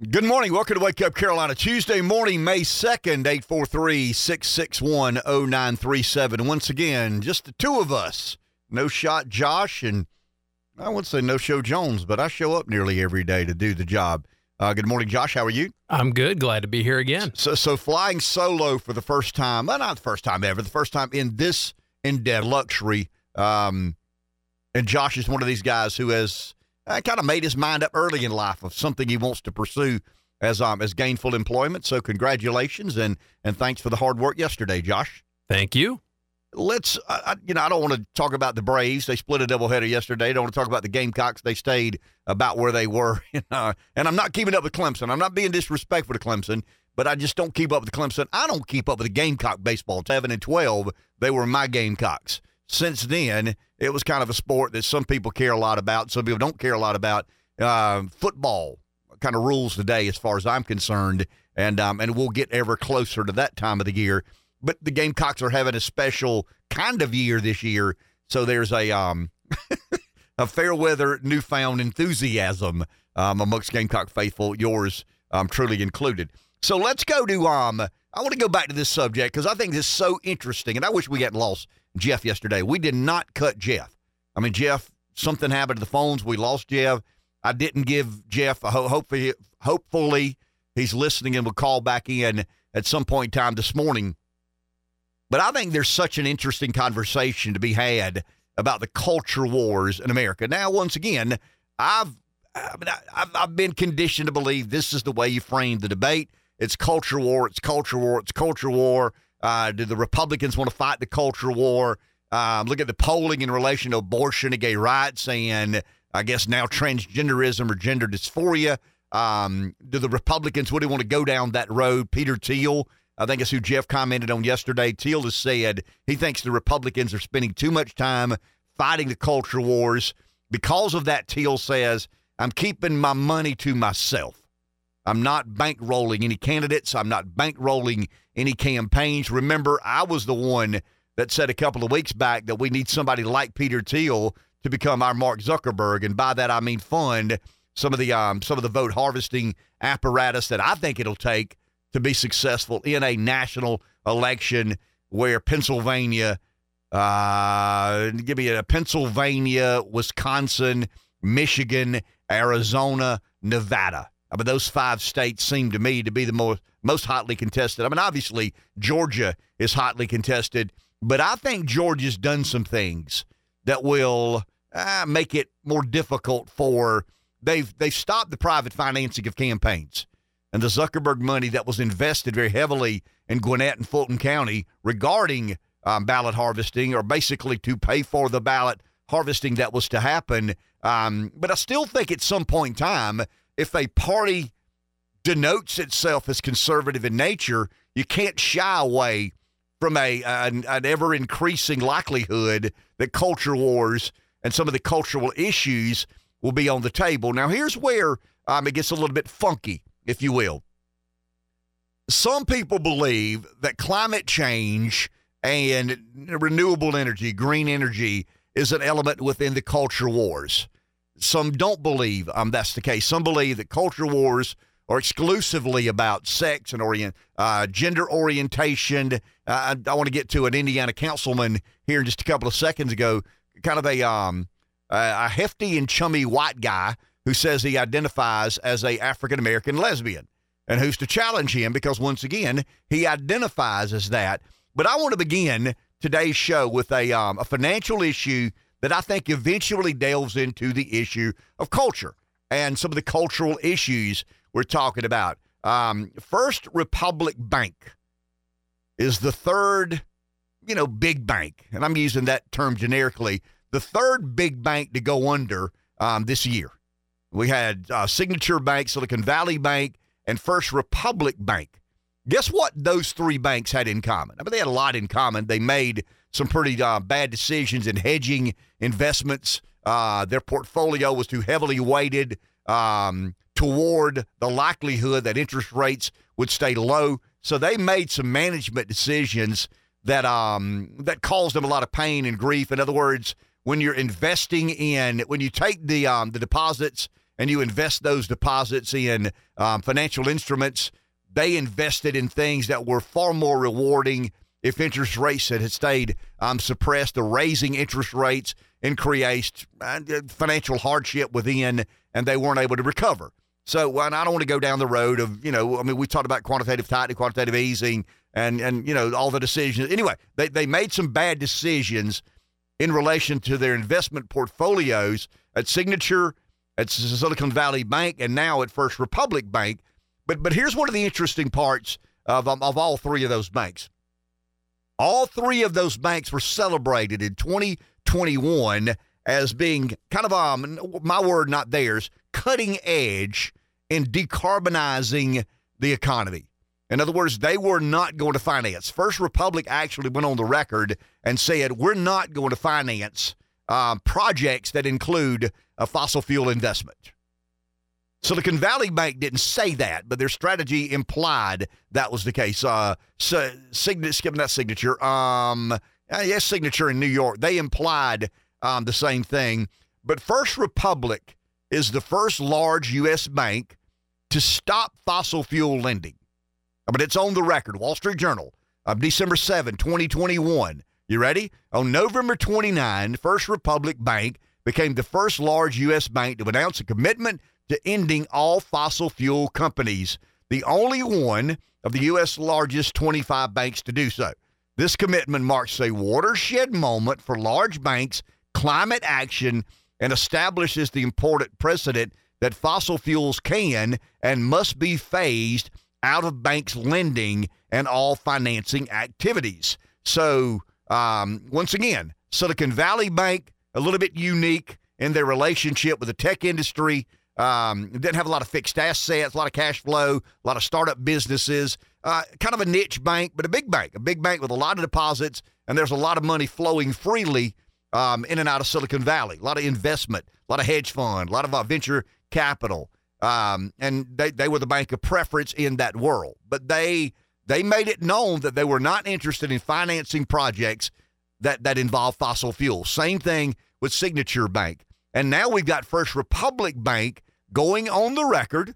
Good morning. Welcome to Wake Up Carolina. Tuesday morning, May 2nd, 843 661 0937. Once again, just the two of us. No shot Josh, and I wouldn't say no show Jones, but I show up nearly every day to do the job. Uh, good morning, Josh. How are you? I'm good. Glad to be here again. So, so flying solo for the first time, well, not the first time ever, the first time in this in dead luxury. Um, and Josh is one of these guys who has uh, kind of made his mind up early in life of something he wants to pursue as um as gainful employment. So congratulations and and thanks for the hard work yesterday, Josh. Thank you. Let's uh, you know I don't want to talk about the Braves. They split a doubleheader yesterday. I don't want to talk about the Gamecocks. They stayed about where they were. uh, and I'm not keeping up with Clemson. I'm not being disrespectful to Clemson, but I just don't keep up with Clemson. I don't keep up with the Gamecock baseball. Seven and twelve, they were my Gamecocks. Since then, it was kind of a sport that some people care a lot about. Some people don't care a lot about. Uh, football kind of rules today, as far as I'm concerned, and um, and we'll get ever closer to that time of the year. But the Gamecocks are having a special kind of year this year, so there's a um, a fair weather newfound enthusiasm um, amongst Gamecock faithful, yours um, truly included. So let's go to um. I want to go back to this subject because I think this is so interesting, and I wish we hadn't lost Jeff yesterday. We did not cut Jeff. I mean, Jeff, something happened to the phones. We lost Jeff. I didn't give Jeff a ho- hopefully, hopefully he's listening and will call back in at some point in time this morning. But I think there's such an interesting conversation to be had about the culture wars in America. Now, once again, I've I mean, I, have I've been conditioned to believe this is the way you frame the debate. It's culture war. It's culture war. It's culture war. Uh, do the Republicans want to fight the culture war? Um, look at the polling in relation to abortion and gay rights, and I guess now transgenderism or gender dysphoria. Um, do the Republicans really want to go down that road? Peter Thiel, I think it's who Jeff commented on yesterday. Thiel has said he thinks the Republicans are spending too much time fighting the culture wars. Because of that, Thiel says, I'm keeping my money to myself. I'm not bankrolling any candidates. I'm not bankrolling any campaigns. Remember, I was the one that said a couple of weeks back that we need somebody like Peter Thiel to become our Mark Zuckerberg, and by that I mean fund some of the um, some of the vote harvesting apparatus that I think it'll take to be successful in a national election where Pennsylvania, uh, give me a Pennsylvania, Wisconsin, Michigan, Arizona, Nevada I mean, those five states seem to me to be the most most hotly contested. I mean, obviously Georgia is hotly contested, but I think Georgia's done some things that will uh, make it more difficult for they've they've stopped the private financing of campaigns and the Zuckerberg money that was invested very heavily in Gwinnett and Fulton County regarding um, ballot harvesting, or basically to pay for the ballot harvesting that was to happen. Um, but I still think at some point in time if a party denotes itself as conservative in nature, you can't shy away from a an, an ever increasing likelihood that culture wars and some of the cultural issues will be on the table. Now, here's where um, it gets a little bit funky, if you will. Some people believe that climate change and renewable energy, green energy, is an element within the culture wars. Some don't believe um, that's the case. Some believe that culture wars are exclusively about sex and orient, uh, gender orientation. Uh, I, I want to get to an Indiana councilman here in just a couple of seconds ago, kind of a um, a hefty and chummy white guy who says he identifies as a African American lesbian, and who's to challenge him because once again he identifies as that. But I want to begin today's show with a um, a financial issue that I think eventually delves into the issue of culture and some of the cultural issues we're talking about. Um, First Republic Bank is the third, you know, big bank, and I'm using that term generically, the third big bank to go under um, this year. We had uh, Signature Bank, Silicon Valley Bank, and First Republic Bank. Guess what those three banks had in common? I mean, they had a lot in common. They made some pretty uh, bad decisions in hedging investments. Uh, their portfolio was too heavily weighted um, toward the likelihood that interest rates would stay low. So they made some management decisions that um, that caused them a lot of pain and grief. In other words, when you're investing in, when you take the um, the deposits and you invest those deposits in um, financial instruments, they invested in things that were far more rewarding if interest rates had stayed um, suppressed. The raising interest rates increased uh, financial hardship within, and they weren't able to recover. So and I don't want to go down the road of, you know, I mean, we talked about quantitative tightening, quantitative easing, and, and you know, all the decisions. Anyway, they, they made some bad decisions in relation to their investment portfolios at Signature, at Silicon Valley Bank, and now at First Republic Bank. But, but here's one of the interesting parts of, of all three of those banks. All three of those banks were celebrated in 2021 as being kind of um my word not theirs cutting edge in decarbonizing the economy. In other words, they were not going to finance. First Republic actually went on the record and said, we're not going to finance uh, projects that include a fossil fuel investment. Silicon Valley Bank didn't say that, but their strategy implied that was the case. Uh, so, skipping that signature, um, uh, yes, signature in New York, they implied um, the same thing. But First Republic is the first large U.S. bank to stop fossil fuel lending. But it's on the record. Wall Street Journal of December 7, 2021. You ready? On November 29, First Republic Bank became the first large U.S. bank to announce a commitment to ending all fossil fuel companies, the only one of the U.S. largest 25 banks to do so. This commitment marks a watershed moment for large banks' climate action and establishes the important precedent that fossil fuels can and must be phased out of banks' lending and all financing activities. So, um, once again, Silicon Valley Bank, a little bit unique in their relationship with the tech industry. Um, didn't have a lot of fixed assets, a lot of cash flow, a lot of startup businesses. Uh, kind of a niche bank, but a big bank, a big bank with a lot of deposits, and there's a lot of money flowing freely um, in and out of Silicon Valley. A lot of investment, a lot of hedge fund, a lot of uh, venture capital, um, and they, they were the bank of preference in that world. But they they made it known that they were not interested in financing projects that that involve fossil fuels. Same thing with Signature Bank, and now we've got First Republic Bank going on the record.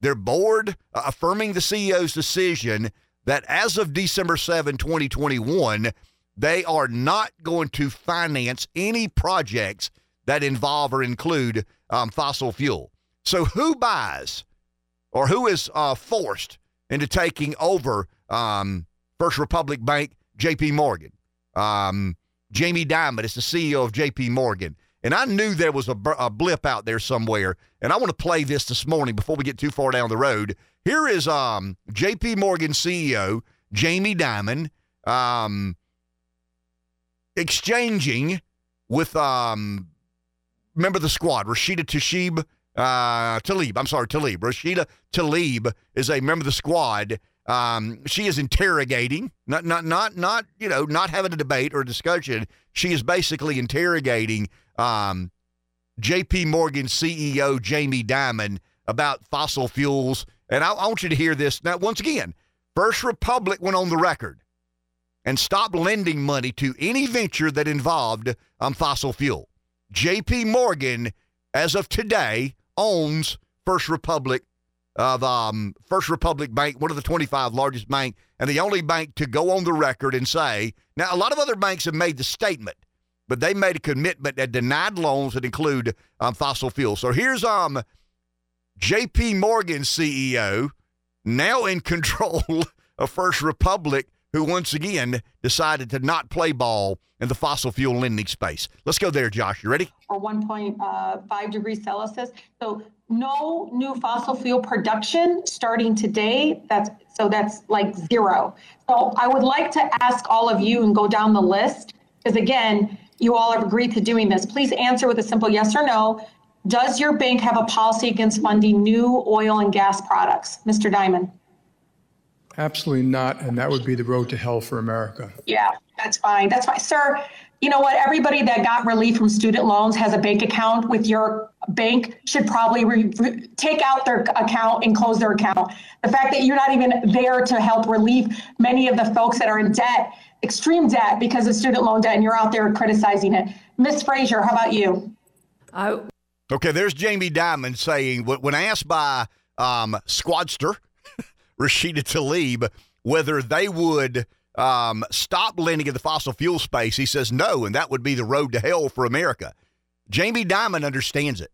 Their board uh, affirming the CEO's decision that as of December 7, 2021, they are not going to finance any projects that involve or include um, fossil fuel. So, who buys or who is uh, forced into taking over um, First Republic Bank, JP Morgan? Um, Jamie Dimon is the CEO of JP Morgan. And I knew there was a, a, blip out there somewhere. And I want to play this this morning before we get too far down the road. Here is um, JP Morgan CEO, Jamie Dimon, um, exchanging with um, member of the squad, Rashida Tashib, uh, Tlaib. I'm sorry, Tlaib. Rashida Tlaib is a member of the squad. Um, she is interrogating, not not not not you know not having a debate or a discussion. She is basically interrogating um, J.P. Morgan CEO Jamie Dimon about fossil fuels. And I, I want you to hear this now. Once again, First Republic went on the record and stopped lending money to any venture that involved um, fossil fuel. J.P. Morgan, as of today, owns First Republic of um, First Republic Bank, one of the 25 largest bank, and the only bank to go on the record and say. Now, a lot of other banks have made the statement, but they made a commitment that denied loans that include um, fossil fuel. So here's um, J.P. Morgan CEO now in control of First Republic who once again decided to not play ball in the fossil fuel lending space. Let's go there, Josh. You ready? Or 1.5 degrees Celsius. So no new fossil fuel production starting today. That's so that's like zero. So I would like to ask all of you and go down the list because again, you all have agreed to doing this. Please answer with a simple yes or no. Does your bank have a policy against funding new oil and gas products, Mr. Dimon? Absolutely not. And that would be the road to hell for America. Yeah, that's fine. That's fine. Sir, you know what? Everybody that got relief from student loans has a bank account with your bank should probably re- take out their account and close their account. The fact that you're not even there to help relieve many of the folks that are in debt, extreme debt because of student loan debt, and you're out there criticizing it. Ms. Fraser, how about you? I Okay, there's Jamie Dimon saying when asked by um, Squadster Rashida Tlaib whether they would um, stop lending in the fossil fuel space, he says no, and that would be the road to hell for America. Jamie Dimon understands it.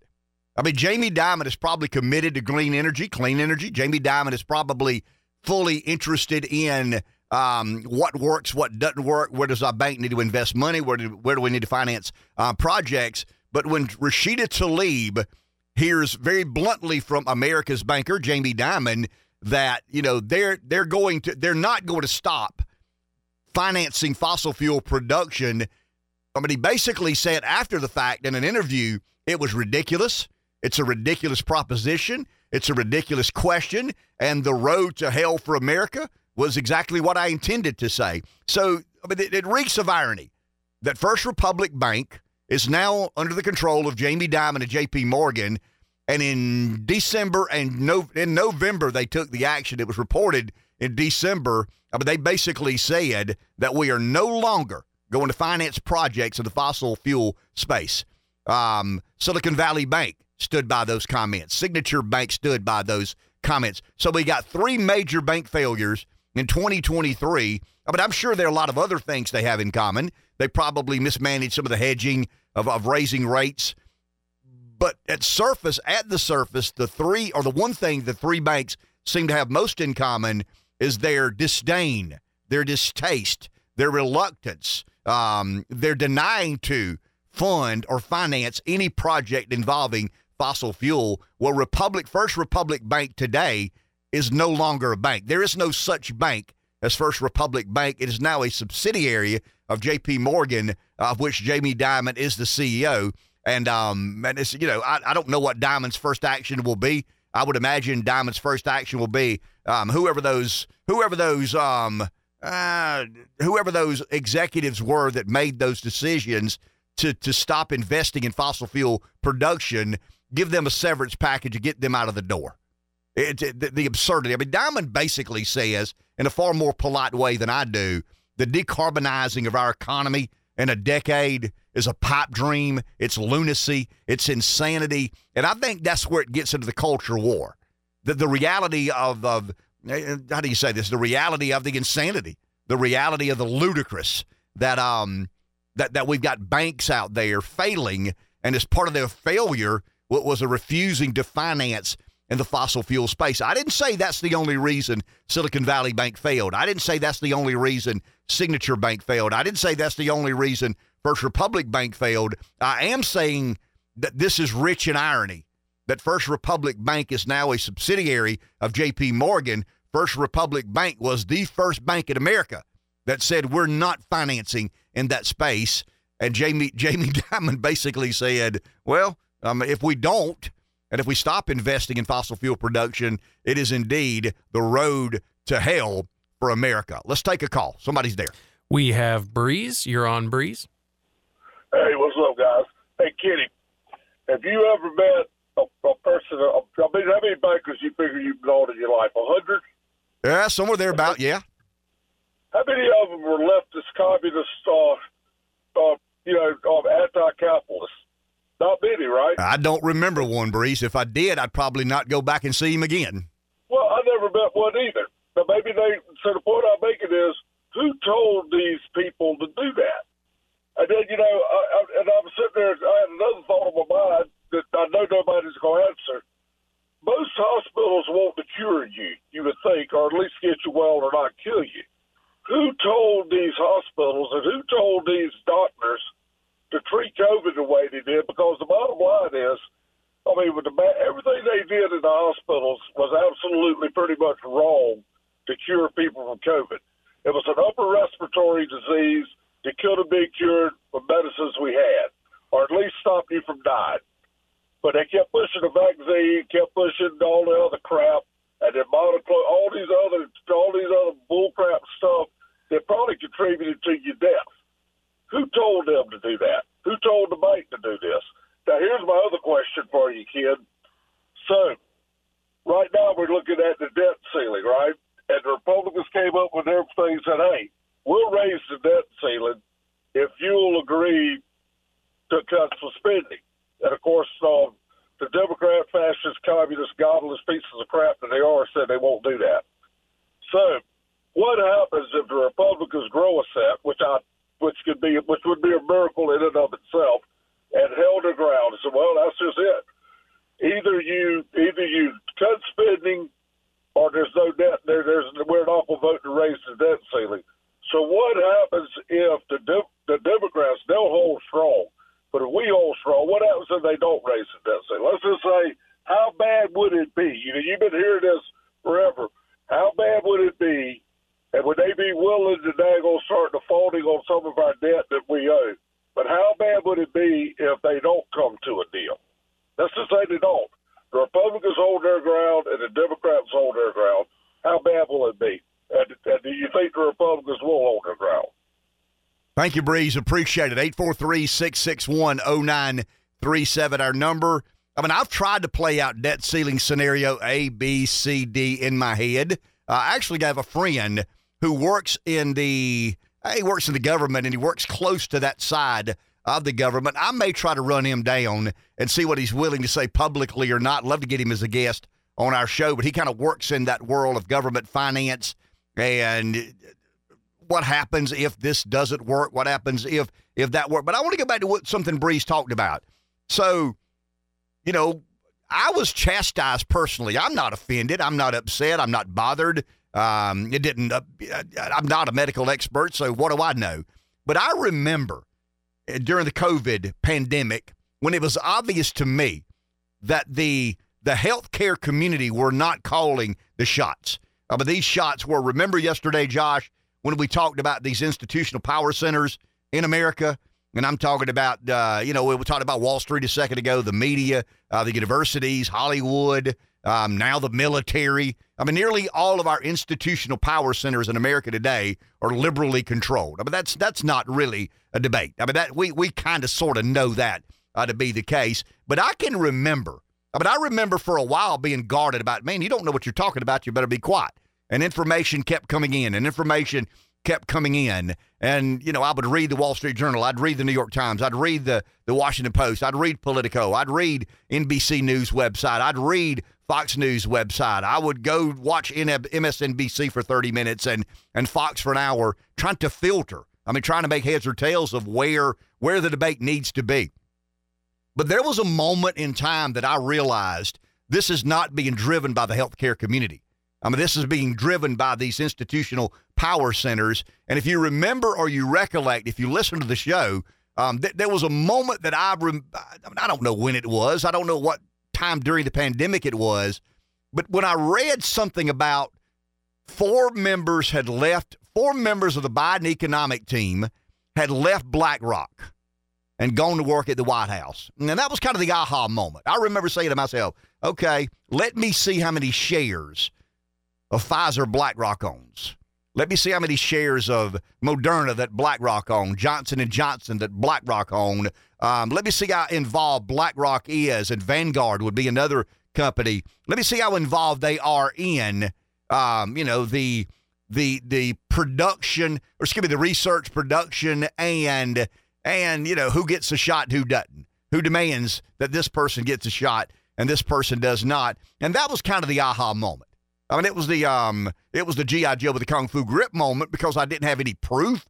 I mean, Jamie Dimon is probably committed to green energy, clean energy. Jamie Dimon is probably fully interested in um, what works, what doesn't work, where does our bank need to invest money, where do, where do we need to finance uh, projects. But when Rashida Tlaib hears very bluntly from America's banker, Jamie Dimon, that, you know, they're they're going to they're not going to stop financing fossil fuel production. I mean, he basically said after the fact in an interview, it was ridiculous. It's a ridiculous proposition. It's a ridiculous question. And the road to hell for America was exactly what I intended to say. So, I mean, it, it reeks of irony that First Republic Bank is now under the control of Jamie Dimon and J.P. Morgan. And in December and no, in November, they took the action. It was reported in December. I mean, they basically said that we are no longer going to finance projects in the fossil fuel space. Um, Silicon Valley Bank stood by those comments. Signature Bank stood by those comments. So we got three major bank failures in 2023. But I'm sure there are a lot of other things they have in common. They probably mismanaged some of the hedging of, of raising rates. But at surface, at the surface, the three or the one thing the three banks seem to have most in common is their disdain, their distaste, their reluctance, um, their denying to fund or finance any project involving fossil fuel. Well, Republic First Republic Bank today is no longer a bank. There is no such bank as First Republic Bank. It is now a subsidiary of J.P. Morgan, of which Jamie Dimon is the CEO. And um, and it's you know I, I don't know what Dimon's first action will be. I would imagine Dimon's first action will be um, whoever those whoever those um uh, whoever those executives were that made those decisions to to stop investing in fossil fuel production, give them a severance package to get them out of the door. It, it, the, the absurdity. I mean, Dimon basically says, in a far more polite way than I do, the decarbonizing of our economy in a decade is a pipe dream. It's lunacy. It's insanity. And I think that's where it gets into the culture war. The, the reality of, of, how do you say this? The reality of the insanity, the reality of the ludicrous that, um, that, that we've got banks out there failing. And as part of their failure, what was a refusing to finance in the fossil fuel space. I didn't say that's the only reason Silicon Valley Bank failed. I didn't say that's the only reason Signature Bank failed. I didn't say that's the only reason First Republic Bank failed. I am saying that this is rich in irony that First Republic Bank is now a subsidiary of JP Morgan. First Republic Bank was the first bank in America that said we're not financing in that space. And Jamie Jamie Dimon basically said, well, um, if we don't, and if we stop investing in fossil fuel production, it is indeed the road to hell for America. Let's take a call. Somebody's there. We have Breeze. You're on Breeze. Hey, what's up, guys? Hey, Kitty, have you ever met a, a person? A, I mean, how many bankers you figure you've known in your life? A hundred? Yeah, somewhere there about. Yeah. How many of them were leftist, communist, uh, uh, you know, uh, anti-capitalist? Not many, right? I don't remember one, Breeze. If I did, I'd probably not go back and see him again. Thank you, Breeze. Appreciate it. 843 661 0937, our number. I mean, I've tried to play out debt ceiling scenario A, B, C, D in my head. Uh, I actually have a friend who works in the he works in the government and he works close to that side of the government. I may try to run him down and see what he's willing to say publicly or not. Love to get him as a guest on our show, but he kind of works in that world of government finance and what happens if this doesn't work? What happens if if that works? But I want to go back to what something Breeze talked about. So, you know, I was chastised personally. I'm not offended. I'm not upset. I'm not bothered. Um, it didn't. Uh, I'm not a medical expert, so what do I know? But I remember uh, during the COVID pandemic when it was obvious to me that the the healthcare community were not calling the shots. Uh, but these shots were. Remember yesterday, Josh, when we talked about these institutional power centers in America and I'm talking about, uh, you know, we talking about Wall Street a second ago, the media, uh, the universities, Hollywood, um, now the military. I mean, nearly all of our institutional power centers in America today are liberally controlled. I mean, that's that's not really a debate. I mean, that we we kind of sort of know that uh, to be the case. But I can remember. I mean, I remember for a while being guarded about, man, you don't know what you're talking about. You better be quiet. And information kept coming in, and information kept coming in. And, you know, I would read the Wall Street Journal. I'd read the New York Times. I'd read the, the Washington Post. I'd read Politico. I'd read NBC News website. I'd read Fox News website. I would go watch MSNBC for 30 minutes and, and Fox for an hour, trying to filter. I mean, trying to make heads or tails of where where the debate needs to be. But there was a moment in time that I realized this is not being driven by the healthcare community. I mean, this is being driven by these institutional power centers. And if you remember or you recollect, if you listen to the show, um, th- there was a moment that I, rem- I, don't know when it was. I don't know what time during the pandemic it was. But when I read something about four members had left, four members of the Biden economic team had left BlackRock and gone to work at the White House. And that was kind of the aha moment. I remember saying to myself, okay, let me see how many shares of Pfizer BlackRock owns. Let me see how many shares of Moderna that BlackRock owned, Johnson and Johnson that BlackRock owned. Um, let me see how involved BlackRock is, and Vanguard would be another company. Let me see how involved they are in, um, you know, the the the production, or excuse me, the research, production, and and you know who gets a shot, who doesn't, who demands that this person gets a shot and this person does not, and that was kind of the aha moment. I mean, it was the um, it was the GI Joe with the kung fu grip moment because I didn't have any proof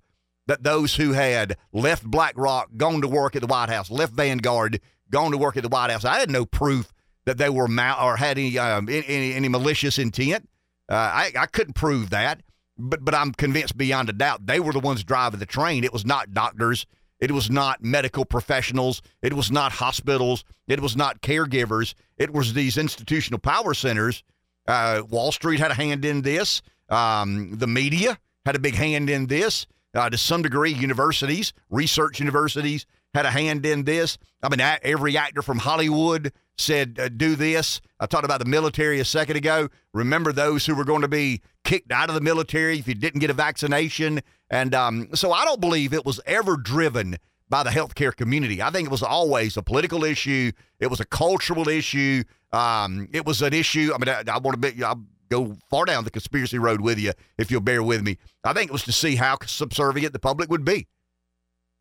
that those who had left BlackRock, gone to work at the White House, left Vanguard, gone to work at the White House, I had no proof that they were mal- or had any um, any, any malicious intent. Uh, I, I couldn't prove that, but but I'm convinced beyond a doubt they were the ones driving the train. It was not doctors. It was not medical professionals. It was not hospitals. It was not caregivers. It was these institutional power centers uh, Wall Street had a hand in this. Um, the media had a big hand in this. Uh, to some degree, universities, research universities had a hand in this. I mean, every actor from Hollywood said, uh, do this. I talked about the military a second ago. Remember those who were going to be kicked out of the military if you didn't get a vaccination. And um, so I don't believe it was ever driven by the healthcare community. I think it was always a political issue. It was a cultural issue. Um, it was an issue. I mean, I, I want to be, I'll go far down the conspiracy road with you if you'll bear with me. I think it was to see how subservient the public would be,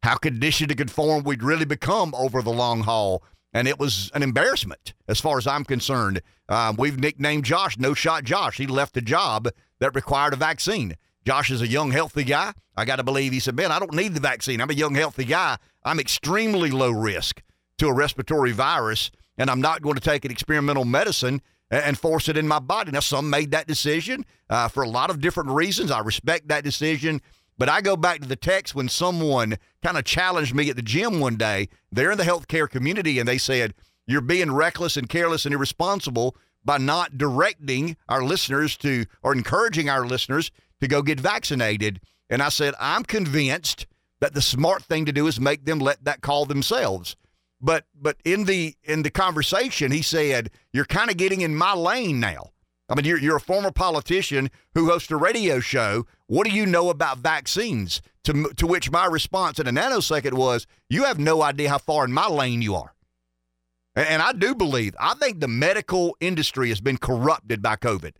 how conditioned to conform we'd really become over the long haul. and it was an embarrassment as far as I'm concerned. Uh, we've nicknamed Josh No Shot Josh. He left a job that required a vaccine. Josh is a young, healthy guy. I got to believe he said, Man, I don't need the vaccine. I'm a young, healthy guy. I'm extremely low risk to a respiratory virus, and I'm not going to take an experimental medicine and force it in my body. Now, some made that decision uh, for a lot of different reasons. I respect that decision. But I go back to the text when someone kind of challenged me at the gym one day. They're in the healthcare community and they said, You're being reckless and careless and irresponsible by not directing our listeners to or encouraging our listeners to go get vaccinated. And I said, I'm convinced that the smart thing to do is make them let that call themselves. But but in the in the conversation, he said, You're kind of getting in my lane now. I mean, you're, you're a former politician who hosts a radio show. What do you know about vaccines? To, to which my response in a nanosecond was, You have no idea how far in my lane you are. And, and I do believe, I think the medical industry has been corrupted by COVID.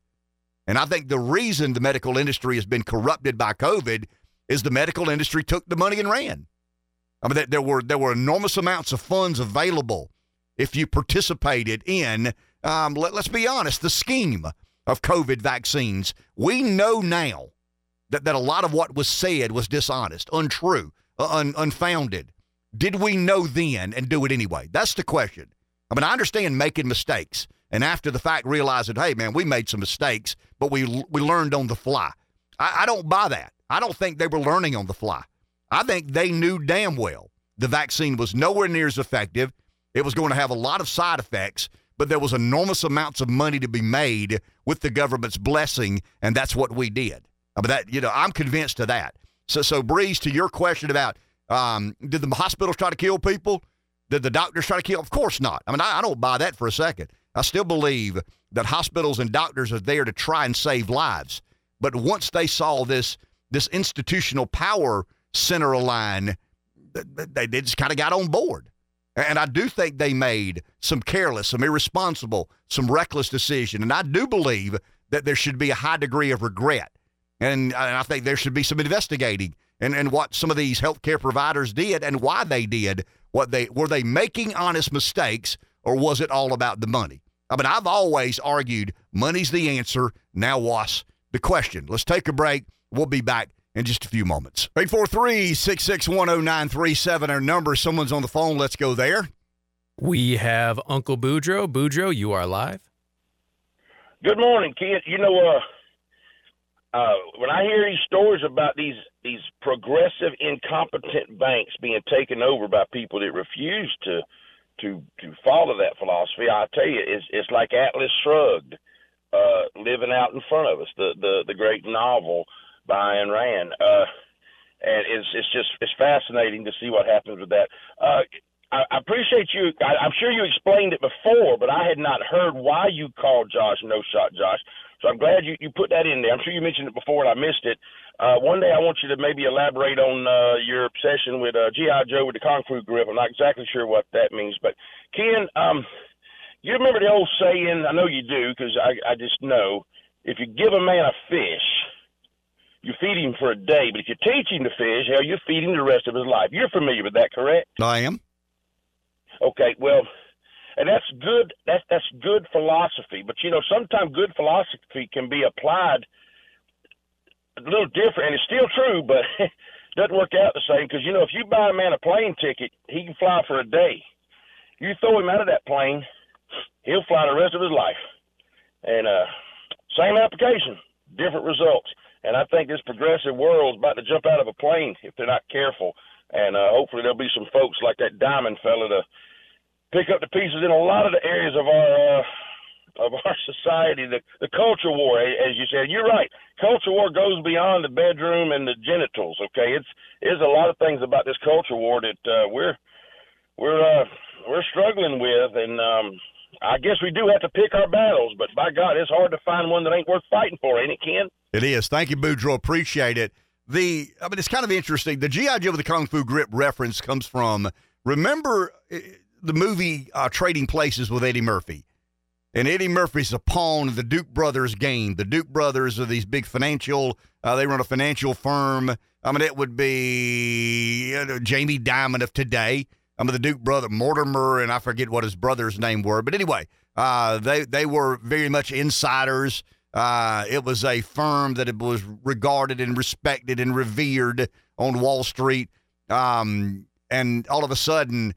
And I think the reason the medical industry has been corrupted by COVID is the medical industry took the money and ran. I mean, there were there were enormous amounts of funds available if you participated in um, let, us be honest, the scheme of COVID vaccines. We know now that, that a lot of what was said was dishonest, untrue, uh, un, unfounded. Did we know then and do it anyway? That's the question. I mean, I understand making mistakes and after the fact realizing, hey, man, we made some mistakes, but we, we learned on the fly. I, I don't buy that. I don't think they were learning on the fly. I think they knew damn well the vaccine was nowhere near as effective. It was going to have a lot of side effects but there was enormous amounts of money to be made with the government's blessing, and that's what we did. But that, you know, I'm convinced of that. So, so Breeze, to your question about um, did the hospitals try to kill people? Did the doctors try to kill? Of course not. I mean, I, I don't buy that for a second. I still believe that hospitals and doctors are there to try and save lives. But once they saw this this institutional power center align, they, they just kind of got on board. And I do think they made some careless, some irresponsible, some reckless decision. And I do believe that there should be a high degree of regret. And, I think there should be some investigating and, and what some of these healthcare providers did and why they did what they were they making honest mistakes or was it all about the money? I mean, I've always argued money's the answer. Now what's the question? Let's take a break. We'll be back in just a few moments. 843 661 0937, our number. Someone's on the phone. Let's go there. We have Uncle Boudreaux. Boudreaux, you are live. Good morning, kid. You know, uh, uh, when I hear these stories about these these progressive, incompetent banks being taken over by people that refuse to to to follow that philosophy, I tell you, it's it's like Atlas Shrugged, uh, living out in front of us. The the the great novel by Ayn Rand. Uh, and it's it's just it's fascinating to see what happens with that. Uh, I, appreciate you. I, I'm sure you explained it before, but I had not heard why you called Josh No Shot Josh. So I'm glad you, you put that in there. I'm sure you mentioned it before and I missed it. Uh, one day I want you to maybe elaborate on uh, your obsession with uh, G.I. Joe with the Kung Fu grip. I'm not exactly sure what that means. But, Ken, um, you remember the old saying? I know you do because I, I just know if you give a man a fish, you feed him for a day, but if you teach him to fish, hell, you feed him the rest of his life. You're familiar with that, correct? I am. Okay, well, and that's good. That's that's good philosophy. But you know, sometimes good philosophy can be applied a little different, and it's still true, but doesn't work out the same. Because you know, if you buy a man a plane ticket, he can fly for a day. You throw him out of that plane, he'll fly the rest of his life. And uh, same application, different results. And I think this progressive world is about to jump out of a plane if they're not careful. And uh, hopefully there'll be some folks like that Dimon fella to pick up the pieces in a lot of the areas of our uh, of our society. The the culture war, as you said, you're right. Culture war goes beyond the bedroom and the genitals. Okay, it's there's a lot of things about this culture war that uh, we're we're uh, we're struggling with, and um, I guess we do have to pick our battles, but by God, it's hard to find one that ain't worth fighting for, ain't it, Ken? It is. Thank you, Boudreaux. Appreciate it. The I mean, it's kind of interesting. The GI Joe with the Kung Fu grip reference comes from. Remember the movie uh, Trading Places with Eddie Murphy, and Eddie Murphy's a pawn of the Duke brothers game. The Duke brothers are these big financial. Uh, they run a financial firm. I mean, it would be you know, Jamie Dimon of today. I mean, the Duke brother Mortimer, and I forget what his brother's name were, but anyway, uh, they they were very much insiders. Uh, it was a firm that was regarded and respected and revered on Wall Street. Um, and all of a sudden,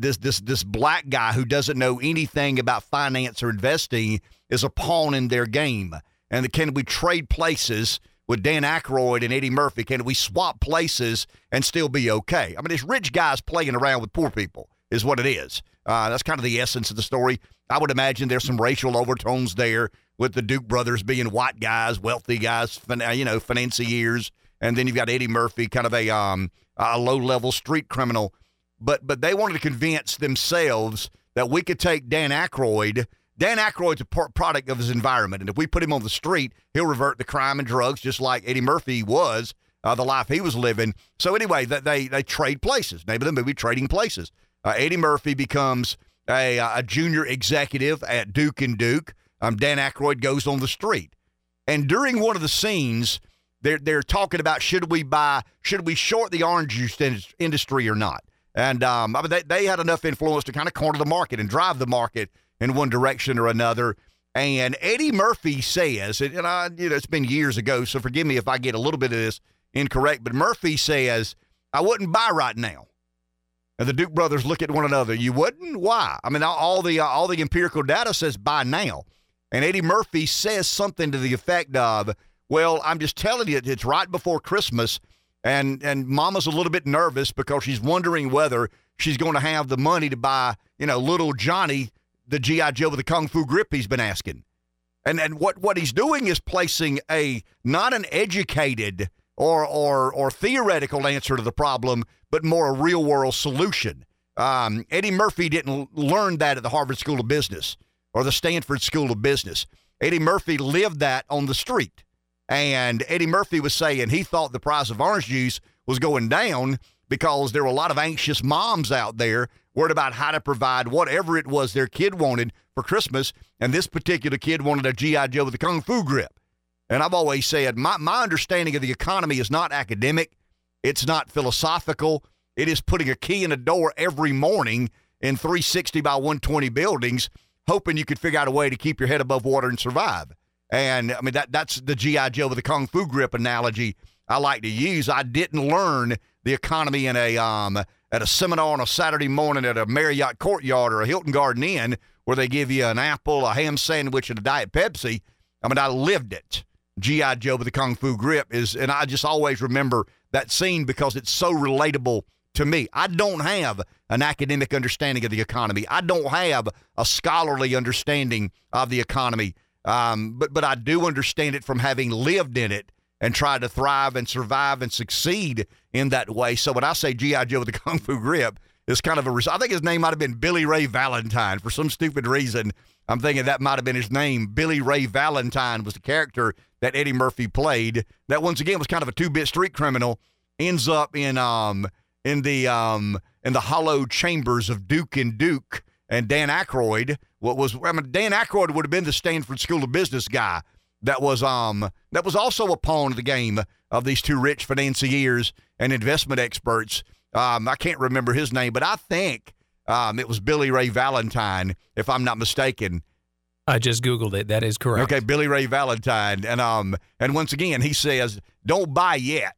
this this this black guy who doesn't know anything about finance or investing is a pawn in their game. And can we trade places with Dan Aykroyd and Eddie Murphy? Can we swap places and still be okay? I mean, it's rich guys playing around with poor people is what it is. Uh, that's kind of the essence of the story. I would imagine there's some racial overtones there with the Duke brothers being white guys, wealthy guys, fin- you know, financiers, and then you've got Eddie Murphy, kind of a um, a low level street criminal. But but they wanted to convince themselves that we could take Dan Aykroyd. Dan Aykroyd's a product of his environment, and if we put him on the street, he'll revert to crime and drugs, just like Eddie Murphy was, uh, the life he was living. So anyway, that they they trade places. Of the movie, Trading Places. Uh, Eddie Murphy becomes a, a junior executive at Duke and Duke. Um, Dan Aykroyd goes on the street, and during one of the scenes, they're they're talking about should we buy, should we short the orange juice industry or not? And um, I mean, they they had enough influence to kind of corner the market and drive the market in one direction or another. And Eddie Murphy says, and I, you know, it's been years ago, so forgive me if I get a little bit of this incorrect, but Murphy says, I wouldn't buy right now. And the Duke brothers look at one another. You wouldn't? Why? I mean, all the uh, all the empirical data says buy now. And Eddie Murphy says something to the effect of, "Well, I'm just telling you, it's right before Christmas, and and Mama's a little bit nervous because she's wondering whether she's going to have the money to buy, you know, little Johnny, the GI Joe with the kung fu grip he's been asking." And and what what he's doing is placing a not an educated or or or theoretical answer to the problem, but more a real world solution. Um, Eddie Murphy didn't learn that at the Harvard School of Business or the Stanford School of Business. Eddie Murphy lived that on the street. And Eddie Murphy was saying he thought the price of orange juice was going down because there were a lot of anxious moms out there worried about how to provide whatever it was their kid wanted for Christmas. And this particular kid wanted a G.I. Joe with a Kung Fu grip. And I've always said my, my understanding of the economy is not academic, it's not philosophical. It is putting a key in a door every morning in 360 by 120 buildings, hoping you could figure out a way to keep your head above water and survive. And I mean that that's the GI Joe with the kung fu grip analogy I like to use. I didn't learn the economy in a um at a seminar on a Saturday morning at a Marriott Courtyard or a Hilton Garden Inn where they give you an apple, a ham sandwich, and a diet Pepsi. I mean, I lived it. G.I. Joe with the Kung Fu grip is, and I just always remember that scene because it's so relatable to me. I don't have an academic understanding of the economy. I don't have a scholarly understanding of the economy, um, but but I do understand it from having lived in it and tried to thrive and survive and succeed in that way. So when I say GI Joe with the Kung Fu grip, it's kind of a. I think his name might have been Billy Ray Valentine for some stupid reason. I'm thinking that might have been his name. Billy Ray Valentine was the character that Eddie Murphy played. That once again was kind of a two-bit street criminal. Ends up in um in the um in the hollow chambers of Duke and Duke and Dan Aykroyd. What was I mean Dan Aykroyd would have been the Stanford School of Business guy. That was um that was also a pawn of the game of these two rich financiers and investment experts. Um, I can't remember his name, but I think um, it was Billy Ray Valentine, if I'm not mistaken. I just googled it. That is correct. Okay, Billy Ray Valentine, and um, and once again he says, "Don't buy yet.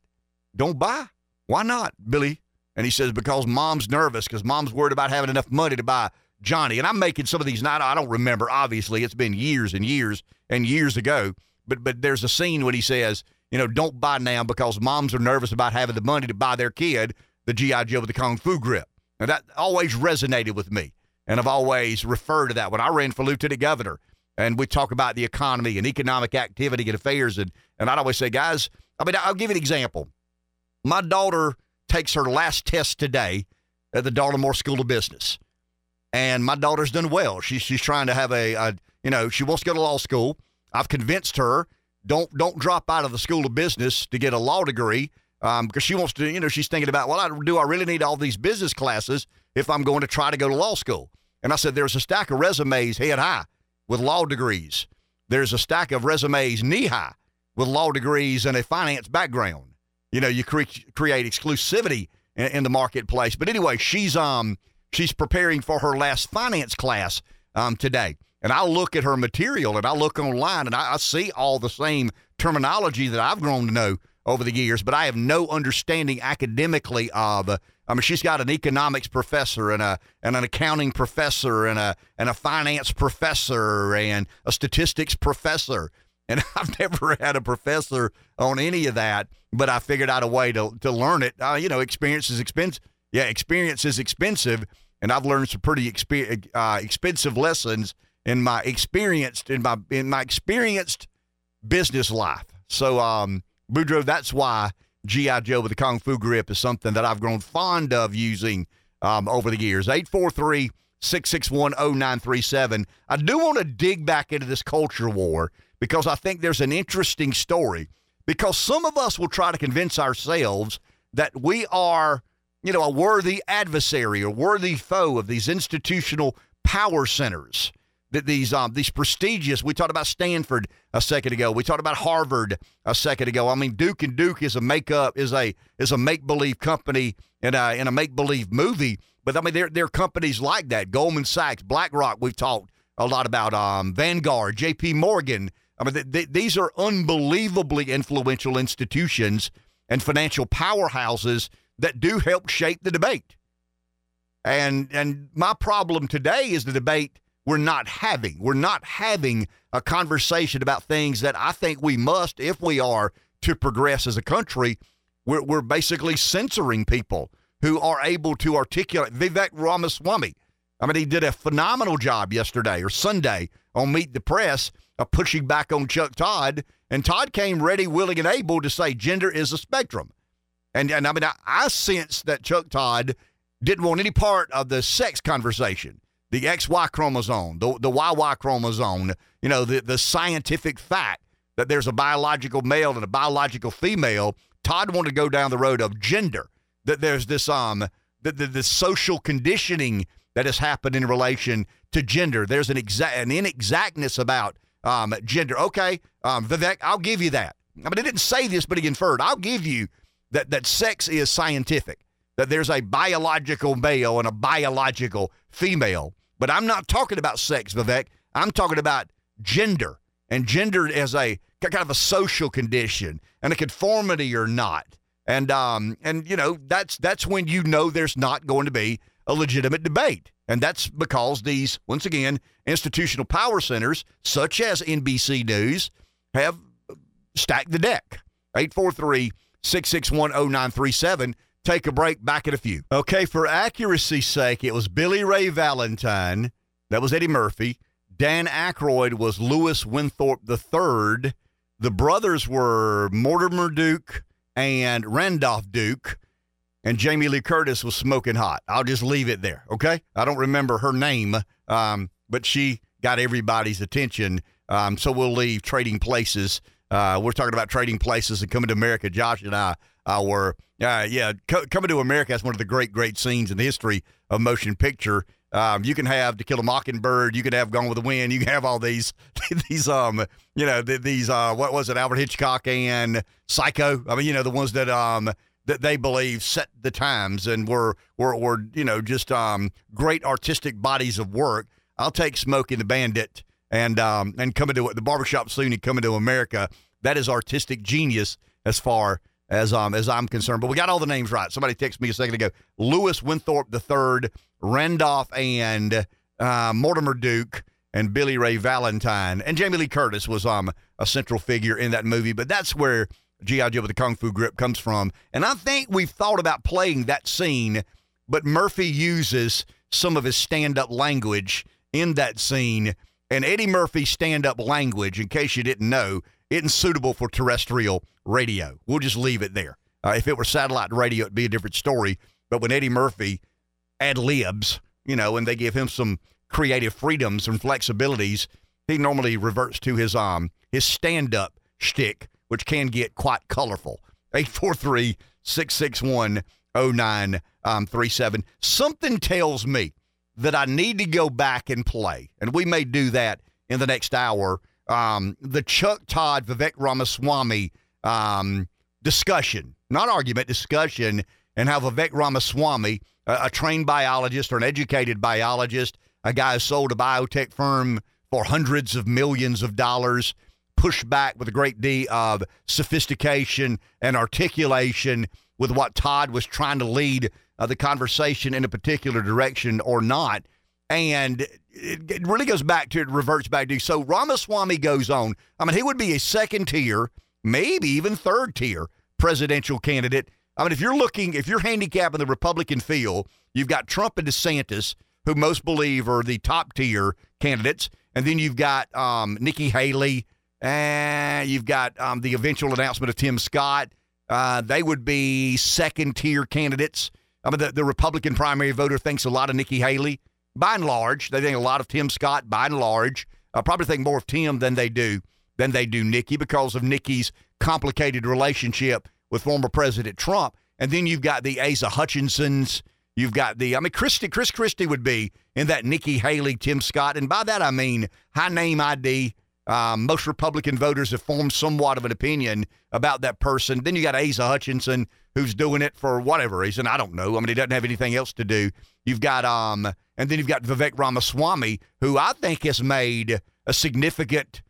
Don't buy. Why not, Billy?" And he says because mom's nervous because mom's worried about having enough money to buy Johnny. And I'm making some of these not I don't remember. Obviously, it's been years and years and years ago. But but there's a scene when he says, you know, don't buy now because moms are nervous about having the money to buy their kid the GI Joe with the kung fu grip. And that always resonated with me. And I've always referred to that when I ran for lieutenant governor and we talk about the economy and economic activity and affairs. And, and I'd always say, guys, I mean, I'll give you an example. My daughter takes her last test today at the Darla School of Business. And my daughter's done well. She's, she's trying to have a, a, you know, she wants to go to law school. I've convinced her don't don't drop out of the School of Business to get a law degree um, because she wants to, you know, she's thinking about, well, I, do I really need all these business classes if I'm going to try to go to law school? And I said, there's a stack of resumes head high with law degrees. There's a stack of resumes knee high with law degrees and a finance background. You know, you cre- create exclusivity in, in the marketplace. But anyway, she's um she's preparing for her last finance class um today. And I look at her material and I look online and I, I see all the same terminology that I've grown to know over the years, but I have no understanding academically of. I mean, she's got an economics professor and a and an accounting professor and a and a finance professor and a statistics professor. And I've never had a professor on any of that, but I figured out a way to to learn it. Uh, you know, experience is expensive. Yeah, experience is expensive, and I've learned some pretty uh, expensive lessons in my experienced in my in my experienced business life. So, um, Boudreaux, that's why GI Joe with the Kung Fu grip is something that I've grown fond of using um, over the years. 843 661 0937. I do want to dig back into this culture war because I think there's an interesting story. Because some of us will try to convince ourselves that we are, you know, a worthy adversary or worthy foe of these institutional power centers that these um these prestigious we talked about Stanford a second ago. We talked about Harvard a second ago. I mean Duke and Duke is a makeup is a is a make believe company and a in a make believe movie. But I mean there there are companies like that. Goldman Sachs BlackRock we've talked a lot about um Vanguard JP Morgan. I mean th- th- these are unbelievably influential institutions and financial powerhouses that do help shape the debate and and my problem today is the debate we're not having. We're not having a conversation about things that I think we must, if we are to progress as a country. We're, we're basically censoring people who are able to articulate. Vivek Ramaswamy, I mean, he did a phenomenal job yesterday or Sunday on Meet the Press of pushing back on Chuck Todd. And Todd came ready, willing, and able to say gender is a spectrum. And, and I mean, I, I sense that Chuck Todd didn't want any part of the sex conversation the XY chromosome, the, the YY chromosome, you know, the, the scientific fact that there's a biological male and a biological female. Todd wanted to go down the road of gender, that there's this um the, the, the social conditioning that has happened in relation to gender. There's an exact an inexactness about um gender. Okay, um, Vivek, I'll give you that. I mean, he didn't say this, but he inferred. I'll give you that that sex is scientific. That there's a biological male and a biological female. But I'm not talking about sex, Vivek. I'm talking about gender and gender as a kind of a social condition and a conformity or not. And um and you know that's that's when you know there's not going to be a legitimate debate. And that's because these once again institutional power centers such as NBC News have stacked the deck. 843 661 0937 take a break. Back in a few. Okay, for accuracy's sake, it was Billy Ray Valentine. That was Eddie Murphy. Dan Aykroyd was Louis Winthorpe III. The brothers were Mortimer Duke and Randolph Duke. And Jamie Lee Curtis was smoking hot. I'll just leave it there, okay? I don't remember her name, um, but she got everybody's attention. Um, so we'll leave trading places. Uh, we're talking about trading places and coming to America. Josh and I uh, were uh, yeah, Co- coming to America is one of the great, great scenes in the history of motion picture. Um, you can have To Kill a Mockingbird, you can have Gone with the Wind, you can have all these, these, um, you know, these, uh, what was it, Albert Hitchcock and Psycho. I mean, you know, the ones that, um, that they believe set the times and were, were, were, you know, just, um, great artistic bodies of work. I'll take Smokey the Bandit and, um, and coming to the barbershop soon and coming to America. That is artistic genius as far as um as I'm concerned. But we got all the names right. Somebody texted me a second ago. Louis Winthorpe Third, Randolph and uh, Mortimer Duke, and Billy Ray Valentine, and Jamie Lee Curtis was um a central figure in that movie. But that's where G.I. Joe with the Kung Fu grip comes from. And I think we've thought about playing that scene, but Murphy uses some of his stand-up language in that scene. And Eddie Murphy's stand-up language, in case you didn't know, isn't suitable for terrestrial radio. We'll just leave it there. Uh, if it were satellite radio, it'd be a different story. But when Eddie Murphy ad libs, you know, and they give him some creative freedoms and flexibilities, he normally reverts to his um his stand up shtick, which can get quite colorful. 843 661 0937. Something tells me that I need to go back and play, and we may do that in the next hour. Um, the Chuck Todd Vivek Ramaswamy um, discussion, not argument, discussion and how Vivek Ramaswamy, a, a trained biologist or an educated biologist, a guy who sold a biotech firm for hundreds of millions of dollars, pushed back with a great deal of sophistication and articulation with what Todd was trying to lead uh, the conversation in a particular direction or not. And it, it really goes back to, it reverts back to, so Ramaswamy goes on. I mean, he would be a second tier, maybe even third tier presidential candidate. I mean, if you're looking, if you're handicapping the Republican field, you've got Trump and DeSantis, who most believe are the top tier candidates. And then you've got um, Nikki Haley, and you've got um, the eventual announcement of Tim Scott. Uh, they would be second tier candidates. I mean, the, the Republican primary voter thinks a lot of Nikki Haley. By and large, they think a lot of Tim Scott. By and large, uh, probably think more of Tim than they do than they do Nikki because of Nikki's complicated relationship with former President Trump. And then you've got the Asa Hutchinsons. You've got the, I mean, Christie, Chris Christie would be in that Nikki Haley, Tim Scott. And by that, I mean high name ID. Um, most Republican voters have formed somewhat of an opinion about that person. Then you got Asa Hutchinson, who's doing it for whatever reason. I don't know. I mean, he doesn't have anything else to do. You've got, um, and then you've got Vivek Ramaswamy, who I think has made a significant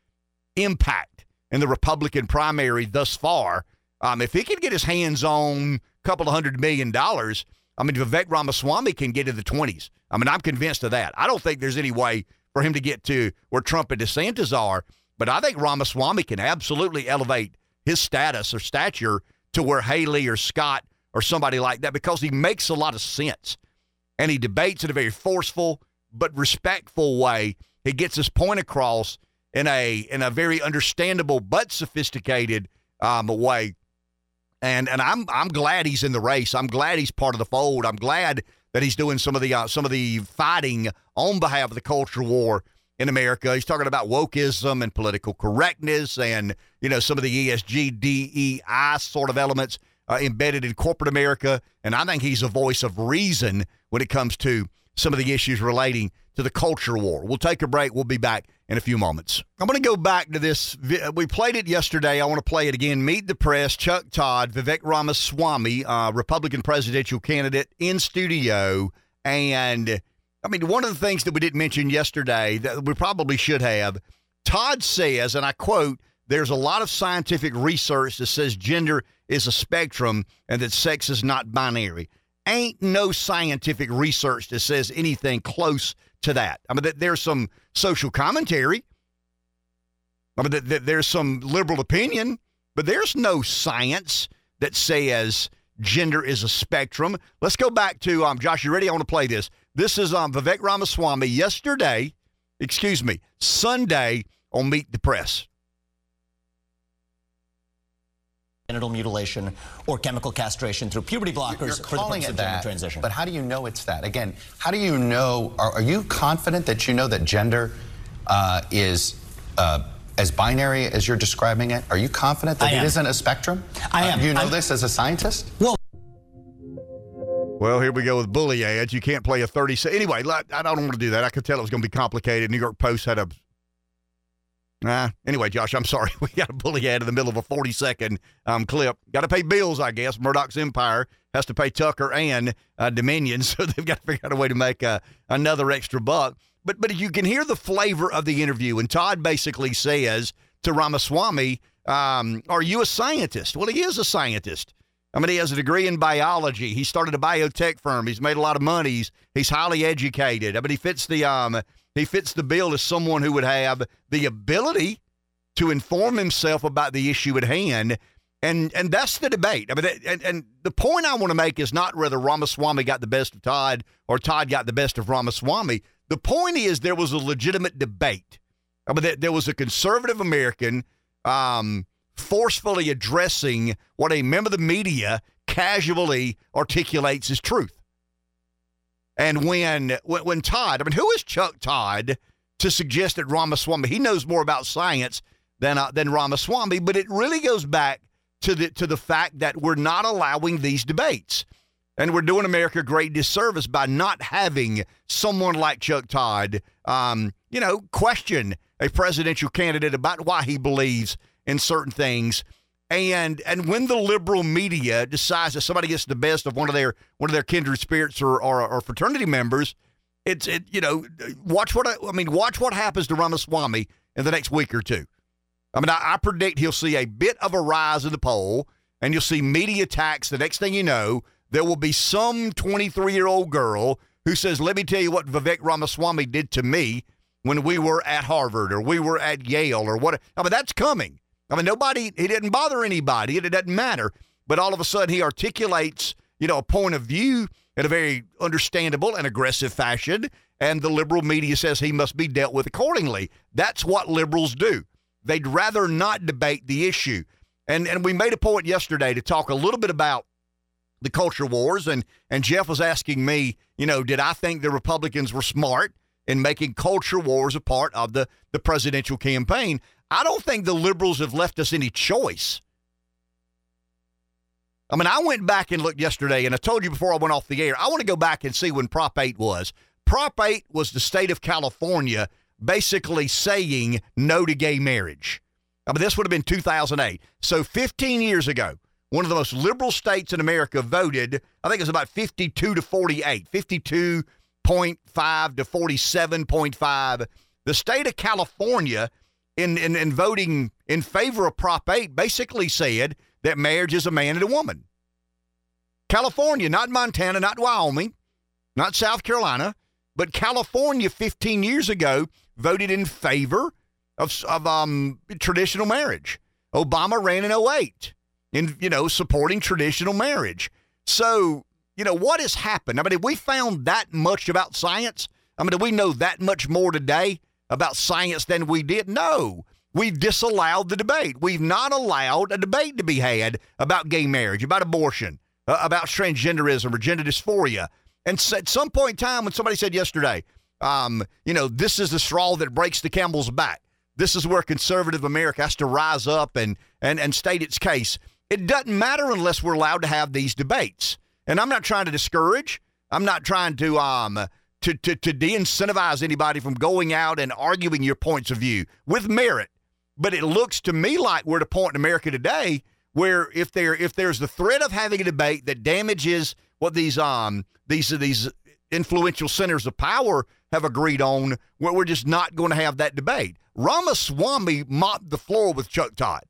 impact in the Republican primary thus far. Um, if he can get his hands on a couple of hundred million dollars, I mean, Vivek Ramaswamy can get to the 20s. I mean, I'm convinced of that. I don't think there's any way for him to get to where Trump and DeSantis are, but I think Ramaswamy can absolutely elevate his status or stature to where Haley or Scott or somebody like that because he makes a lot of sense and he debates in a very forceful but respectful way. He gets his point across in a in a very understandable but sophisticated um, way. And and I'm I'm glad he's in the race. I'm glad he's part of the fold. I'm glad that he's doing some of the uh, some of the fighting on behalf of the culture war in America. He's talking about wokeism and political correctness, and you know some of the ESG DEI sort of elements uh, embedded in corporate America. And I think he's a voice of reason when it comes to some of the issues relating to the culture war. We'll take a break. We'll be back in a few moments. I'm going to go back to this. We played it yesterday. I want to play it again. Meet the press. Chuck Todd, Vivek Ramaswamy, uh, Republican presidential candidate, in studio. And I mean, one of the things that we didn't mention yesterday that we probably should have, Todd says, and I quote, there's a lot of scientific research that says gender is a spectrum and that sex is not binary. Ain't no scientific research that says anything close to that. I mean, there's some social commentary. I mean, there's some liberal opinion, but there's no science that says gender is a spectrum. Let's go back to um, Josh. You ready? I want to play this. This is um, Vivek Ramaswamy yesterday, excuse me, Sunday on Meet the Press. genital mutilation or chemical castration through puberty blockers You're for the calling purpose it of that, gender transition. But how do you know it's that? Again, how do you know? Are, are you confident that you know that gender uh, is uh, as binary as you're describing it? Are you confident that I it am. isn't a spectrum? I Uh, am. you know I'm- this as a scientist? well, Well, here we go with bully ads. You can't play a 30 se- Anyway, I don't want to do that. I could tell it was going to be complicated. New York Post had a. Nah. Anyway, Josh, I'm sorry. We got a bully ad in the middle of a 40 second um, clip. Got to pay bills, I guess. Murdoch's Empire has to pay Tucker and uh, Dominion, so they've got to figure out a way to make uh, another extra buck. But but you can hear the flavor of the interview, and Todd basically says to Ramaswamy, um, "Are you a scientist?" Well, he is a scientist. I mean, he has a degree in biology. He started a biotech firm. He's made a lot of money. He's, he's highly educated. I mean, he fits the um he fits the bill as someone who would have the ability to inform himself about the issue at hand. And and that's the debate. I mean, and, and the point I want to make is not whether Ramaswamy got the best of Todd or Todd got the best of Ramaswamy. The point is there was a legitimate debate. I mean, there, was a conservative American um, forcefully addressing what a member of the media casually articulates as truth. And when, when when Todd, I mean, who is Chuck Todd to suggest that Ramaswamy he knows more about science than uh, than Ramaswamy? But it really goes back to the to the fact that we're not allowing these debates, and we're doing America a great disservice by not having someone like Chuck Todd, um, you know, question a presidential candidate about why he believes in certain things. And and when the liberal media decides that somebody gets the best of one of their one of their kindred spirits or or, or fraternity members, it's it you know watch what I, I mean watch what happens to Ramaswamy in the next week or two. I mean I, I predict he'll see a bit of a rise in the poll, and you'll see media attacks. The next thing you know, there will be some 23 year old girl who says, "Let me tell you what Vivek Ramaswamy did to me." When we were at Harvard or we were at Yale or what, I mean, that's coming. I mean, nobody, he didn't bother anybody. It doesn't matter. But all of a sudden, he articulates, you know, a point of view in a very understandable and aggressive fashion. And the liberal media says he must be dealt with accordingly. That's what liberals do. They'd rather not debate the issue. And, and we made a point yesterday to talk a little bit about the culture wars. And, and Jeff was asking me, you know, did I think the Republicans were smart in making culture wars a part of the, the presidential campaign? I don't think the liberals have left us any choice. I mean, I went back and looked yesterday, and I told you before I went off the air, I want to go back and see when Prop 8 was. Prop 8 was the state of California basically saying no to gay marriage. I mean, this would have been 2008. So 15 years ago, one of the most liberal states in America voted, I think it was about 52 to 48, 52.5 to 47.5. The state of California in, in, in voting in favor of Prop 8 basically said that marriage is a man and a woman. California, not Montana, not Wyoming, not South Carolina, but California 15 years ago voted in favor of, of um, traditional marriage. Obama ran in 08 in, you know, supporting traditional marriage. So, you know, what has happened? I mean, have we found that much about science? I mean, do we know that much more today? About science than we did? No. We've disallowed the debate. We've not allowed a debate to be had about gay marriage, about abortion, uh, about transgenderism or gender dysphoria. And at some point in time, when somebody said yesterday, um, you know, this is the straw that breaks the camel's back. This is where conservative America has to rise up and, and, and state its case. It doesn't matter unless we're allowed to have these debates. And I'm not trying to discourage. I'm not trying to um, to, to, to de incentivize anybody from going out and arguing your points of view with merit. But it looks to me like we're at a point in America today where if there if there's the threat of having a debate that damages what these um these these influential centers of power have agreed on, where we're just not going to have that debate. Ramaswamy mopped the floor with Chuck Todd.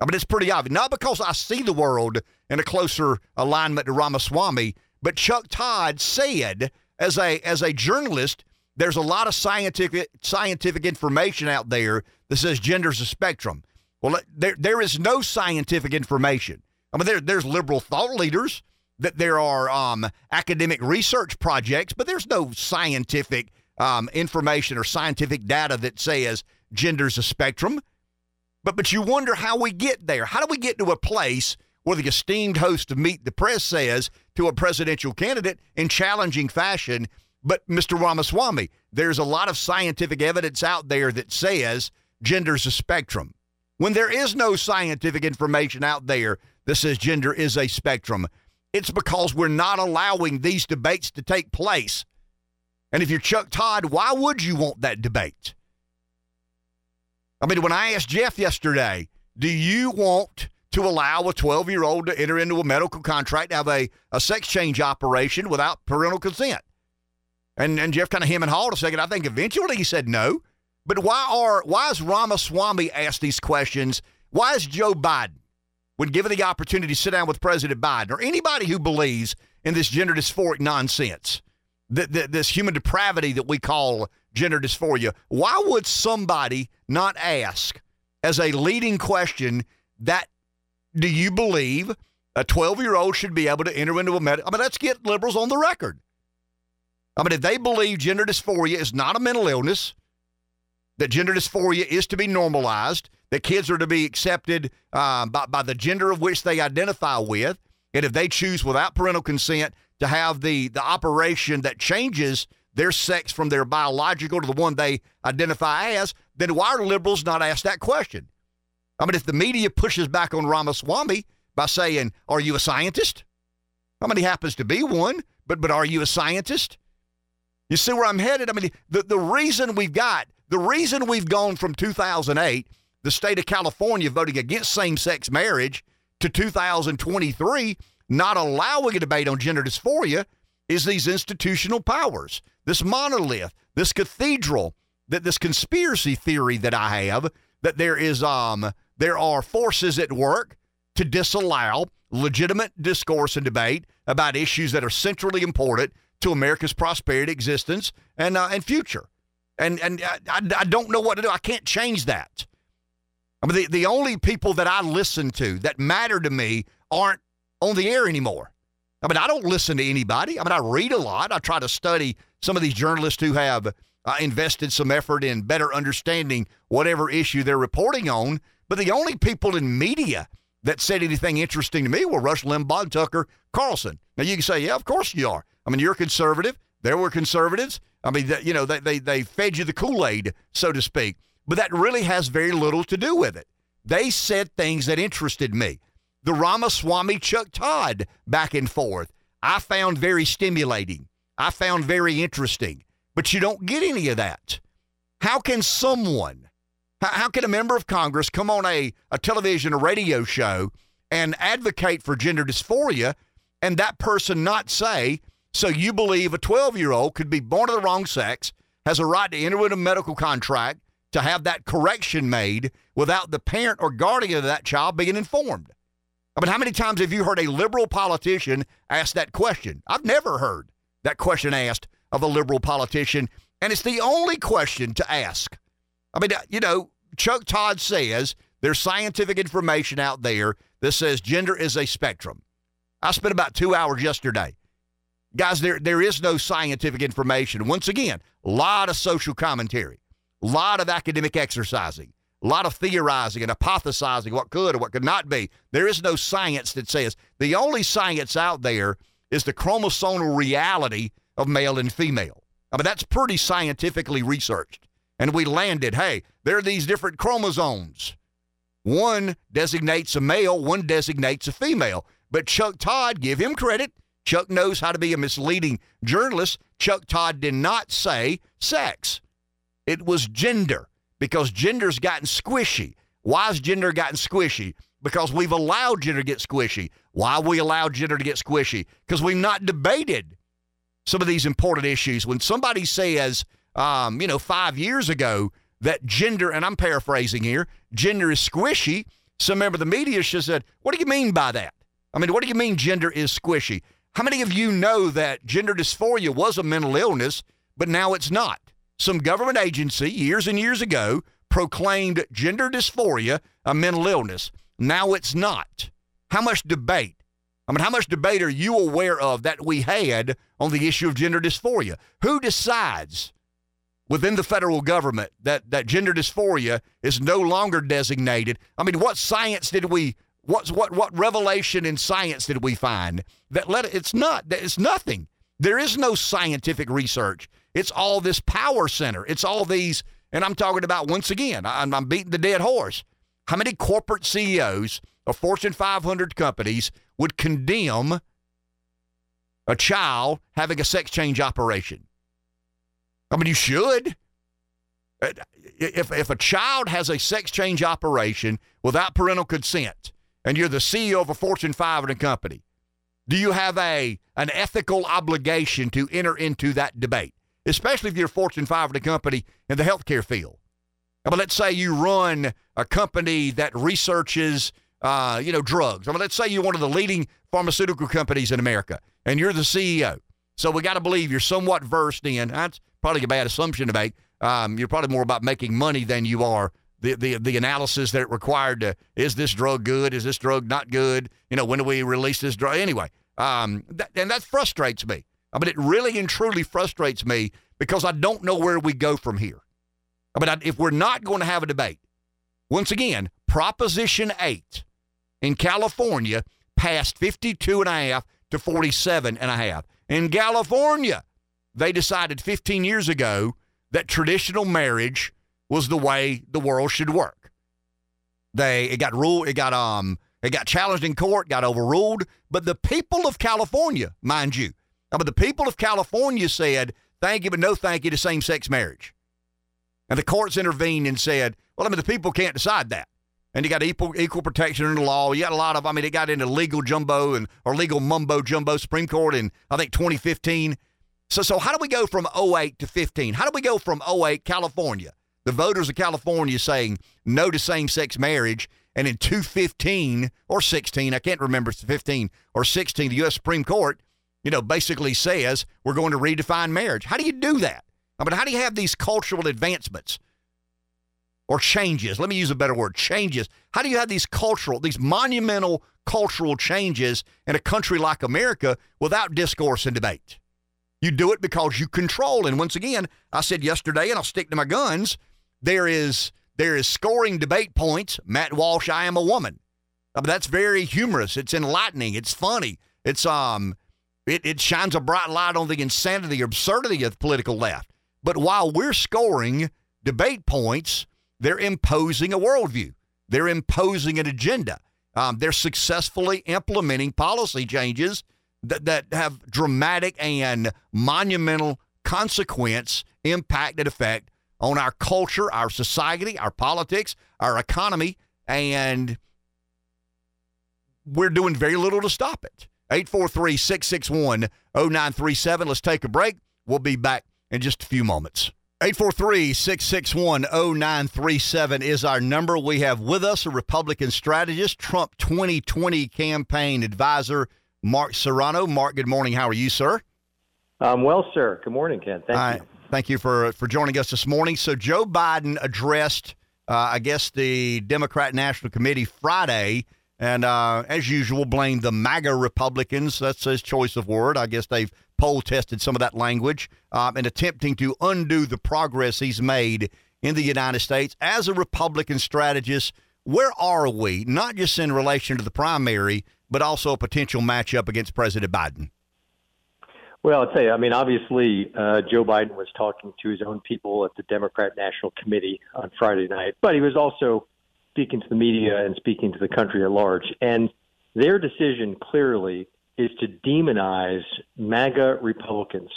I mean, it's pretty obvious. Not because I see the world in a closer alignment to Ramaswamy, but Chuck Todd said as a as a journalist, there's a lot of scientific scientific information out there that says gender's a spectrum. Well, there there is no scientific information. I mean, there there's liberal thought leaders that there are um, academic research projects, but there's no scientific um, information or scientific data that says gender's a spectrum. But but you wonder how we get there. How do we get to a place where the esteemed host of Meet the Press says to a presidential candidate in challenging fashion, but Mr. Ramaswamy, there's a lot of scientific evidence out there that says gender's a spectrum. When there is no scientific information out there that says gender is a spectrum, it's because we're not allowing these debates to take place. And if you're Chuck Todd, why would you want that debate? I mean, when I asked Jeff yesterday, do you want to allow a 12 year old to enter into a medical contract, to have a, a sex change operation without parental consent. And, and Jeff kind of him and hawed a second. I think eventually he said no. But why are why is Ramaswamy asked these questions? Why is Joe Biden, when given the opportunity to sit down with President Biden, or anybody who believes in this gender dysphoric nonsense, th- th- this human depravity that we call gender dysphoria, why would somebody not ask as a leading question that do you believe a 12 year old should be able to enter into a medical? I mean, let's get liberals on the record. I mean, if they believe gender dysphoria is not a mental illness, that gender dysphoria is to be normalized, that kids are to be accepted uh, by, by the gender of which they identify with, and if they choose without parental consent to have the, the operation that changes their sex from their biological to the one they identify as, then why are liberals not asked that question? I mean, if the media pushes back on Ramaswamy by saying, Are you a scientist? I mean, he happens to be one, but but are you a scientist? You see where I'm headed? I mean, the, the reason we've got, the reason we've gone from 2008, the state of California voting against same sex marriage to 2023, not allowing a debate on gender dysphoria, is these institutional powers, this monolith, this cathedral, that this conspiracy theory that I have that there is um there are forces at work to disallow legitimate discourse and debate about issues that are centrally important to America's prosperity, existence, and uh, and future. And and I, I, I don't know what to do. I can't change that. I mean, the, the only people that I listen to that matter to me aren't on the air anymore. I mean, I don't listen to anybody. I mean, I read a lot. I try to study some of these journalists who have uh, invested some effort in better understanding whatever issue they're reporting on. But the only people in media that said anything interesting to me were Rush Limbaugh and Tucker Carlson. Now, you can say, yeah, of course you are. I mean, you're conservative. There were conservatives. I mean, you know, they, they, they fed you the Kool Aid, so to speak. But that really has very little to do with it. They said things that interested me. The Ramaswamy Chuck Todd back and forth, I found very stimulating. I found very interesting. But you don't get any of that. How can someone, how, how can a member of Congress come on a, a television, or radio show and advocate for gender dysphoria and that person not say, so you believe a 12 year old could be born of the wrong sex, has a right to enter into a medical contract, to have that correction made without the parent or guardian of that child being informed. I mean, how many times have you heard a liberal politician ask that question? I've never heard that question asked of a liberal politician, and it's the only question to ask. I mean, you know, Chuck Todd says there's scientific information out there that says gender is a spectrum. I spent about two hours yesterday. Guys, there, there is no scientific information. Once again, a lot of social commentary. A lot of academic exercising, a lot of theorizing and hypothesizing what could or what could not be. There is no science that says the only science out there is the chromosomal reality of male and female. I mean, that's pretty scientifically researched. And we landed hey, there are these different chromosomes. One designates a male, one designates a female. But Chuck Todd, give him credit. Chuck knows how to be a misleading journalist. Chuck Todd did not say sex. It was gender because gender's gotten squishy. Why has gender gotten squishy? Because we've allowed gender to get squishy. Why we allowed gender to get squishy? Because we've not debated some of these important issues. When somebody says, um, you know, five years ago that gender, and I'm paraphrasing here, gender is squishy, some member of the media just said, what do you mean by that? I mean, what do you mean gender is squishy? How many of you know that gender dysphoria was a mental illness, but now it's not? some government agency years and years ago proclaimed gender dysphoria a mental illness. Now it's not. How much debate? I mean, how much debate are you aware of that we had on the issue of gender dysphoria? Who decides within the federal government that, that gender dysphoria is no longer designated? I mean, what science did we what what what revelation in science did we find that let it, it's not that it's nothing. There is no scientific research. It's all this power center. It's all these, and I'm talking about once again, I'm, I'm beating the dead horse. How many corporate CEOs of Fortune 500 companies would condemn a child having a sex change operation? I mean, you should. Uh, if, if a child has a sex change operation without parental consent, and you're the CEO of a Fortune 500 company, do you have a an ethical obligation to enter into that debate? especially if you're a Fortune 500 company in the healthcare field. But let's say you run a company that researches, uh, you know, drugs. I mean, let's say you're one of the leading pharmaceutical companies in America, and you're the CEO. So we got to believe you're somewhat versed in. That's probably a bad assumption to make. Um, you're probably more about making money than you are the, the the analysis that it required to is this drug good? Is this drug not good? You know, when do we release this drug? Anyway, um, that, and that frustrates me I mean, it really and truly frustrates me because I don't know where we go from here. I mean, if we're not going to have a debate, once again, Proposition 8 in California passed 52 and a half to 47 and a half. In California, they decided 15 years ago that traditional marriage was the way the world should work. They it got ruled, it got um it got challenged in court, got overruled, but the people of California, mind you, but the people of California said, thank you, but no thank you to same sex marriage. And the courts intervened and said, Well, I mean, the people can't decide that. And you got equal equal protection in the law. You got a lot of, I mean, it got into legal jumbo and or legal mumbo jumbo Supreme Court in I think 2015. So so how do we go from 08 to 15? How do we go from 08 California? The voters of California saying no to same-sex marriage, and in 215 or 16, I can't remember it's 15 or 16, the U.S. Supreme Court, you know, basically says we're going to redefine marriage. How do you do that? I mean, how do you have these cultural advancements or changes? Let me use a better word changes. How do you have these cultural, these monumental cultural changes in a country like America without discourse and debate? You do it because you control. And once again, I said yesterday, and I'll stick to my guns there is there is scoring debate points. Matt Walsh, I am a woman. Mean, that's very humorous. It's enlightening. It's funny. It's um, it, it shines a bright light on the insanity or absurdity of the political left. But while we're scoring debate points, they're imposing a worldview. They're imposing an agenda. Um, they're successfully implementing policy changes that, that have dramatic and monumental consequence, impact, and effect on our culture, our society, our politics, our economy, and we're doing very little to stop it. 843 661 0937. Let's take a break. We'll be back in just a few moments. 843 661 0937 is our number. We have with us a Republican strategist, Trump 2020 campaign advisor, Mark Serrano. Mark, good morning. How are you, sir? Um, well, sir. Good morning, Ken. Thank you. Thank you for for joining us this morning. So Joe Biden addressed, uh, I guess, the Democrat National Committee Friday, and uh, as usual, blamed the MAGA Republicans. That's his choice of word. I guess they've poll tested some of that language um, and attempting to undo the progress he's made in the United States as a Republican strategist. Where are we? Not just in relation to the primary, but also a potential matchup against President Biden. Well, tell you, I mean, obviously, uh, Joe Biden was talking to his own people at the Democrat National Committee on Friday night, but he was also speaking to the media and speaking to the country at large. And their decision clearly is to demonize MAGA Republicans.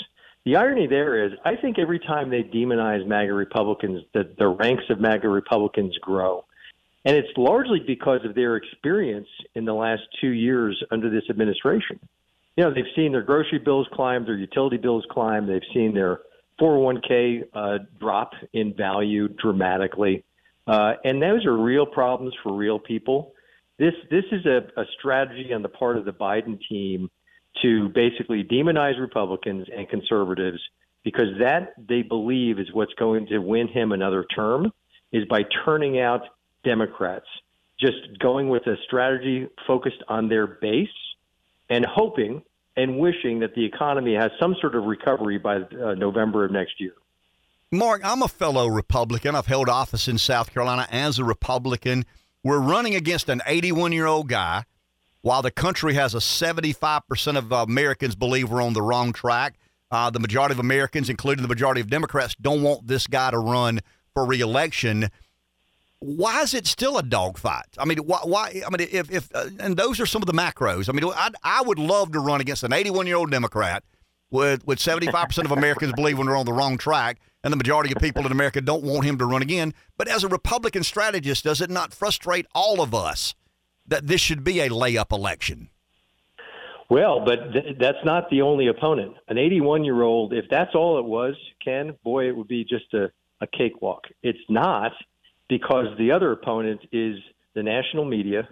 The irony there is, I think every time they demonize MAGA Republicans, that the ranks of MAGA Republicans grow. And it's largely because of their experience in the last two years under this administration. You know, they've seen their grocery bills climb, their utility bills climb, they've seen their 401k uh, drop in value dramatically, uh, and those are real problems for real people. This this is a, a strategy on the part of the Biden team to basically demonize Republicans and conservatives because that they believe is what's going to win him another term is by turning out Democrats, just going with a strategy focused on their base and hoping and wishing that the economy has some sort of recovery by uh, November of next year. Mark, I'm a fellow Republican. I've held office in South Carolina as a Republican. We're running against an 81 year old guy while the country has a 75% of Americans believe we're on the wrong track. Uh, the majority of Americans, including the majority of Democrats, don't want this guy to run for reelection why is it still a dogfight? I mean, why, why? I mean, if if uh, and those are some of the macros. I mean, I I would love to run against an 81 year old Democrat with with 75 percent of Americans believe when they're on the wrong track, and the majority of people in America don't want him to run again. But as a Republican strategist, does it not frustrate all of us that this should be a layup election? Well, but th- that's not the only opponent. An 81 year old, if that's all it was, Ken, boy, it would be just a, a cakewalk. It's not because the other opponent is the national media,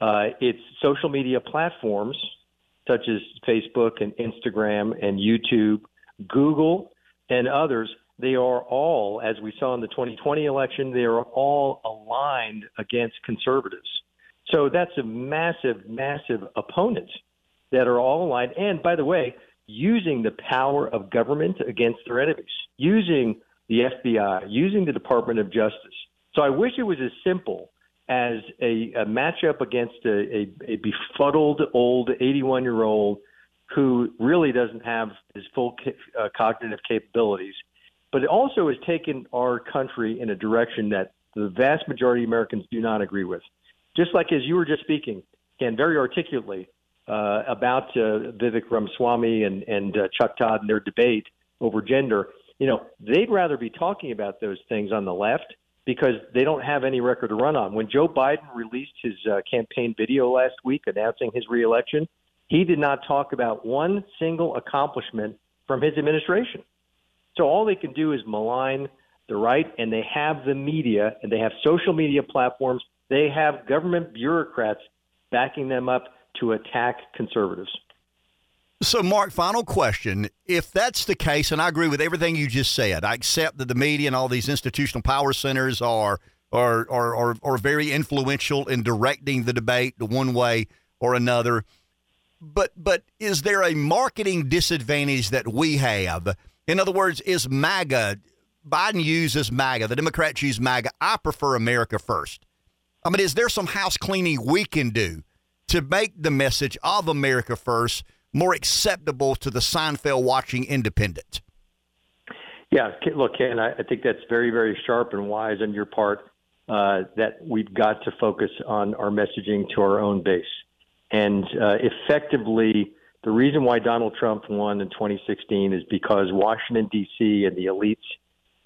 uh, it's social media platforms such as Facebook and Instagram and YouTube, Google, and others. They are all, as we saw in the 2020 election, they are all aligned against conservatives. So that's a massive, massive opponent that are all aligned. And by the way, using the power of government against their enemies, using the FBI, using the Department of Justice, so I wish it was as simple as a, a matchup against a, a, a befuddled old 81 year old who really doesn't have his full uh, cognitive capabilities, but it also has taken our country in a direction that the vast majority of Americans do not agree with. Just like as you were just speaking, Ken, very articulately uh, about uh, Vivek Ramaswamy and, and uh, Chuck Todd and their debate over gender, you know, they'd rather be talking about those things on the left because they don't have any record to run on. When Joe Biden released his uh, campaign video last week announcing his reelection, he did not talk about one single accomplishment from his administration. So all they can do is malign the right, and they have the media, and they have social media platforms. They have government bureaucrats backing them up to attack conservatives. So, Mark, final question. If that's the case, and I agree with everything you just said, I accept that the media and all these institutional power centers are are are, are, are very influential in directing the debate one way or another. But but is there a marketing disadvantage that we have? In other words, is MAGA Biden uses MAGA, the Democrats use MAGA. I prefer America first. I mean, is there some house cleaning we can do to make the message of America first more acceptable to the Seinfeld watching independent? Yeah, look, Ken, I think that's very, very sharp and wise on your part uh, that we've got to focus on our messaging to our own base. And uh, effectively, the reason why Donald Trump won in 2016 is because Washington, D.C. and the elites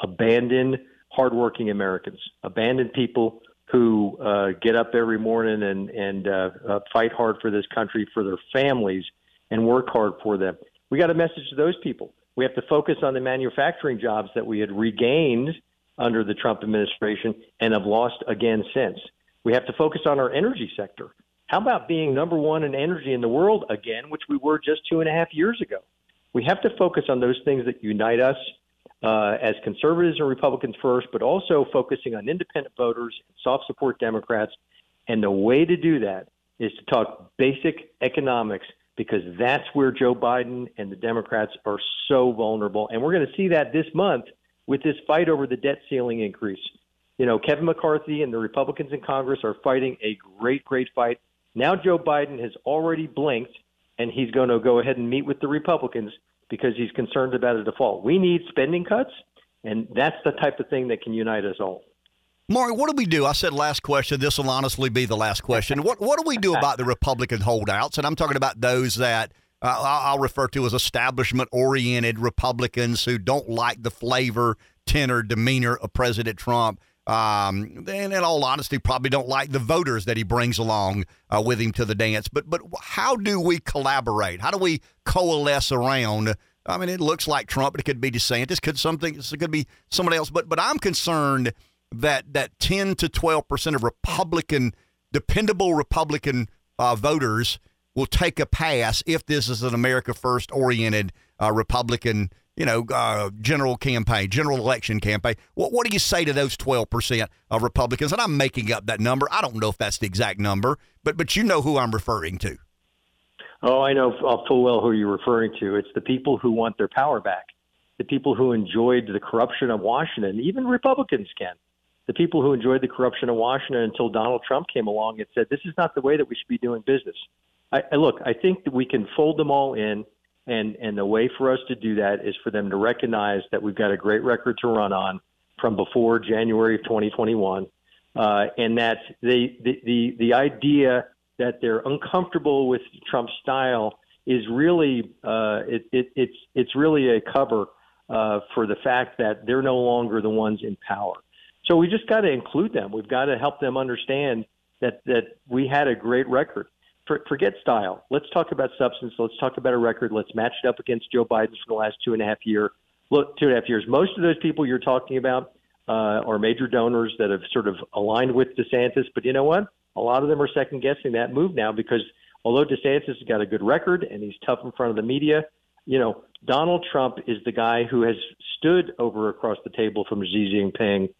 abandoned hardworking Americans, abandoned people who uh, get up every morning and, and uh, uh, fight hard for this country, for their families, and work hard for them. We got a message to those people. We have to focus on the manufacturing jobs that we had regained under the Trump administration and have lost again since. We have to focus on our energy sector. How about being number one in energy in the world again, which we were just two and a half years ago? We have to focus on those things that unite us uh, as conservatives and Republicans first, but also focusing on independent voters, soft support Democrats. And the way to do that is to talk basic economics because that's where Joe Biden and the Democrats are so vulnerable. And we're going to see that this month with this fight over the debt ceiling increase. You know, Kevin McCarthy and the Republicans in Congress are fighting a great, great fight. Now Joe Biden has already blinked and he's going to go ahead and meet with the Republicans because he's concerned about a default. We need spending cuts, and that's the type of thing that can unite us all. Maury, what do we do? I said last question. This will honestly be the last question. What what do we do about the Republican holdouts? And I'm talking about those that uh, I'll refer to as establishment oriented Republicans who don't like the flavor, tenor, demeanor of President Trump. Um, and in all honesty, probably don't like the voters that he brings along uh, with him to the dance. But but how do we collaborate? How do we coalesce around? I mean, it looks like Trump, but it could be DeSantis, could something, it could be somebody else. But but I'm concerned that that 10 to 12 percent of Republican, dependable Republican uh, voters will take a pass if this is an America First oriented uh, Republican you know, uh, general campaign, general election campaign. What, what do you say to those 12% of Republicans? And I'm making up that number. I don't know if that's the exact number, but, but you know who I'm referring to. Oh, I know full well who you're referring to. It's the people who want their power back, the people who enjoyed the corruption of Washington. Even Republicans can. The people who enjoyed the corruption in Washington until Donald Trump came along and said, this is not the way that we should be doing business. I, I look, I think that we can fold them all in and and the way for us to do that is for them to recognize that we've got a great record to run on from before January of 2021, uh, and that they, the the the idea that they're uncomfortable with Trump's style is really uh, it, it, it's it's really a cover uh, for the fact that they're no longer the ones in power. So we just got to include them. We've got to help them understand that that we had a great record for, forget style. Let's talk about substance. Let's talk about a record. Let's match it up against Joe Biden for the last two and a half year. Look, two and a half years. Most of those people you're talking about uh, are major donors that have sort of aligned with DeSantis. But you know what? A lot of them are second guessing that move now because although DeSantis has got a good record and he's tough in front of the media, you know, Donald Trump is the guy who has stood over across the table from Xi Jinping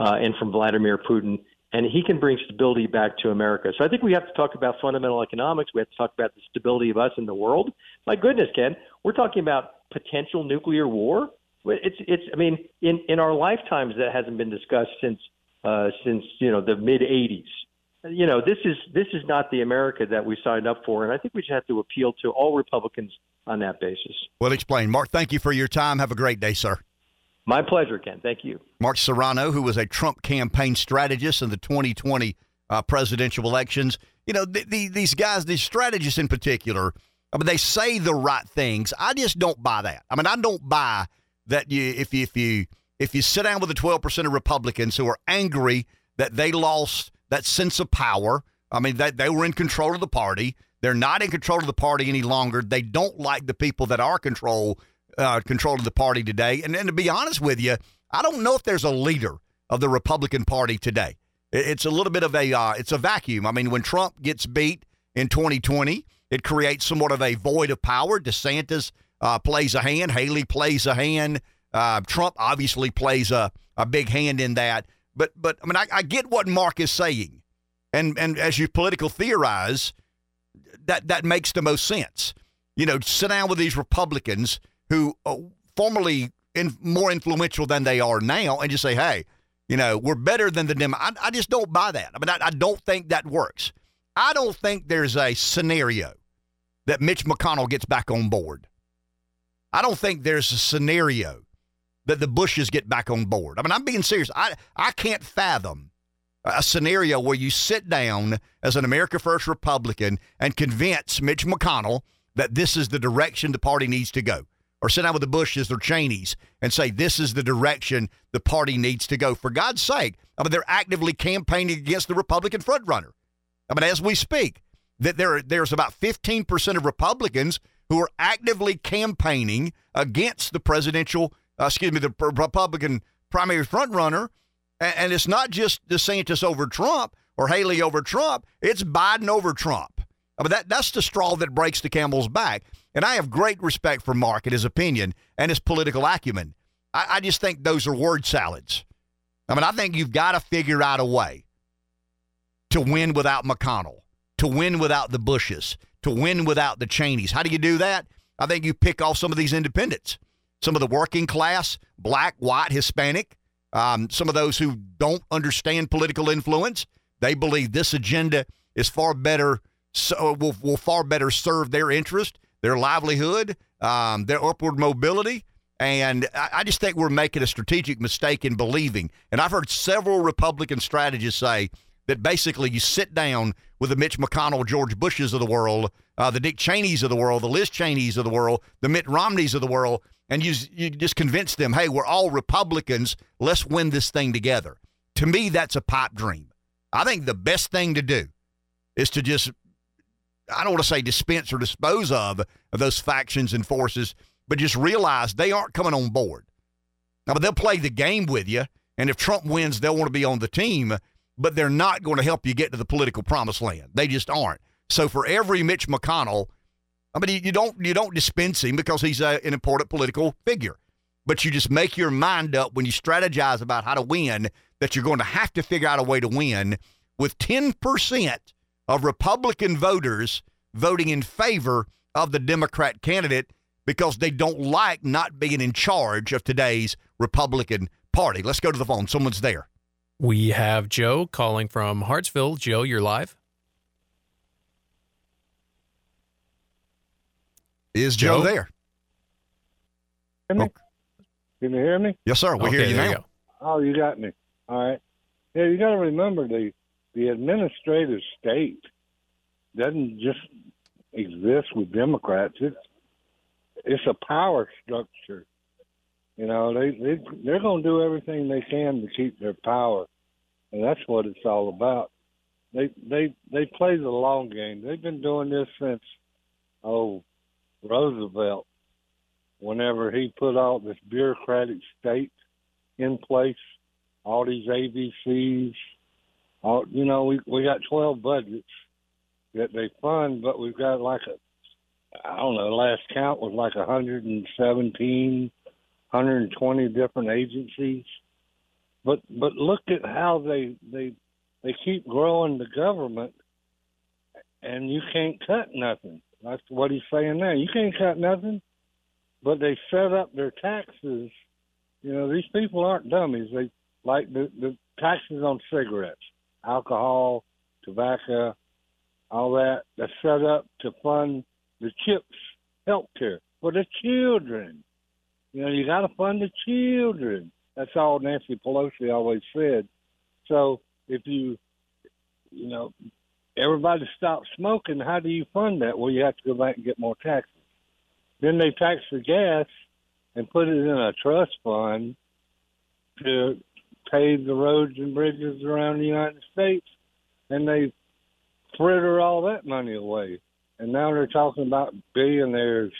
uh, and from Vladimir Putin and he can bring stability back to America. So I think we have to talk about fundamental economics. We have to talk about the stability of us in the world. My goodness, Ken, we're talking about potential nuclear war. It's it's. I mean, in in our lifetimes, that hasn't been discussed since uh, since you know the mid '80s. You know, this is this is not the America that we signed up for, and I think we just have to appeal to all Republicans on that basis. Well, explain, Mark. Thank you for your time. Have a great day, sir. My pleasure, Ken. Thank you. Mark Serrano, who was a Trump campaign strategist in the 2020 uh, presidential elections. You know, the, the, these guys, these strategists in particular, I mean, they say the right things. I just don't buy that. I mean, I don't buy that you if you, if you if you sit down with the 12% of Republicans who are angry that they lost that sense of power, I mean, they, they were in control of the party. They're not in control of the party any longer. They don't like the people that are control uh, control of the party today. And, and to be honest with you, I don't know if there's a leader of the Republican Party today. It, it's a little bit of a uh, it's a vacuum. I mean, when Trump gets beat in 2020, it creates somewhat of a void of power. DeSantis uh, plays a hand. Haley plays a hand. Uh, Trump obviously plays a, a big hand in that. But but I mean, I, I get what Mark is saying, and and as you political theorize, that that makes the most sense. You know, sit down with these Republicans who uh, formerly in, more influential than they are now, and just say, hey, you know, we're better than the Dem. I, I just don't buy that. I mean, I, I don't think that works. I don't think there's a scenario that Mitch McConnell gets back on board. I don't think there's a scenario that the Bushes get back on board. I mean, I'm being serious. I I can't fathom a scenario where you sit down as an America First Republican and convince Mitch McConnell that this is the direction the party needs to go. Or sit down with the Bushes or Cheneys and say this is the direction the party needs to go. For God's sake, I mean they're actively campaigning against the Republican frontrunner. I mean, as we speak, that there there's about 15% of Republicans who are actively campaigning against the presidential uh, excuse me, the Republican primary frontrunner. And, and it's not just DeSantis over Trump or Haley over Trump, it's Biden over Trump. I mean, that, that's the straw that breaks the camel's back. And I have great respect for Mark and his opinion and his political acumen. I, I just think those are word salads. I mean, I think you've got to figure out a way to win without McConnell, to win without the Bushes, to win without the Cheneys. How do you do that? I think you pick off some of these independents some of the working class, black, white, Hispanic, um, some of those who don't understand political influence. They believe this agenda is far better, so will, will far better serve their interest, their livelihood, um, their upward mobility. And I, I just think we're making a strategic mistake in believing. And I've heard several Republican strategists say that basically you sit down with the Mitch McConnell, George Bushes of the world, uh, the Dick Cheneys of the world, the Liz Cheneys of the world, the Mitt Romneys of the world, and you, you just convince them, hey, we're all Republicans. Let's win this thing together. To me, that's a pipe dream. I think the best thing to do is to just, I don't want to say dispense or dispose of, of those factions and forces, but just realize they aren't coming on board. Now, but they'll play the game with you. And if Trump wins, they'll want to be on the team, but they're not going to help you get to the political promised land. They just aren't. So for every Mitch McConnell I mean, you don't you don't dispense him because he's a, an important political figure, but you just make your mind up when you strategize about how to win that you're going to have to figure out a way to win with 10% of Republican voters voting in favor of the Democrat candidate because they don't like not being in charge of today's Republican Party. Let's go to the phone. Someone's there. We have Joe calling from Hartsville. Joe, you're live. Is Joe, Joe there? Can you oh. hear me? Yes, sir. We okay, hear you now. You oh, you got me. All right. Yeah, you got to remember the the administrative state doesn't just exist with Democrats. It's it's a power structure. You know, they they they're going to do everything they can to keep their power, and that's what it's all about. They they they play the long game. They've been doing this since oh Roosevelt, whenever he put all this bureaucratic state in place, all these ABCs, all you know, we we got twelve budgets that they fund, but we've got like a I don't know, last count was like 117, 120 different agencies. But but look at how they they they keep growing the government, and you can't cut nothing. That's what he's saying now. You can't cut nothing, but they set up their taxes. You know, these people aren't dummies. They like the, the taxes on cigarettes, alcohol, tobacco, all that. They're set up to fund the CHIPS health care for the children. You know, you got to fund the children. That's all Nancy Pelosi always said. So if you, you know, everybody stops smoking, how do you fund that? Well, you have to go back and get more taxes. Then they tax the gas and put it in a trust fund, to pave the roads and bridges around the United States, and they fritter all that money away. And now they're talking about billionaires.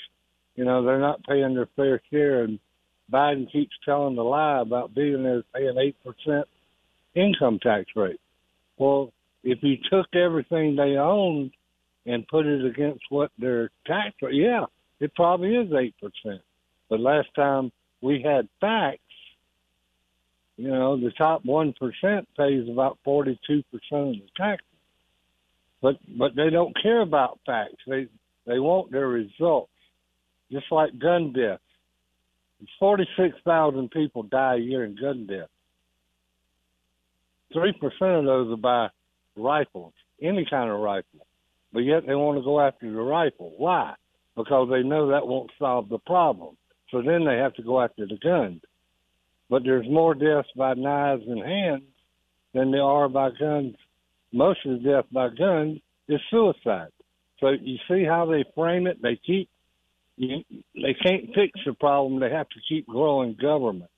You know, they're not paying their fair share, and Biden keeps telling the lie about billionaires paying eight percent income tax rate. Well, if you took everything they owned and put it against what their tax rate, yeah, it probably is eight percent. But last time we had facts, you know, the top one percent pays about forty-two percent of the tax. But but they don't care about facts. They they want their results. Just like gun deaths. Forty-six thousand people die a year in gun deaths. Three percent of those are by rifles, any kind of rifle. But yet they want to go after the rifle. Why? Because they know that won't solve the problem. So then they have to go after the guns. But there's more deaths by knives and hands than there are by guns. Most of the death by guns is suicide. So you see how they frame it? They keep you, they can't fix the problem. They have to keep growing government.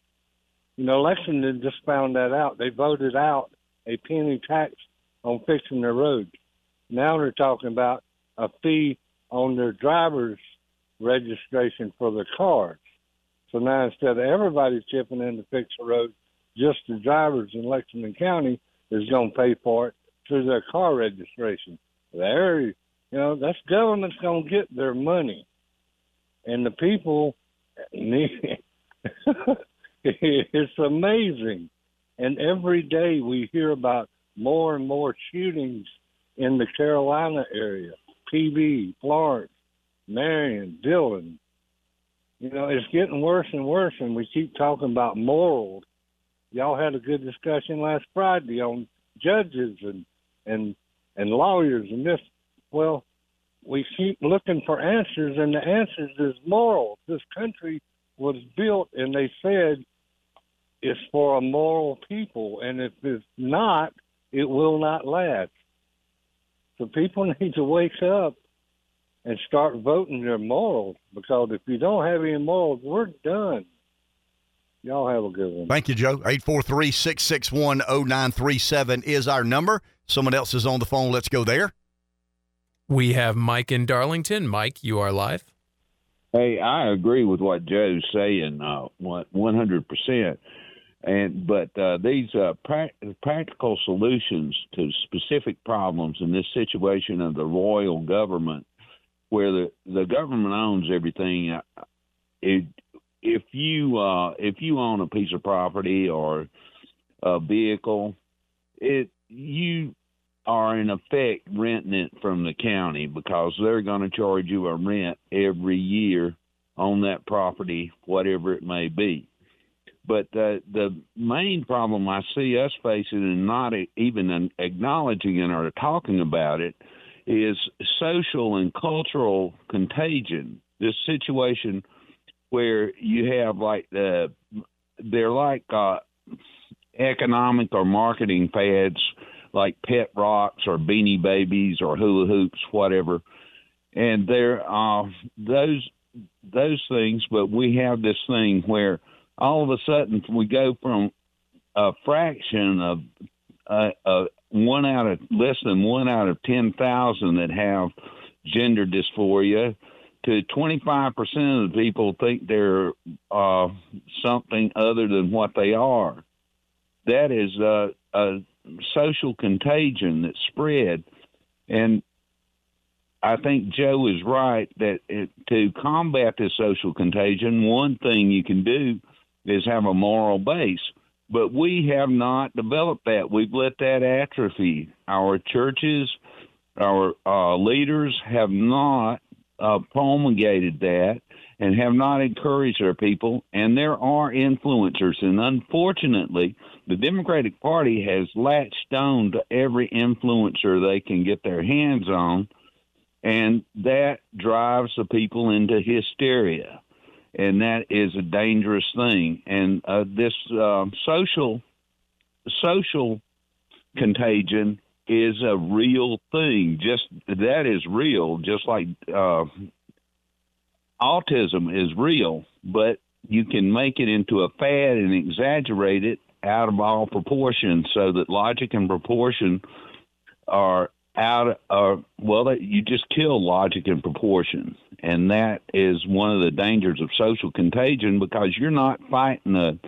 You know, Lexington just found that out. They voted out a penny tax on fixing their roads. Now they're talking about a fee on their driver's registration for their cars. So now instead of everybody chipping in to fix the road, just the drivers in Lexington County is going to pay for it through their car registration. There, you know, that's government's going to get their money, and the people need. it's amazing, and every day we hear about more and more shootings in the Carolina area, Pee Dee, Florence, Marion, Dillon. You know, it's getting worse and worse, and we keep talking about morals. Y'all had a good discussion last Friday on judges and and and lawyers and this. Well, we keep looking for answers, and the answers is morals. This country was built, and they said it's for a moral people, and if it's not, it will not last. So people need to wake up and start voting their morals because if you don't have any morals, we're done. Y'all have a good one. Thank you, Joe. 843 661 0937 is our number. Someone else is on the phone. Let's go there. We have Mike in Darlington. Mike, you are live. Hey, I agree with what Joe's saying, uh, one hundred percent. And but uh, these uh, pra- practical solutions to specific problems in this situation of the royal government, where the the government owns everything, uh, it, if you uh, if you own a piece of property or a vehicle, it you are in effect renting it from the county because they're going to charge you a rent every year on that property, whatever it may be. But the the main problem I see us facing and not even acknowledging it or talking about it is social and cultural contagion. This situation where you have like the they're like uh, economic or marketing fads like pet rocks or beanie babies or hula hoops, whatever. And there are those those things, but we have this thing where all of a sudden we go from a fraction of uh, uh, one out of less than one out of ten thousand that have gender dysphoria to 25% of the people think they're uh, something other than what they are. That is uh, a social contagion that spread. And I think Joe is right that it, to combat this social contagion, one thing you can do is have a moral base. But we have not developed that. We've let that atrophy. Our churches, our uh, leaders have not uh, promulgated that and have not encouraged our people. And there are influencers. And unfortunately, the Democratic Party has latched on to every influencer they can get their hands on. And that drives the people into hysteria and that is a dangerous thing. And uh, this uh, social social contagion is a real thing. Just that is real. Just like uh, autism is real, but you can make it into a fad and exaggerate it out of all proportion so that logic and proportion are out of well you just kill logic and proportion and that is one of the dangers of social contagion because you're not fighting a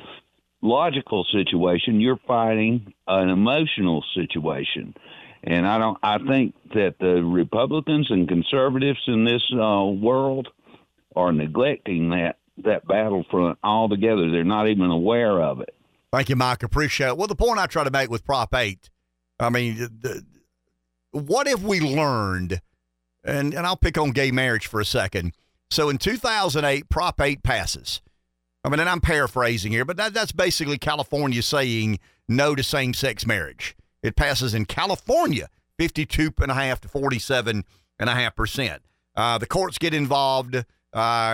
logical situation you're fighting an emotional situation and i don't i think that the republicans and conservatives in this uh, world are neglecting that that battlefront altogether they're not even aware of it Thank you, Mike. Appreciate it. Well, the point I try to make with Prop 8, I mean, the, what if we learned, and, and I'll pick on gay marriage for a second. So in 2008, Prop 8 passes. I mean, and I'm paraphrasing here, but that, that's basically California saying no to same sex marriage. It passes in California, 52.5 to 47.5%. Uh, the courts get involved uh,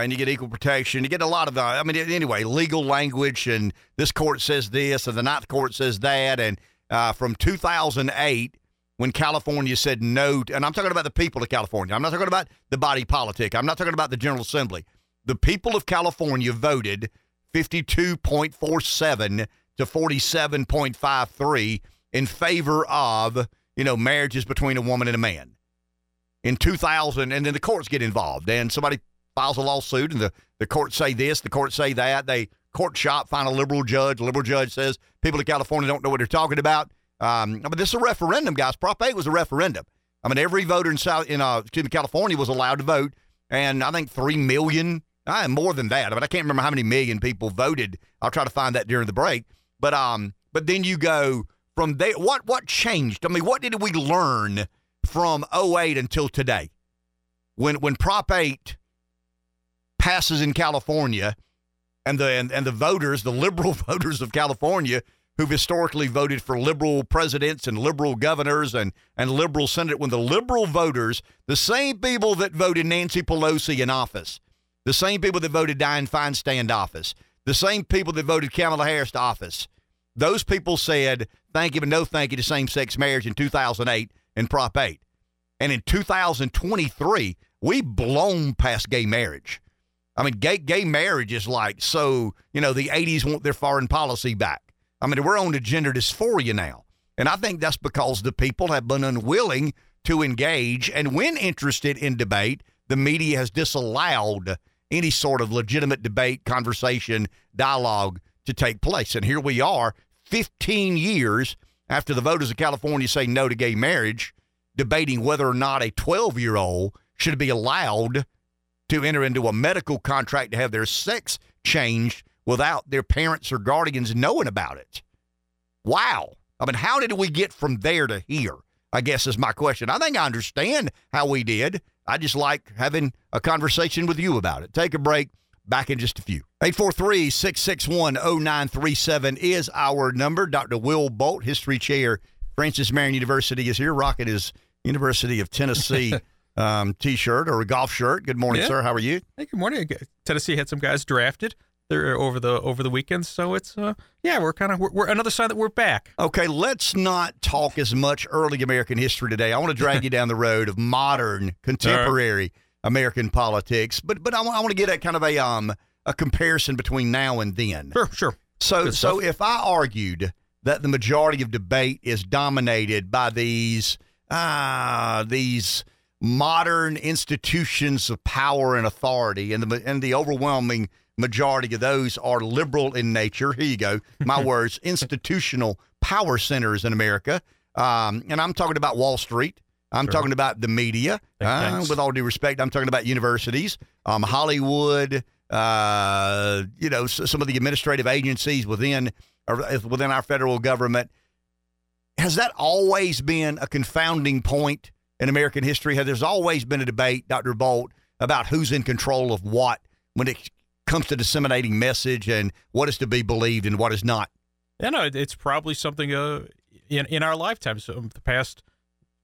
and you get equal protection. You get a lot of, uh, I mean, anyway, legal language, and this court says this, and the ninth court says that. And uh, from 2008, when California said no, and I'm talking about the people of California, I'm not talking about the body politic, I'm not talking about the General Assembly. The people of California voted 52.47 to 47.53 in favor of, you know, marriages between a woman and a man. In 2000, and then the courts get involved, and somebody files a lawsuit, and the, the courts say this, the courts say that. They court shop, find a liberal judge. liberal judge says people of California don't know what they're talking about. Um, but this is a referendum, guys. Prop 8 was a referendum. I mean, every voter in South in uh, excuse me, California was allowed to vote, and I think three million, I uh, more than that. I mean, I can't remember how many million people voted. I'll try to find that during the break. But um, but then you go from there. What what changed? I mean, what did we learn from 08 until today? When when Prop 8 passes in California, and the and, and the voters, the liberal voters of California, who've historically voted for liberal presidents and liberal governors and and liberal senate, when the liberal voters, the same people that voted Nancy Pelosi in office, the same people that voted Dianne Feinstein in office, the same people that voted Kamala Harris to office, those people said thank you but no thank you to same-sex marriage in 2008 and Prop 8. And in 2023, we blown past gay marriage. I mean, gay gay marriage is like so. You know, the '80s want their foreign policy back. I mean, we're on to gender dysphoria now, and I think that's because the people have been unwilling to engage, and when interested in debate, the media has disallowed any sort of legitimate debate, conversation, dialogue to take place. And here we are, 15 years after the voters of California say no to gay marriage, debating whether or not a 12 year old should be allowed to enter into a medical contract to have their sex changed without their parents or guardians knowing about it. Wow. I mean, how did we get from there to here? I guess is my question. I think I understand how we did. I just like having a conversation with you about it. Take a break. Back in just a few. 843 661 0937 is our number. Dr. Will Bolt, history chair, Francis Marion University, is here. Rocking his University of Tennessee um, t-shirt or a golf shirt. Good morning, Yeah. sir. How are you? Hey, good morning. Tennessee had some guys drafted there over the over the weekend, so it's uh yeah, we're kind of we're, we're another sign that we're back. Okay, let's not talk as much early American history today. I want to drag you down the road of modern, contemporary American politics, but but I want, to get at kind of a um a comparison between now and then. Sure, sure. So Good so stuff. if I argued that the majority of debate is dominated by these ah these modern institutions of power and authority, and the and the overwhelming majority of those are liberal in nature. Here you go, my words: institutional power centers in America. Um, and I'm talking about Wall Street. I'm Sure. talking about the media. Uh, with all due respect, I'm talking about universities, um, Hollywood. Uh, you know, s- some of the administrative agencies within or within our federal government. Has that always been a confounding point in American history? Has there's always been a debate, Dr. Bolt, about who's in control of what when it comes to disseminating message and what is to be believed and what is not? Yeah, no, it's probably something uh in in our lifetimes, so the past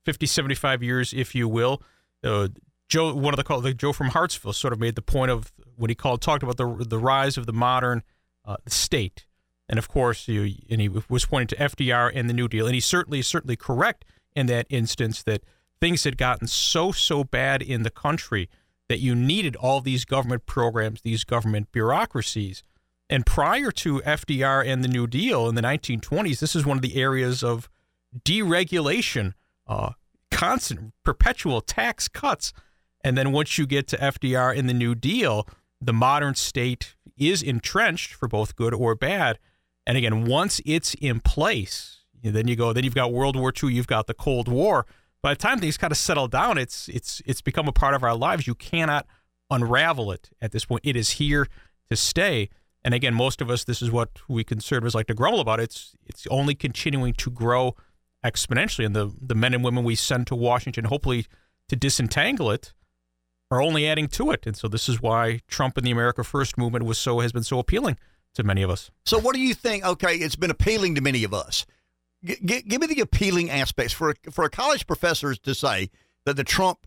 50, 75 years, if you will. Uh, Joe, one of the call, the Joe from Hartsville, sort of made the point of when he called talked about the the rise of the modern uh, state, and of course, you, and he was pointing to FDR and the New Deal, and he's certainly certainly correct in that instance that things had gotten so so bad in the country that you needed all these government programs, these government bureaucracies. And prior to FDR and the New Deal in the 1920s, this is one of the areas of deregulation, uh, constant, perpetual tax cuts. And then once you get to FDR and the New Deal, the modern state is entrenched for both good or bad. And again, once it's in place, then you go, then you've got World War II, you've got the Cold War. By the time things kind of settle down, it's it's it's become a part of our lives. You cannot unravel it at this point. It is here to stay. And again, most of us, this is what we conservatives like to grumble about. It's it's only continuing to grow exponentially. And the the men and women we send to Washington, hopefully to disentangle it, are only adding to it. And so this is why Trump and the America First movement was so has been so appealing to many of us. So what do you think? Okay, it's been appealing to many of us. G- g- give me the appealing aspects for a, for a college professor to say that the Trump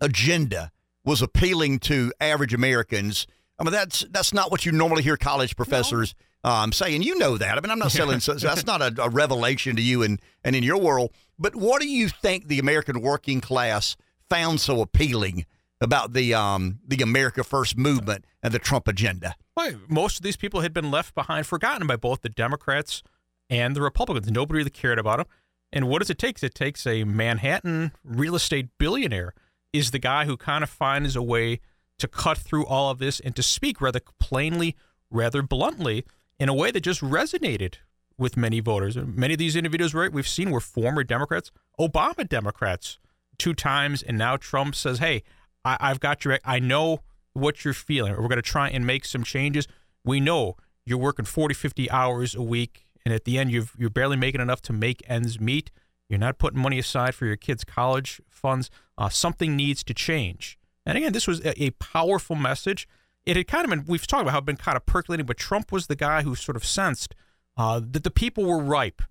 agenda was appealing to average Americans. I mean, that's that's not what you normally hear college professors um, saying. You know that. I mean, I'm not selling. so that's not a, a revelation to you and and in your world. But what do you think the American working class found so appealing about the um, the America First movement and the Trump agenda? Well, most of these people had been left behind, forgotten by both the Democrats and the Republicans. Nobody really cared about them. And what does it take? It takes a Manhattan real estate billionaire is the guy who kind of finds a way to cut through all of this and to speak rather plainly, rather bluntly, in a way that just resonated with many voters. Many of these individuals, right, we've seen were former Democrats, Obama Democrats, two times, and now Trump says, "Hey, I, have got your. I know what you're feeling. We're going to try and make some changes. We know you're working 40, 50 hours a week, and at the end, you you're barely making enough to make ends meet. You're not putting money aside for your kids' college funds. Uh, something needs to change." And again, this was a, a powerful message. It had kind of been, we've talked about how it had been kind of percolating, but Trump was the guy who sort of sensed uh, that the people were ripe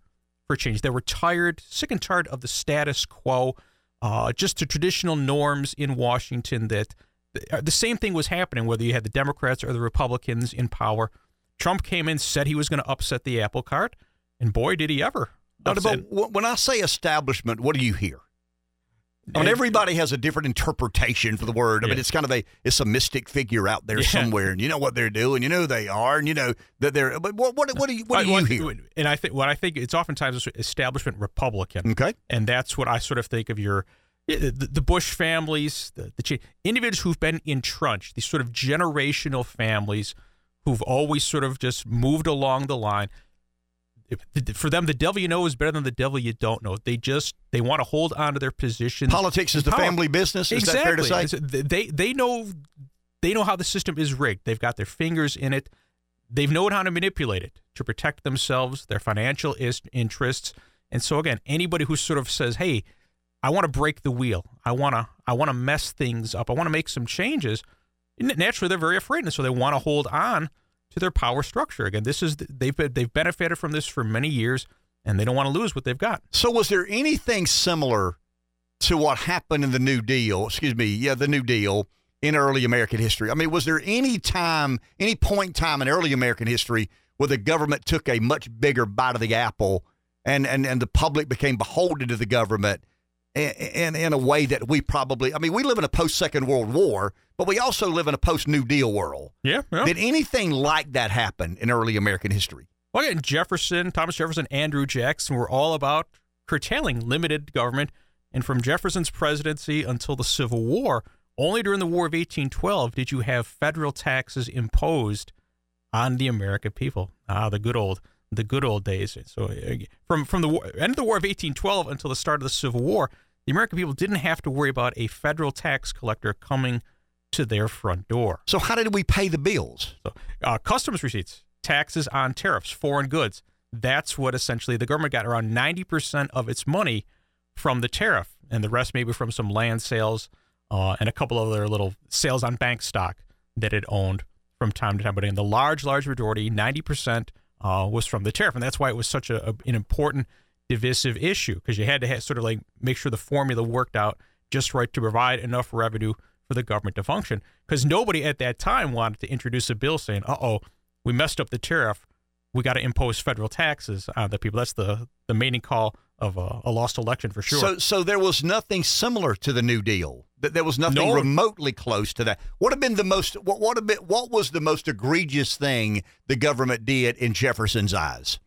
for change. They were tired, sick and tired of the status quo, uh, just the traditional norms in Washington that uh, the same thing was happening, whether you had the Democrats or the Republicans in power. Trump came in, said he was going to upset the apple cart, and boy, did he ever. But, but when I say establishment, what do you hear? I mean, everybody has a different interpretation for the word. I mean, it's kind of a it's a mystic figure out there Yeah. somewhere, and you know what they're doing, you know who they are, and you know that they're. But what what what do you what do I- you what- hear? And I think what I think it's oftentimes establishment Republican. Okay, and that's what I sort of think of your the, the Bush families, the, the individuals who've been entrenched, these sort of generational families who've always sort of just moved along the line. For them, the devil you know is better than the devil you don't know. They just they want to hold on to their position. Politics is the power. family business. Is exactly. that fair to say? They they know they know how the system is rigged. They've got their fingers in it. They've known how to manipulate it to protect themselves, their financial is- interests. And so again, anybody who sort of says, "Hey, I want to break the wheel. I want to I want to mess things up. I want to make some changes." Naturally, they're very afraid, and so they want to hold on to their power structure. Again, this is they've they've benefited from this for many years, and they don't want to lose what they've got. So, was there anything similar to what happened in the New Deal? Excuse me, yeah, the New Deal in early American history. I mean, was there any time, any point in time in early American history where the government took a much bigger bite of the apple, and and and the public became beholden to the government? In, in a way that we probably, I mean, we live in a post Second World War, but we also live in a post New Deal world. Yeah, yeah. Did anything like that happen in early American history? Well, again, Jefferson, Thomas Jefferson, Andrew Jackson were all about curtailing limited government. And from Jefferson's presidency until the Civil War, only during the War of 1812 did you have federal taxes imposed on the American people. Ah, the good old, the good old days. So uh, from from the war, end of the War of 1812 until the start of the Civil War, the American people didn't have to worry about a federal tax collector coming to their front door. So how did we pay the bills? So, uh, customs receipts, taxes on tariffs, foreign goods. That's what essentially the government got around 90% of its money from the tariff, and the rest maybe from some land sales uh, and a couple other little sales on bank stock that it owned from time to time. But in the large, large majority, 90% uh, was from the tariff. And that's why it was such a, a- an important divisive issue because you had to have, sort of like make sure the formula worked out just right to provide enough revenue for the government to function. Because nobody at that time wanted to introduce a bill saying, uh oh, we messed up the tariff. We got to impose federal taxes on the people. That's the, the mating call of a, a lost election for sure. So, so there was nothing similar to the New Deal. That there was nothing No. remotely close to that. What have been the most? What what have been, What was the most egregious thing the government did in Jefferson's eyes,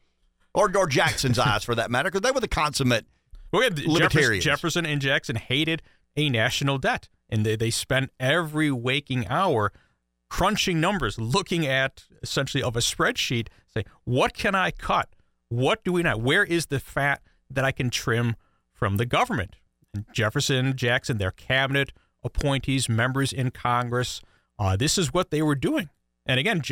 or or Jackson's eyes, for that matter? Because they were the consummate Well, yeah, Jefferson, libertarians. Jefferson and Jackson hated a national debt, and they, they spent every waking hour crunching numbers, looking at essentially of a spreadsheet, say, what can I cut? What do we not? Where is the fat that I can trim from the government? And Jefferson, Jackson, their cabinet appointees, members in Congress, uh, this is what they were doing. And again,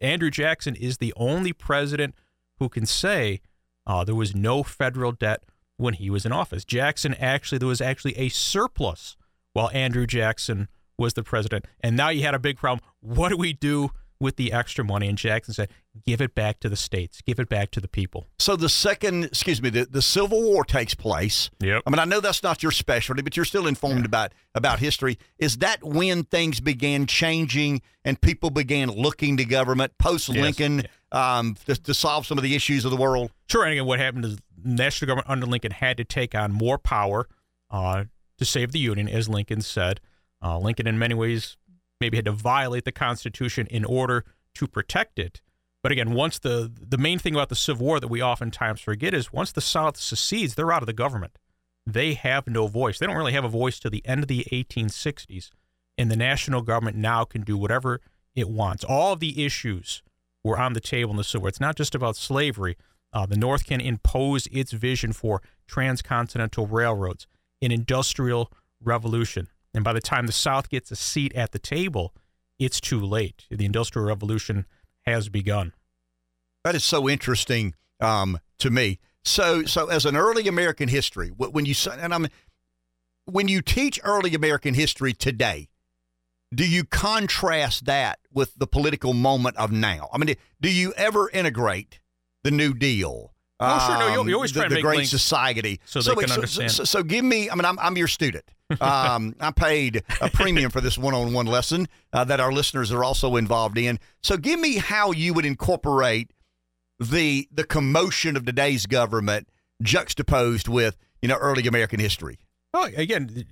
Andrew Jackson is the only president who can say uh, there was no federal debt when he was in office. Jackson actually, there was actually a surplus while Andrew Jackson was the president. And now you had a big problem. What do we do with the extra money? And Jackson said, give it back to the states, give it back to the people. So the second, excuse me, the, the Civil War takes place. Yep. I mean, I know that's not your specialty, but you're still informed about about history. Is that when things began changing and people began looking to government post Lincoln um, to, to solve some of the issues of the world? Sure. And again, what happened is national government under Lincoln had to take on more power uh, to save the Union, as Lincoln said. Uh, Lincoln, in many ways, maybe had to violate the Constitution in order to protect it. But again, once the the main thing about the Civil War that we oftentimes forget is once the South secedes, they're out of the government. They have no voice. They don't really have a voice to the end of the 1860s, and the national government now can do whatever it wants. All of the issues were on the table in the Civil War. It's not just about slavery. Uh, the North can impose its vision for transcontinental railroads, an industrial revolution. And by the time the South gets a seat at the table, it's too late. The Industrial Revolution has begun. That is so interesting um, to me. So, so as an early American history, when you and I'm, when you teach early American history today, do you contrast that with the political moment of now? I mean, do you ever integrate the New Deal? Oh, sure. No, you- um, you always the, try and the Great links Society, so they can so, understand. So, so give me. I mean, I'm, I'm your student. Um, I paid a premium for this one-on-one lesson uh, that our listeners are also involved in. So give me how you would incorporate the the commotion of today's government juxtaposed with you know early American history. Oh, again,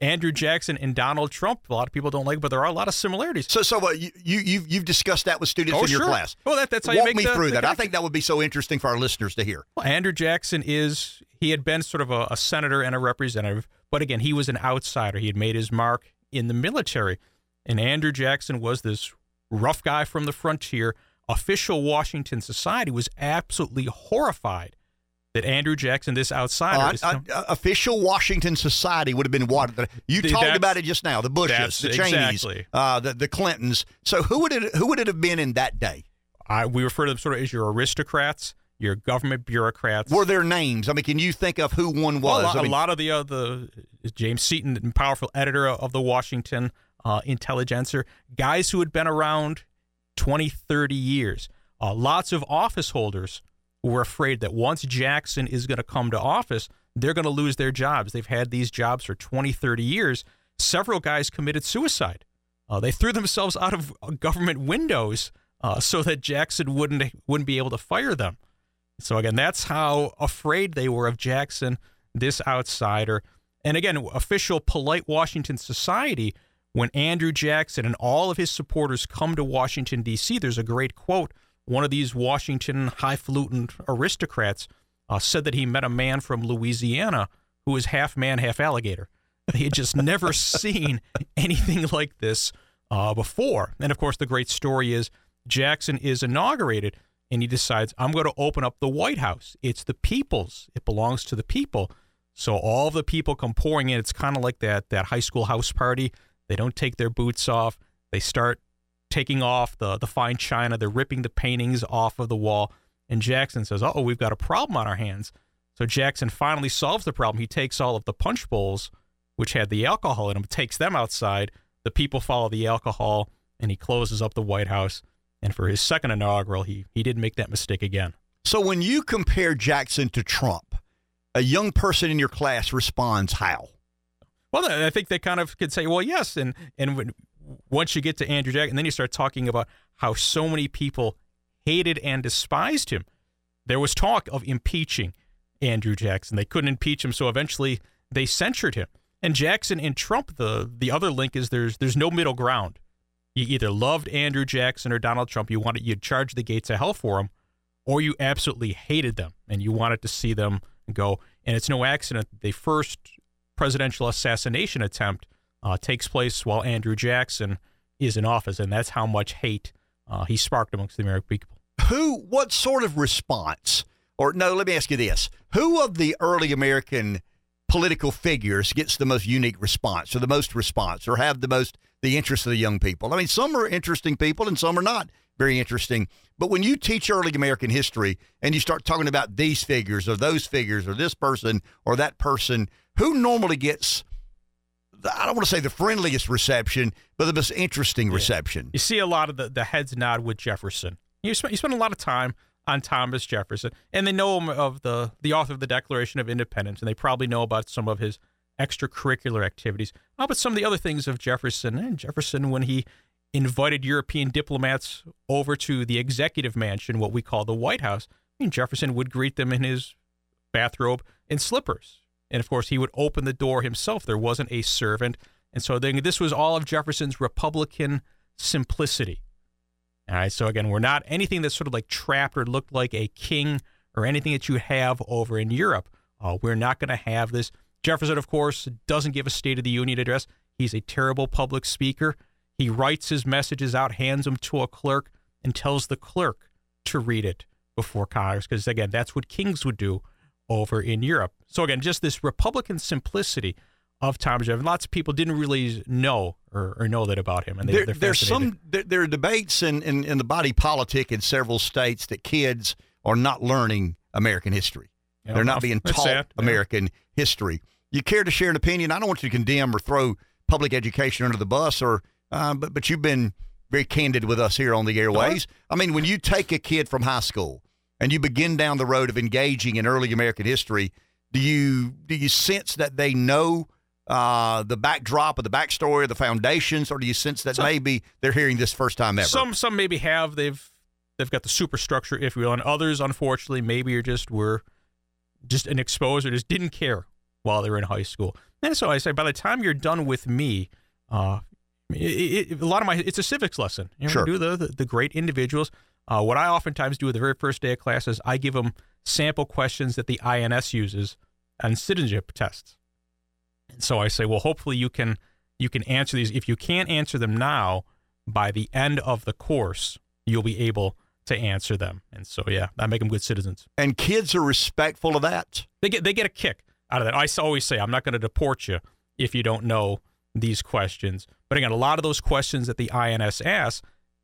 Andrew Jackson and Donald Trump. A lot of people don't like, but there are a lot of similarities. So, so uh, you you you've, you've discussed that with students Oh, in your sure. class. Well, that, that's how Walk you make me the- through the that. I think that would be so interesting for our listeners to hear. Well, Andrew Jackson is he had been sort of a, a senator and a representative, but again, he was an outsider. He had made his mark in the military, and Andrew Jackson was this rough guy from the frontier. Official Washington society was absolutely horrified that Andrew Jackson, this outsider, Uh, uh, official Washington society would have been what you Th- talked about it just now. The Bushes, the Cheneys, exactly. uh, the the Clintons. So who would it who would it have been in that day? I, we refer to them sort of as your aristocrats, your government bureaucrats. Were their names? I mean, can you think of who one Well, was? a, lot, I mean, a lot of the uh, James Seaton, the powerful editor of the Washington uh, Intelligencer, guys who had been around 20, 30 years. Uh, lots of office holders who were afraid that once Jackson is going to come to office, they're going to lose their jobs. They've had these jobs for 20, 30 years. Several guys committed suicide. Uh, they threw themselves out of uh, government windows uh, so that Jackson wouldn't wouldn't be able to fire them. So again, that's how afraid they were of Jackson, this outsider. And again, official polite Washington society, when Andrew Jackson and all of his supporters come to Washington, D.C., there's a great quote. One of these Washington highfalutin aristocrats uh, said that he met a man from Louisiana who was half man, half alligator. They had just never seen anything like this uh, before. And of course, the great story is Jackson is inaugurated and he decides, I'm going to open up the White House. It's the people's, it belongs to the people. So all the people come pouring in. It's kind of like that, that high school house party. They don't take their boots off, they start taking off the, the fine china, they're ripping the paintings off of the wall. And Jackson says, Oh, we've got a problem on our hands. So Jackson finally solves the problem. He takes all of the punch bowls, which had the alcohol in them, takes them outside. The people follow the alcohol, and he closes up the White House. And for his second inaugural, he he didn't make that mistake again. so when you compare Jackson to Trump, a young person in your class responds how? Well, I think they kind of could say, well, yes, and and when, once you get to Andrew Jackson, then you start talking about how so many people hated and despised him. There was talk of impeaching Andrew Jackson. They couldn't impeach him, so eventually they censured him. And Jackson and Trump, the the other link is there's there's no middle ground. You either loved Andrew Jackson or Donald Trump, you wanted you'd charge the gates of hell for them, or you absolutely hated them and you wanted to see them go. And it's no accident the first presidential assassination attempt uh, takes place while Andrew Jackson is in office, and that's how much hate uh, he sparked amongst the American people. Who? What sort of response? Or no, let me ask you this: Who of the early American political figures gets the most unique response, or the most response, or have the most the interest of the young people? I mean, some are interesting people, and some are not very interesting. But when you teach early American history and you start talking about these figures or those figures or this person or that person, who normally gets I don't want to say the friendliest reception, but the most interesting reception. You see a lot of the, the heads nod with Jefferson. You spend, you spend a lot of time on Thomas Jefferson, and they know him of the the author of the Declaration of Independence, and they probably know about some of his extracurricular activities. How about some of the other things of Jefferson? And Jefferson, when he invited European diplomats over to the executive mansion, what we call the White House, I mean, Jefferson would greet them in his bathrobe and slippers. And of course, he would open the door himself. There wasn't a servant. And so then this was all of Jefferson's Republican simplicity. All right. So again, we're not anything that's sort of like trapped or looked like a king or anything that you have over in Europe. Uh, we're not going to have this. Jefferson, of course, doesn't give a State of the Union address. He's a terrible public speaker. He writes his messages out, hands them to a clerk, and tells the clerk to read it before Congress. Because again, that's what kings would do over in Europe. So again, just this Republican simplicity of Thomas Jefferson. Lots of people didn't really know or, or know that about him, and they, there, there's some there, there, are debates in, in, in the body politic in several states that kids are not learning American history. Know, They're not being taught sad, American yeah. history. You care to share an opinion? I don't want you to condemn or throw public education under the bus, or uh, but but you've been very candid with us here on the airways. I mean, when you take a kid from high school and you begin down the road of engaging in early American history, do you do you sense that they know uh, the backdrop of the backstory, of the foundations, or do you sense that some, maybe they're hearing this first time ever? Some some maybe have they've they've got the superstructure, if you will, and others, unfortunately, maybe are just were just an exposure, just didn't care while they were in high school. And so I say, by the time you're done with me, uh, it, it, a lot of my it's a civics lesson. You know, sure. Do the, the, the great individuals. Uh, what I oftentimes do the very first day of class is I give them sample questions that the INS uses on citizenship tests. So I say, well, hopefully you can you can answer these. If you can't answer them now, by the end of the course, you'll be able to answer them. And so, yeah, I make them good citizens. And kids are respectful of that. They get they get a kick out of that. I always say, I'm not going to deport you if you don't know these questions. But again, a lot of those questions that the INS asks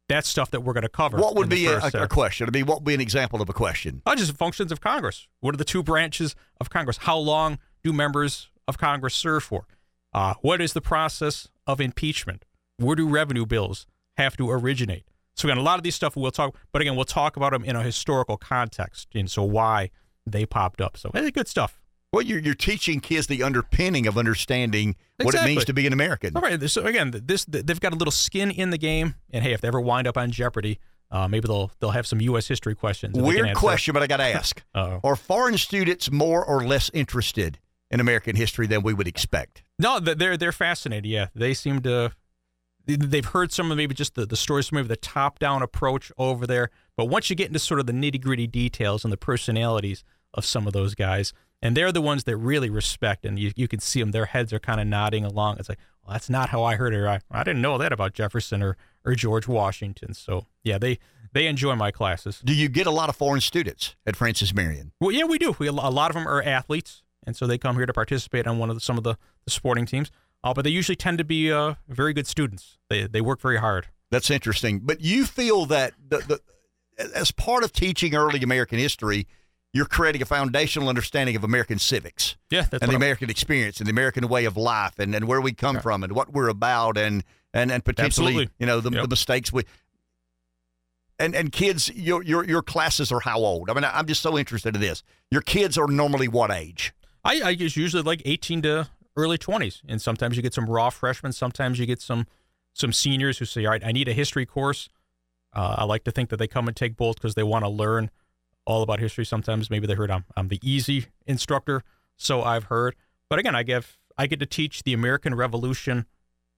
that's stuff that we're going to cover. What would be a, a, question? I mean, what would be an example of a question? Oh, just functions of Congress. What are the two branches of Congress? How long do members of Congress serve for? Uh, what is the process of impeachment? Where do revenue bills have to originate? So again, a lot of these stuff we'll talk, but again, we'll talk about them in a historical context, and so why they popped up. So hey, good stuff. Well, you're, you're teaching kids the underpinning of understanding exactly. what it means to be an American. All right. So again, this they've got a little skin in the game, and hey, if they ever wind up on Jeopardy, uh, maybe they'll they'll have some U.S. history questions. Weird question, but I got to ask: Are foreign students more or less interested in American history than we would expect? No, they're they're fascinated. Yeah, they seem to. They've heard some of maybe just the, the stories, maybe the top down approach over there. But once you get into sort of the nitty gritty details and the personalities of some of those guys, and they're the ones that really respect and you, you can see them their heads are kind of nodding along it's like well that's not how i heard it I, I didn't know that about jefferson or, or george washington so yeah they they enjoy my classes do you get a lot of foreign students at francis marion well yeah we do we, a lot of them are athletes and so they come here to participate on one of the, some of the, the sporting teams uh, but they usually tend to be uh, very good students they, they work very hard that's interesting but you feel that the, the as part of teaching early american history you're creating a foundational understanding of American civics. Yeah, and the I'm... American experience and the American way of life and, and where we come from and what we're about and and, and potentially Absolutely. you know the, yep. the mistakes we and and kids your your your classes are how old? I mean I'm just so interested in this. Your kids are normally what age? I, I usually like 18 to early 20s and sometimes you get some raw freshmen, sometimes you get some some seniors who say, "All right, I need a history course." Uh, I like to think that they come and take both because they want to learn all about history. Sometimes maybe they heard I'm I'm the easy instructor, so I've heard. But again, I give I get to teach the American Revolution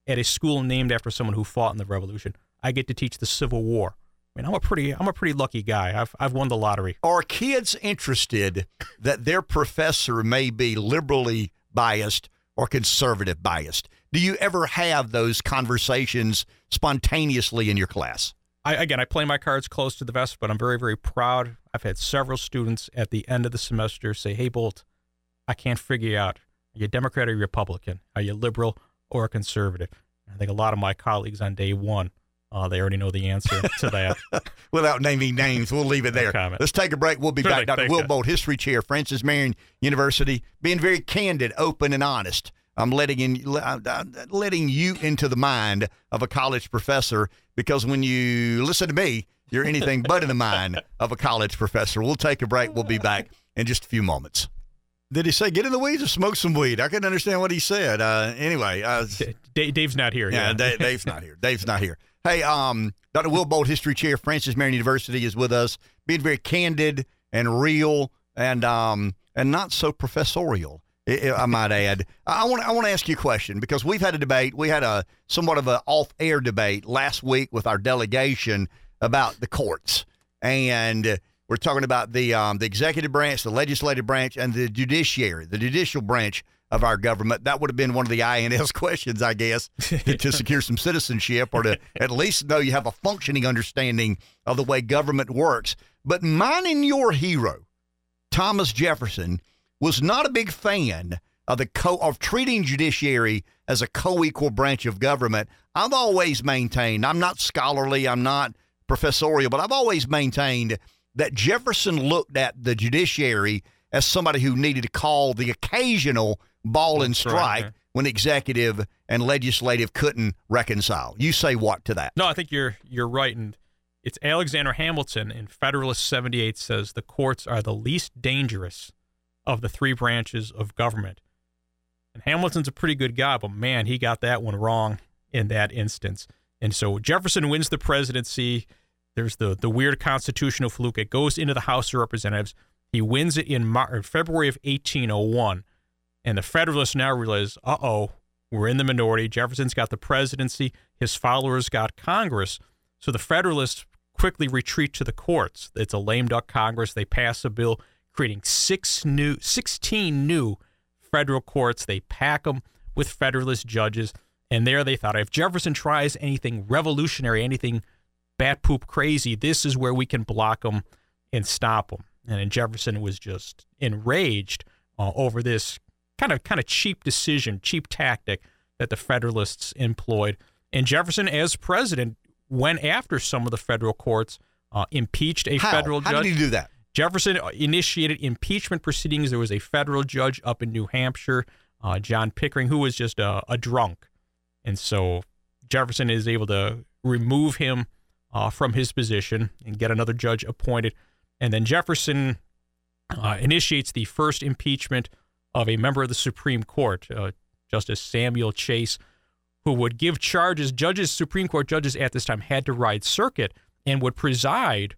at a school named after someone who fought in the Revolution. I get to teach the Civil War. I mean, I'm a pretty I'm a pretty lucky guy. I've I've won the lottery. Are kids interested that their professor may be liberally biased or conservative biased? Do you ever have those conversations spontaneously in your class? I, again, I play my cards close to the vest, but I'm very, very proud. I've had several students at the end of the semester say, "Hey, Bolt, I can't figure out are you a Democrat or Republican? Are you liberal or a conservative?" I think a lot of my colleagues on day one, uh, they already know the answer to that. Without naming names, we'll leave it there. comment. Let's take a break. We'll be Sure back. Dr. Thanks, Will guys. Bolt, history chair, Francis Marion University, being very candid, open, and honest. I'm letting in, I'm letting you into the mind of a college professor because when you listen to me, you're anything but in the mind of a college professor. We'll take a break. We'll be back in just a few moments. Did he say get in the weeds or smoke some weed? I couldn't understand what he said. Uh, anyway, uh, Dave, Dave's not here. yeah, Dave, Dave's not here. Dave's not here. Hey, um, Dr. Will Bolt, history chair, Francis Marion University, is with us, being very candid and real, and um, and not so professorial. I, might add. I want I want to ask you a question because we've had a debate. We had a somewhat of an off-air debate last week with our delegation about the courts, and we're talking about the um, the executive branch, the legislative branch, and the judiciary, the judicial branch of our government. That would have been one of the INS questions, I guess, to, to secure some citizenship or to at least know you have a functioning understanding of the way government works. But mine and your hero, Thomas Jefferson, was not a big fan of the co of treating judiciary as a co-equal branch of government. I've always maintained, I'm not scholarly, I'm not professorial, but I've always maintained that Jefferson looked at the judiciary as somebody who needed to call the occasional ball and That's right, strike when executive and legislative couldn't reconcile. You say what to that? No, I think you're you're right, and it's Alexander Hamilton in Federalist 78 says the courts are the least dangerous of the three branches of government. And Hamilton's a pretty good guy, but man, he got that one wrong in that instance. And so Jefferson wins the presidency. There's the the weird constitutional fluke. It goes into the House of Representatives. He wins it in Mar- February of 1801. And the Federalists now realize, uh oh, we're in the minority. Jefferson's got the presidency, his followers got Congress. So the Federalists quickly retreat to the courts. It's a lame duck Congress. They pass a bill creating six new, 16 new federal courts. They pack them with Federalist judges. And there they thought if Jefferson tries anything revolutionary, anything bat poop crazy, this is where we can block him and stop him. And Jefferson was just enraged uh, over this kind of kind of cheap decision, cheap tactic that the Federalists employed. And Jefferson, as president, went after some of the federal courts, uh, impeached a How? federal judge. How did he do that? Jefferson initiated impeachment proceedings. There was a federal judge up in New Hampshire, uh, John Pickering, who was just a, a drunk. And so Jefferson is able to remove him uh, from his position and get another judge appointed. And then Jefferson uh, initiates the first impeachment of a member of the Supreme Court, uh, Justice Samuel Chase, who would give charges. Judges, Supreme Court judges at this time had to ride circuit and would preside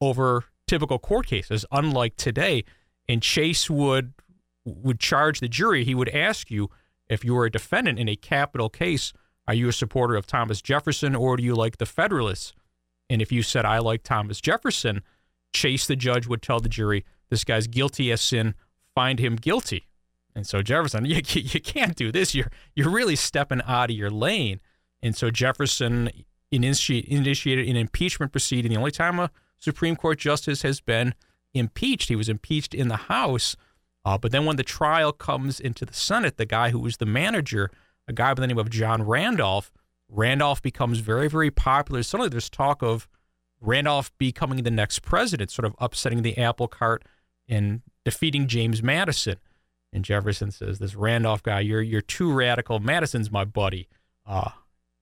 over typical court cases, unlike today. And Chase would would charge the jury. He would ask you if you were a defendant in a capital case, are you a supporter of Thomas Jefferson or do you like the Federalists? And if you said I like Thomas Jefferson, Chase the judge would tell the jury this guy's guilty as sin. Find him guilty. And so Jefferson, you, you can't do this. You're you're really stepping out of your lane. And so Jefferson initiate, initiated an impeachment proceeding. The only time a Supreme Court justice has been impeached, he was impeached in the House. Uh, but then when the trial comes into the Senate, the guy who was the manager, a guy by the name of John Randolph, Randolph becomes very, very popular. Suddenly there's talk of Randolph becoming the next president, sort of upsetting the apple cart and defeating James Madison. And Jefferson says, "This Randolph guy, you're you're too radical. Madison's my buddy." Uh,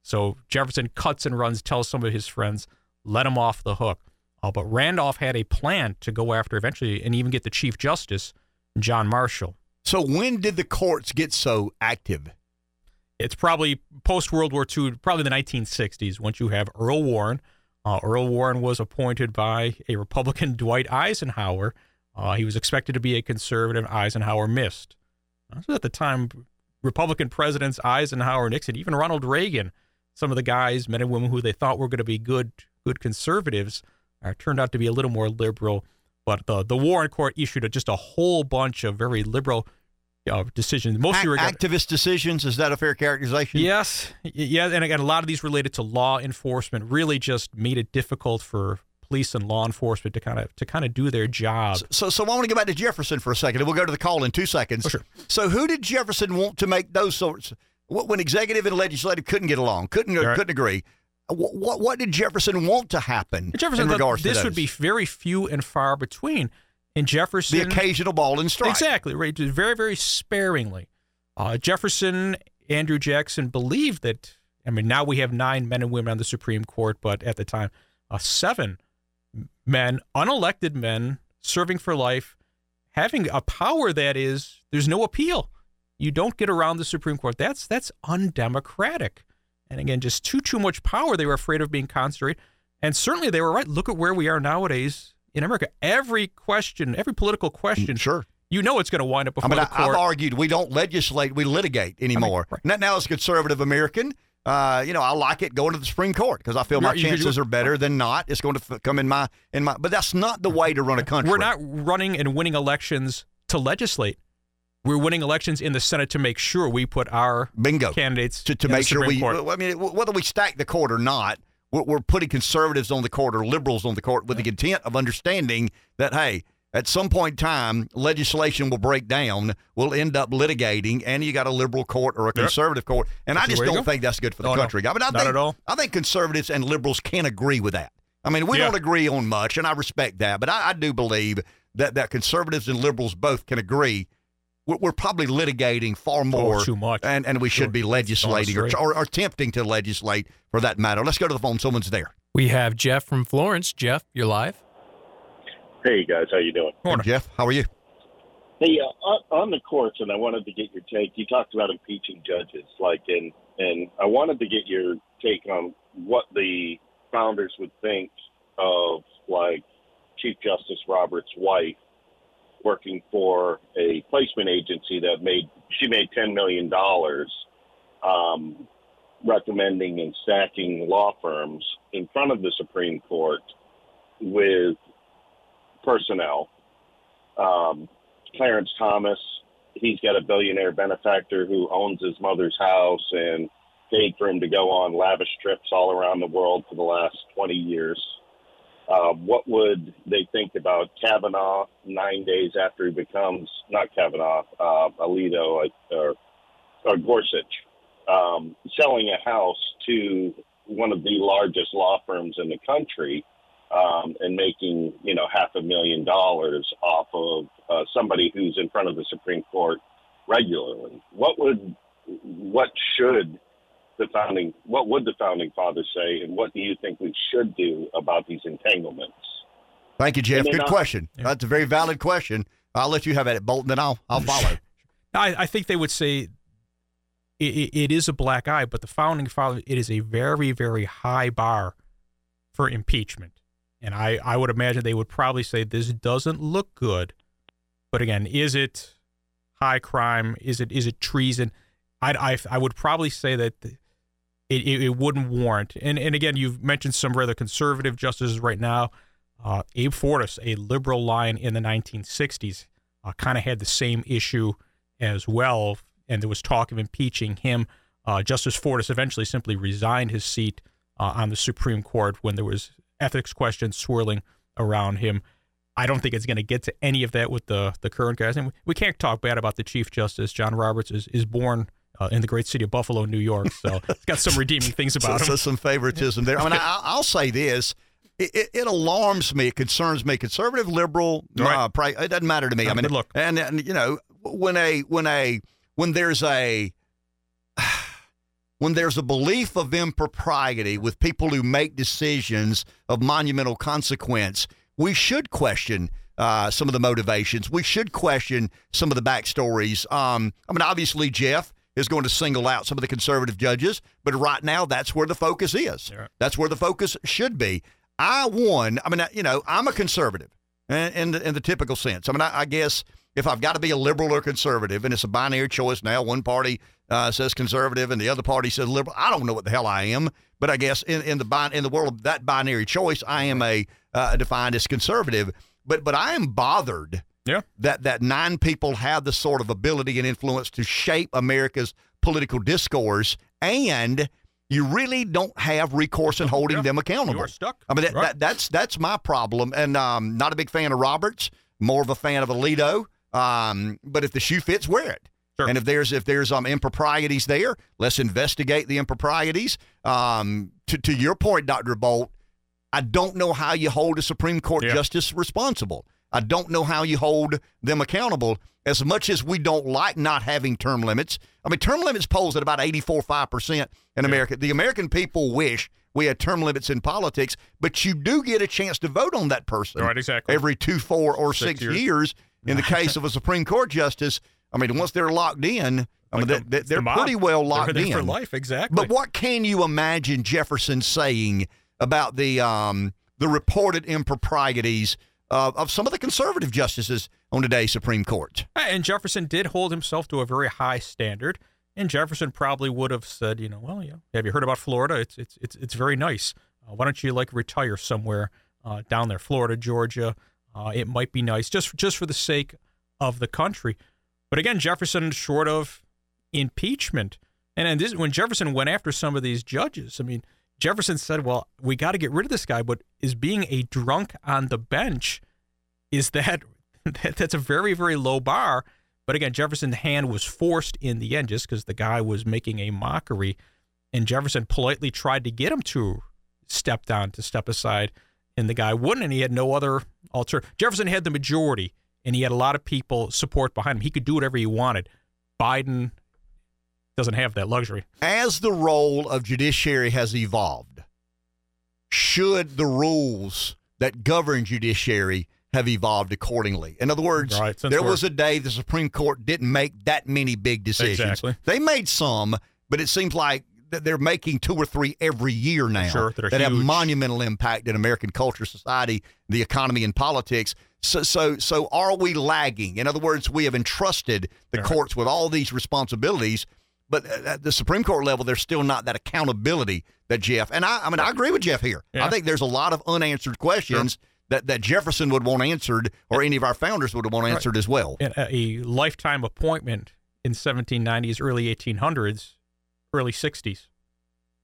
so Jefferson cuts and runs, tells some of his friends, "Let him off the hook." Uh, but Randolph had a plan to go after eventually and even get the Chief Justice, John Marshall. So when did the courts get so active? It's probably post World War II, probably the 1960s, once you have Earl Warren, Uh, Earl Warren was appointed by a Republican, Dwight Eisenhower. Uh, he was expected to be a conservative. Eisenhower missed. So at the time, Republican presidents Eisenhower, Nixon, even Ronald Reagan, some of the guys, men and women who they thought were going to be good, good conservatives, uh, turned out to be a little more liberal. But the the Warren Court issued a, just a whole bunch of very liberal uh, decisions. Mostly regard- activist decisions. Is that a fair characterization? Yes, yeah, and again, a lot of these related to law enforcement really just made it difficult for police and law enforcement to kind of to kind of do their job. So, so I want to go back to Jefferson for a second, and we'll go to the call in two seconds. Oh, sure. So, who did Jefferson want to make those sorts? When executive and legislative couldn't get along, couldn't Right. couldn't agree. What, what did Jefferson want to happen Jefferson in regards this to would be very few and far between. And Jefferson, the occasional ball and strike? exactly right, very very sparingly. Uh, Jefferson, Andrew Jackson believed that. I mean, now we have nine men and women on the Supreme Court, but at the time, uh, seven men, unelected men, serving for life, having a power that is there's no appeal. You don't get around the Supreme Court. That's that's undemocratic. And again, just too too much power. They were afraid of being concentrated, and certainly they were right. Look at where we are nowadays in America. Every question, every political question, sure, you know it's going to wind up I before mean, the I, I've argued we don't legislate, we litigate anymore. Not now as a conservative American. Uh, you know, I like it going to the Supreme Court because I feel my chances are better than not. It's going to f- come in my in my. But that's not the way to run a country. We're not running and winning elections to legislate. We're winning elections in the Senate to make sure we put our bingo candidates to, to make sure we. Court. I mean, whether we stack the court or not, we're, we're putting conservatives on the court or liberals on the court with the intent of understanding that hey, at some point in time, legislation will break down. We'll end up litigating, and you got a liberal court or a Yep. conservative court. And That's I just don't go. think that's good for the Oh, no. country. I mean, I Not think, at all. I think conservatives and liberals can't agree with that. I mean, we Yeah. don't agree on much, and I respect that, but I, I do believe that that conservatives and liberals both can agree. We're, we're probably litigating far more Oh, too much. and and we should be legislating or, or, or attempting to legislate for that matter. Let's go to the phone. Someone's there. We have Jeff from Florence. Jeff, you're live. Hey guys, how you doing? Morning, Jeff, how are you? Hey, uh, on, on the courts, and I wanted to get your take. You talked about impeaching judges, like, and and I wanted to get your take on what the founders would think of like Chief Justice Roberts' wife working for a placement agency that made she made ten million dollars, um, recommending and stacking law firms in front of the Supreme Court with personnel. Um, Clarence Thomas, he's got a billionaire benefactor who owns his mother's house and paid for him to go on lavish trips all around the world for the last 20 years. Uh, what would they think about Kavanaugh nine days after he becomes, not Kavanaugh, uh, Alito uh, or, or Gorsuch, um, selling a house to one of the largest law firms in the country um, and making you know half a million dollars off of uh, somebody who's in front of the Supreme Court regularly. What would what should the founding what would the founding fathers say, and what do you think we should do about these entanglements? Thank you, Jeff. Good I- question. That's a very valid question. I'll let you have at it, Bolton, and I'll I'll follow. I, I think they would say it, it, it is a black eye, but the founding fathers, it is a very, very high bar for impeachment. And I, I would imagine they would probably say this doesn't look good. But again, is it high crime? Is it is it treason? I, I, I would probably say that it, it, it wouldn't warrant. And and again, you've mentioned some rather conservative justices right now. Uh, Abe Fortas, a liberal line in the 1960s, uh, kind of had the same issue as well, and there was talk of impeaching him. Uh, Justice Fortas eventually simply resigned his seat uh, on the Supreme Court when there was ethics questions swirling around him. I don't think it's going to get to any of that with the the current guys, and we, we can't talk bad about the Chief Justice. John Roberts is is born uh, in the great city of Buffalo, New York, so it's got some redeeming things about so, him. so some favoritism there. I mean, I, I'll say this. It, it, it alarms me. It concerns me. Conservative, liberal, uh, pri- it doesn't matter to me. I Uh, mean, look. And, and you know, when a when a when there's a when there's a belief of impropriety with people who make decisions of monumental consequence, we should question uh, some of the motivations. We should question some of the backstories. Um, I mean, obviously, Jeff, is going to single out some of the conservative judges, but right now that's where the focus is. That's where the focus should be. I won. I mean, you know, I'm a conservative in, in, the, in the typical sense. I mean, I, I guess if I've got to be a liberal or conservative, and it's a binary choice now, one party uh, says conservative and the other party says liberal. I don't know what the hell I am, but I guess in, in the bin- in the world of that binary choice, I am a uh, defined as conservative. But but I am bothered yeah. that that nine people have the sort of ability and influence to shape America's political discourse, and you really don't have recourse in holding them accountable. You are stuck. I mean, that, Right. that, that's that's my problem, and um, not a big fan of Roberts. More of a fan of Alito. Um, but if the shoe fits, wear it. And if there's if there's um improprieties there, let's investigate the improprieties. Um, to to your point, Doctor Bolt, I don't know how you hold a Supreme Court justice responsible. I don't know how you hold them accountable. As much as we don't like not having term limits, I mean, term limits polls at about 84 5% in America. The American people wish we had term limits in politics, but you do get a chance to vote on that person Right, exactly. every two, four, or six, Six years. years. In the case of a Supreme Court justice, I mean, once they're locked in, I mean, they, they, It's the they're mob. pretty well locked in for life, exactly. But what can you imagine Jefferson saying about the um, the reported improprieties of, of some of the conservative justices on today's Supreme Court? And Jefferson did hold himself to a very high standard. And Jefferson probably would have said, you know, well, yeah, have you heard about Florida? It's it's it's it's very nice. Uh, why don't you like retire somewhere uh, down there, Florida, Georgia? Uh, it might be nice just just for the sake of the country. But again, Jefferson, short of impeachment, and then this when Jefferson went after some of these judges, I mean, Jefferson said, "Well, we got to get rid of this guy." But is being a drunk on the bench is that, that that's a very very low bar but again jefferson's hand was forced in the end just because the guy was making a mockery and jefferson politely tried to get him to step down to step aside and the guy wouldn't and he had no other alter jefferson had the majority and he had a lot of people support behind him he could do whatever he wanted biden doesn't have that luxury As the role of judiciary has evolved, should the rules that govern judiciary have evolved accordingly? In other words, Right, there was a day the Supreme Court didn't make that many big decisions. Exactly. They made some, but it seems like that they're making two or three every year now Sure, that have monumental impact in American culture, society, the economy, and politics. So, so, so, are we lagging? In other words, we have entrusted the courts with all these responsibilities, but at the Supreme Court level, there's still not that accountability that Jeff. And I, I mean, I agree with Jeff here. Yeah. I think there's a lot of unanswered questions that, that Jefferson would want answered, or any of our founders would want answered as well. and a, a lifetime appointment in 1790s, early 1800s, early 60s.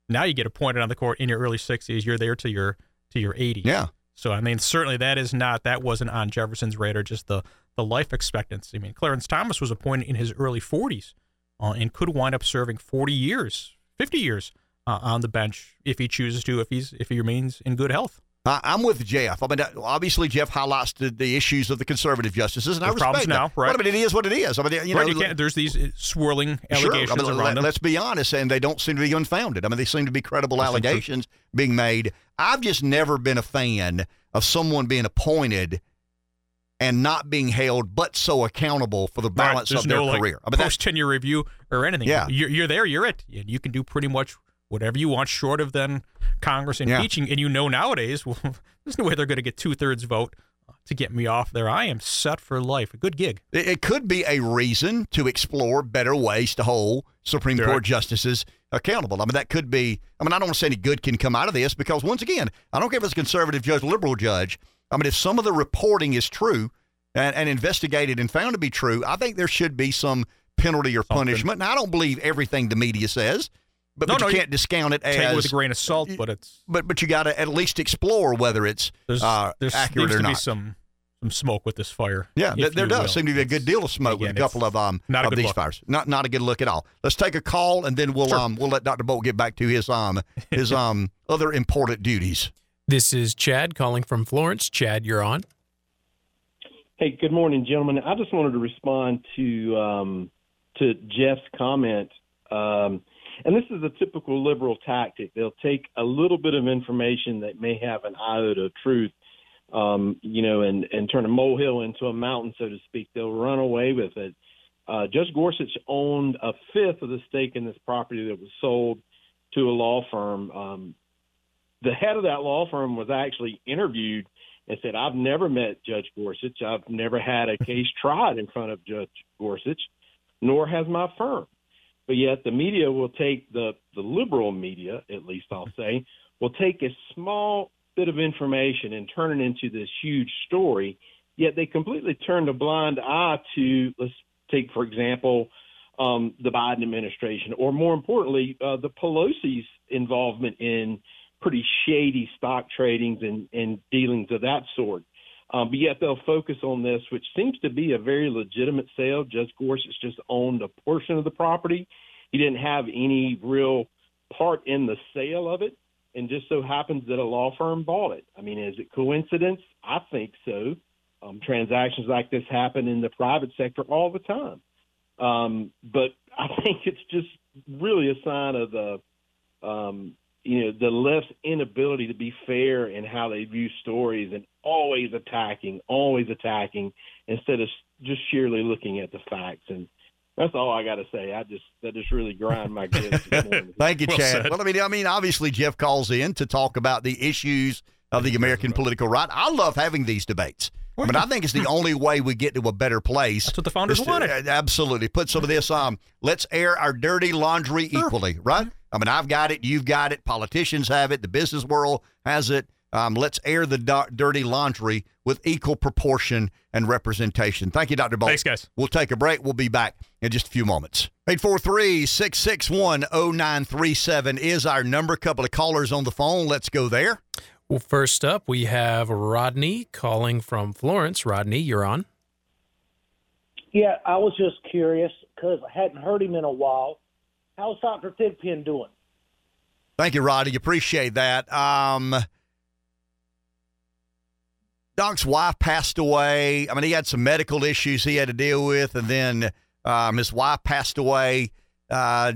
Now you get appointed on the court in your early 60s. You're there to your to your 80s. Yeah. So I mean, certainly that is not that wasn't on Jefferson's radar. Just the the life expectancy. I mean, Clarence Thomas was appointed in his early 40s uh, and could wind up serving 40 years, 50 years uh, on the bench if he chooses to, if he's if he remains in good health. I, I'm with Jeff. I mean, uh, obviously, Jeff highlights the, the issues of the conservative justices, and I There's respect problems that. now, right. But I mean, it is what it is. I mean, you right, know, you there's these uh, swirling Sure. allegations I mean, around let, them. us be honest, and they don't seem to be unfounded. I mean, they seem to be credible allegations being made. I've just never been a fan of someone being appointed and not being held, but so accountable for the balance there's of their no, like, career. I mean, that's post tenure review or anything. Yeah. you're, you're there, you're it, you can do pretty much whatever you want, short of then Congress Yeah. impeaching. And you know nowadays, well, there's no way they're going to get two thirds vote to get me off there. I am set for life. A good gig. It, could be a reason to explore better ways to hold Supreme Right. Court justices accountable. I mean, that could be. I mean, I don't want to say any good can come out of this because, once again, I don't care if it's a conservative judge, liberal judge. I mean, if some of the reporting is true and, and investigated and found to be true, I think there should be some penalty or punishment. Now, I don't believe everything the media says, but, No, but no, you you can't discount it Take as it with a grain of salt, but it's But but you got to at least explore whether it's there's uh, there's accurate seems or to not. be some some smoke with this fire. Yeah, if there, there does will. seem to be a good deal of smoke with a couple of um not of these look. fires. Not not a good look at all. Let's take a call and then we'll Sure. um we'll let Dr. Bolt get back to his um his um other important duties. This is Chad calling from Florence. Chad, you're on. Hey, good morning, gentlemen. I just wanted to respond to um, to Jeff's comment, um, and this is a typical liberal tactic. They'll take a little bit of information that may have an iota of truth, um, you know, and and turn a molehill into a mountain, so to speak. They'll run away with it. Uh, Judge Gorsuch owned a fifth of the stake in this property that was sold to a law firm. Um, the head of that law firm was actually interviewed and said, I've never met Judge Gorsuch. I've never had a case tried in front of Judge Gorsuch, nor has my firm. But yet the media will take the, the liberal media, at least I'll say, will take a small bit of information and turn it into this huge story. Yet they completely turn a blind eye to, let's take, for example, um, the Biden administration, or more importantly, uh, the Pelosi's involvement in pretty shady stock tradings and, and dealings of that sort. Um, but yet they'll focus on this, which seems to be a very legitimate sale. Judge Gorsuch just owned a portion of the property. He didn't have any real part in the sale of it, and just so happens that a law firm bought it. I mean, is it coincidence? I think so. Um, transactions like this happen in the private sector all the time. Um, but I think it's just really a sign of the, um, you know, the left's inability to be fair in how they view stories and always attacking, always attacking instead of just sheerly looking at the facts. And that's all I got to say. I just that just really grind my gears. Thank you, Well Chad. said. Well, I mean, I mean, obviously Jeff calls in to talk about the issues of the American political right. I love having these debates. I mean, I think it's the only way we get to a better place. That's what the founders is to- wanted. uh, Absolutely. Put some of this um let's air our dirty laundry equally, right? I mean, I've got it, you've got it, politicians have it, the business world has it. Um, let's air the du- dirty laundry with equal proportion and representation. Thank you, Dr. Bolt. Thanks, guys. We'll take a break. We'll be back in just a few moments. 843 661 0937 is our number. A Couple of callers on the phone. Let's go there. Well, first up, we have Rodney calling from Florence. Rodney, you're on. Yeah, I was just curious because I hadn't heard him in a while. How's Dr. Thigpen doing? Thank you, Roddy. You appreciate that. Um, Doc's wife passed away. I mean, he had some medical issues he had to deal with, and then um, his wife passed away. Uh,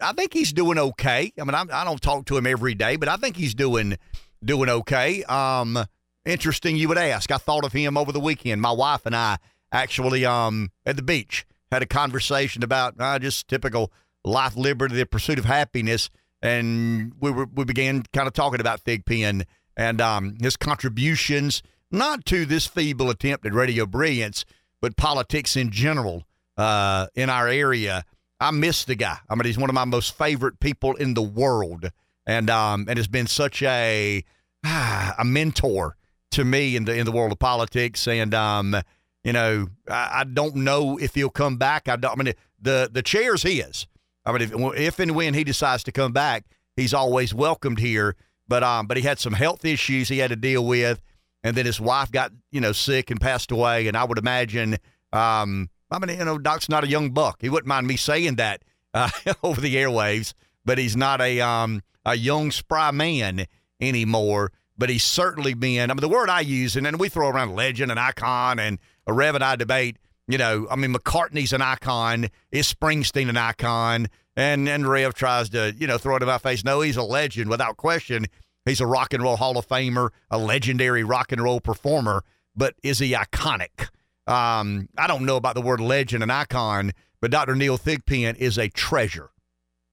I think he's doing okay. I mean, I'm, I don't talk to him every day, but I think he's doing doing okay. Um, interesting, you would ask. I thought of him over the weekend. My wife and I actually um, at the beach had a conversation about uh, just typical life, liberty, the pursuit of happiness, and we were we began kind of talking about Thigpen and um, his contributions, not to this feeble attempt at radio brilliance, but politics in general uh, in our area. I miss the guy. I mean, he's one of my most favorite people in the world, and um, and has been such a a mentor to me in the in the world of politics. And um, you know, I, I don't know if he'll come back. I don't. I mean, the the chair's his. I mean, if, if and when he decides to come back, he's always welcomed here. But um, but he had some health issues he had to deal with, and then his wife got you know sick and passed away. And I would imagine, um, I mean, you know, Doc's not a young buck. He wouldn't mind me saying that uh, over the airwaves, but he's not a um a young spry man anymore. But he's certainly been. I mean, the word I use, and then we throw around legend and icon, and a Rev and I debate. You know, I mean, McCartney's an icon. Is Springsteen an icon? And and Rev tries to, you know, throw it in my face. No, he's a legend without question. He's a rock and roll Hall of Famer, a legendary rock and roll performer. But is he iconic? Um, I don't know about the word legend and icon, but Dr. Neil Thigpen is a treasure,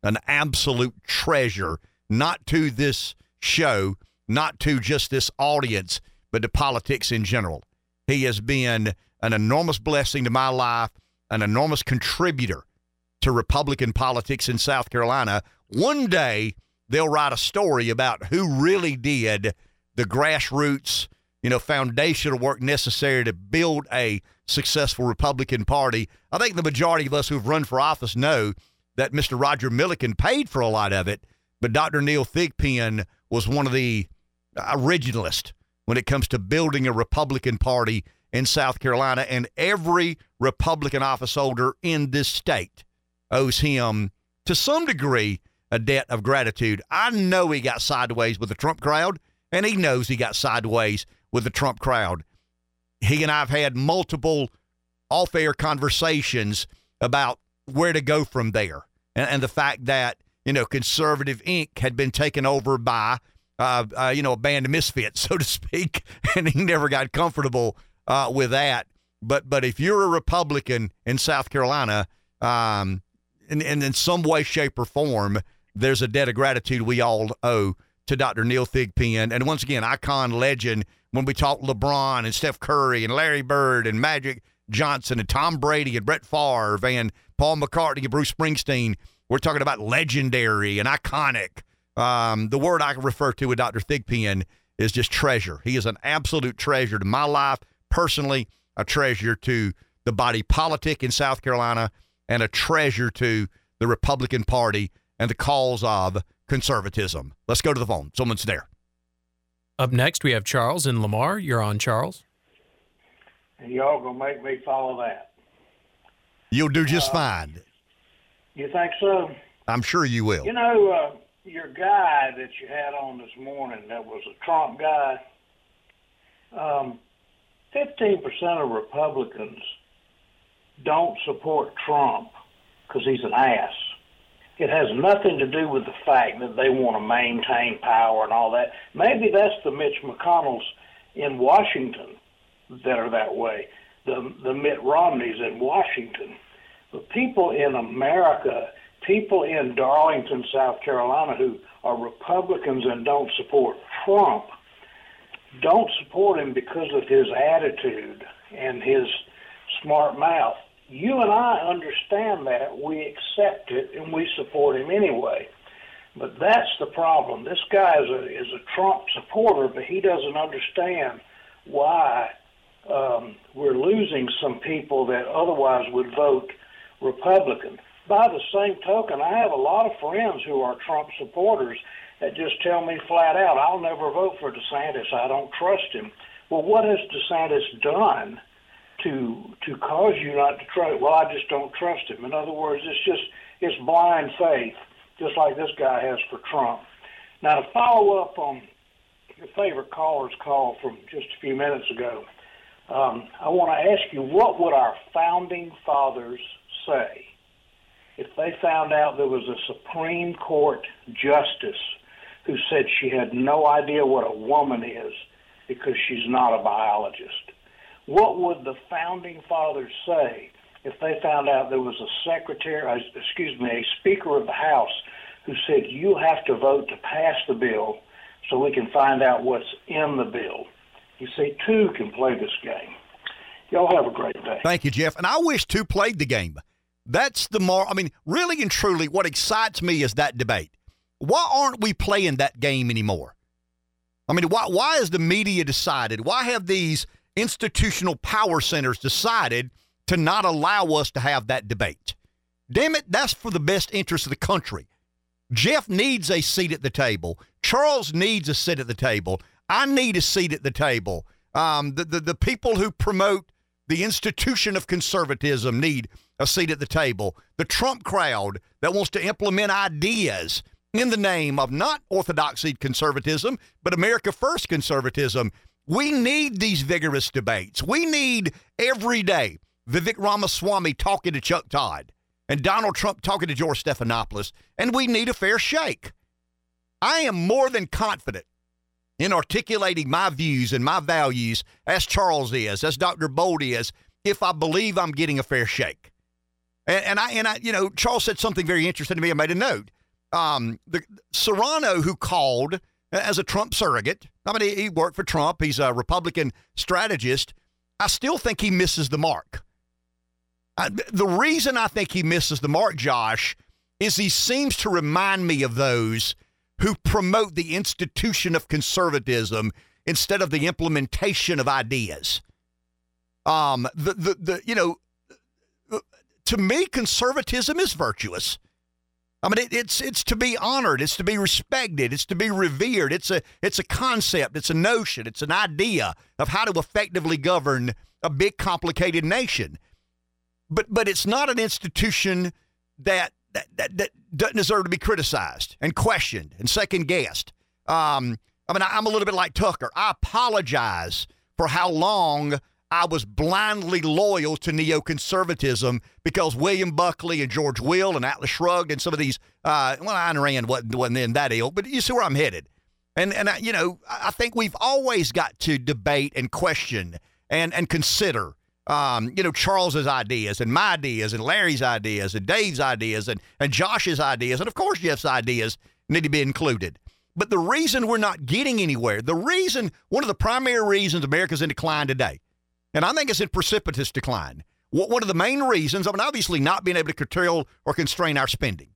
an absolute treasure, not to this show, not to just this audience, but to politics in general. He has been an enormous blessing to my life, an enormous contributor to Republican politics in South Carolina. One day they'll write a story about who really did the grassroots, you know, foundational work necessary to build a successful Republican Party. I think the majority of us who've run for office know that Mr. Roger Milliken paid for a lot of it, but Dr. Neil Thigpen was one of the originalists when it comes to building a Republican Party in South Carolina, and every Republican office holder in this state owes him, to some degree, a debt of gratitude. I know he got sideways with the Trump crowd, and he knows he got sideways with the Trump crowd. He and I have had multiple off air conversations about where to go from there. And, and the fact that, you know, Conservative Inc. had been taken over by, uh, uh, you know, a band of misfits, so to speak, and he never got comfortable uh, with that. But but if you're a Republican in South Carolina, um, and, and in some way, shape, or form, there's a debt of gratitude we all owe to Dr. Neil Thigpen. And once again, icon legend when we talk LeBron and Steph Curry and Larry Bird and Magic Johnson and Tom Brady and Brett Favre and Paul McCartney and Bruce Springsteen. We're talking about legendary and iconic. Um, the word I refer to with Dr. Thigpen is just treasure. He is an absolute treasure to my life personally, a treasure to the body politic in South Carolina, and a treasure to the Republican Party and the cause of conservatism. Let's go to the phone. Someone's there. Up next, we have Charles in Lamar. You're on, Charles. And y'all gonna make me follow that. You'll do just uh, fine. You think so? I'm sure you will. You know, uh, your guy that you had on this morning that was a Trump guy, um, 15% of Republicans don't support Trump because he's an ass. It has nothing to do with the fact that they want to maintain power and all that. Maybe that's the Mitch McConnells in Washington that are that way, the, the Mitt Romneys in Washington. But people in America, people in Darlington, South Carolina, who are Republicans and don't support Trump, don't support him because of his attitude and his smart mouth. You and I understand that. We accept it and we support him anyway. But that's the problem. This guy is a, is a Trump supporter, but he doesn't understand why um, we're losing some people that otherwise would vote Republican. By the same token, I have a lot of friends who are Trump supporters that just tell me flat out, I'll never vote for DeSantis. I don't trust him. Well, what has DeSantis done to to cause you not to trust? Well, I just don't trust him. In other words, it's just it's blind faith, just like this guy has for Trump. Now, to follow up on your favorite caller's call from just a few minutes ago, um, I want to ask you, what would our founding fathers say if they found out there was a Supreme Court justice who said she had no idea what a woman is because she's not a biologist? What would the founding fathers say if they found out there was a secretary, uh, excuse me, a Speaker of the House who said you have to vote to pass the bill so we can find out what's in the bill? You see, two can play this game. Y'all have a great day. Thank you, Jeff. And I wish two played the game. That's the more, I mean, really and truly, what excites me is that debate. Why aren't we playing that game anymore? I mean, why, why has the media decided? Why have these institutional power centers decided to not allow us to have that debate? Damn it, that's for the best interest of the country. Jeff needs a seat at the table. Charles needs a seat at the table. I need a seat at the table. Um, the, the, the people who promote the institution of conservatism need a seat at the table. The Trump crowd that wants to implement ideas in the name of not orthodoxy conservatism, but America First conservatism. We need these vigorous debates. We need every day Vivek Ramaswamy talking to Chuck Todd and Donald Trump talking to George Stephanopoulos, and we need a fair shake. I am more than confident in articulating my views and my values as Charles is, as Dr. Bolt is, if I believe I'm getting a fair shake. And, and I and I, you know, Charles said something very interesting to me. I made a note. Um, the Serrano, who called as a Trump surrogate, I mean, he, worked for Trump. He's a Republican strategist. I still think he misses the mark. I, the reason I think he misses the mark, Josh, is he seems to remind me of those who promote the institution of conservatism instead of the implementation of ideas. Um, the, the, the, you know, to me, conservatism is virtuous. I mean, it, it's it's to be honored, it's to be respected, it's to be revered. It's a it's a concept, it's a notion, it's an idea of how to effectively govern a big, complicated nation. But but it's not an institution that that, that, that doesn't deserve to be criticized and questioned and second guessed. Um, I mean, I'm a little bit like Tucker. I apologize for how long I was blindly loyal to neoconservatism because William Buckley and George Will and Atlas Shrugged and some of these, uh, well, Ayn Rand wasn't, wasn't then that ill, but you see where I'm headed. And, and I, you know, I think we've always got to debate and question and, and consider um, you know, Charles's ideas and my ideas and Larry's ideas and Dave's ideas and, and Josh's ideas and, of course, Jeff's ideas need to be included. But the reason we're not getting anywhere, the reason, one of the primary reasons America's in decline today, and I think it's in precipitous decline, one of the main reasons, I mean, obviously not being able to curtail or constrain our spending.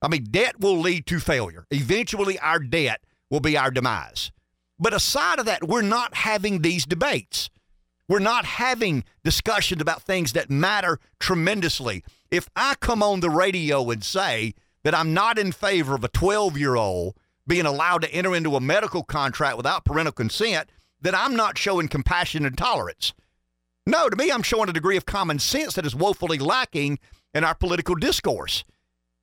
I mean, debt will lead to failure. Eventually, our debt will be our demise. But aside of that, we're not having these debates. We're not having discussions about things that matter tremendously. If I come on the radio and say that I'm not in favor of a 12 year old being allowed to enter into a medical contract without parental consent, then I'm not showing compassion and tolerance. No, to me, I'm showing a degree of common sense that is woefully lacking in our political discourse.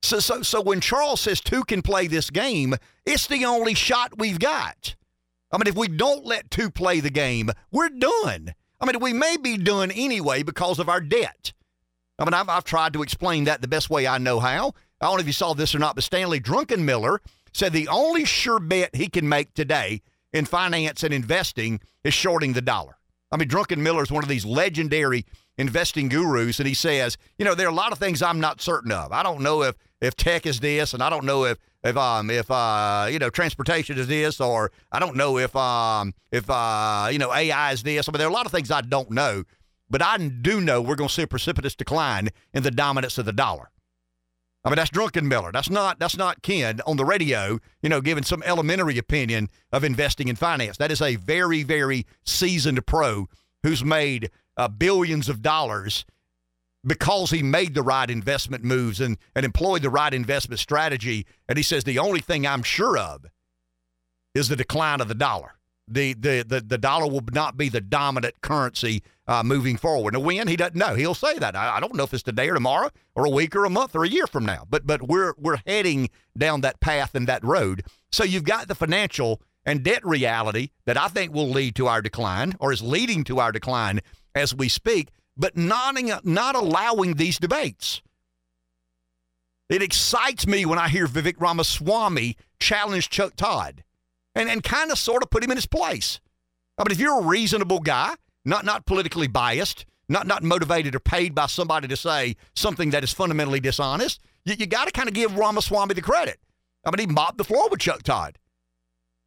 So, so, so when Charles says two can play this game, it's the only shot we've got. I mean, if we don't let two play the game, we're done. I mean, we may be done anyway because of our debt. I mean, I've, I've tried to explain that the best way I know how. I don't know if you saw this or not, but Stanley Druckenmiller said the only sure bet he can make today in finance and investing is shorting the dollar. I mean, Druckenmiller is one of these legendary investing gurus, and he says, you know, there are a lot of things I'm not certain of. I don't know if if tech is this, and I don't know if if um if uh you know transportation is this, or I don't know if um if uh you know AI is this. I mean, there are a lot of things I don't know, but I do know we're going to see a precipitous decline in the dominance of the dollar. I mean, that's Druckenmiller. That's not that's not Ken on the radio, you know, giving some elementary opinion of investing in finance. That is a very, very seasoned pro who's made uh, billions of dollars because he made the right investment moves and, and employed the right investment strategy. And he says the only thing I'm sure of is the decline of the dollar the, the, the, the dollar will not be the dominant currency uh, moving forward. Now, when he doesn't know, he'll say that. I, I, don't know if it's today or tomorrow or a week or a month or a year from now, but but we're we're heading down that path and that road. So you've got the financial and debt reality that I think will lead to our decline or is leading to our decline as we speak, but not not allowing these debates. It excites me when I hear Vivek Ramaswamy challenge Chuck Todd and, and kind of sort of put him in his place. I mean, if you're a reasonable guy, not not politically biased, not not motivated or paid by somebody to say something that is fundamentally dishonest, you, you got to kind of give Ramaswamy the credit. I mean, he mopped the floor with Chuck Todd.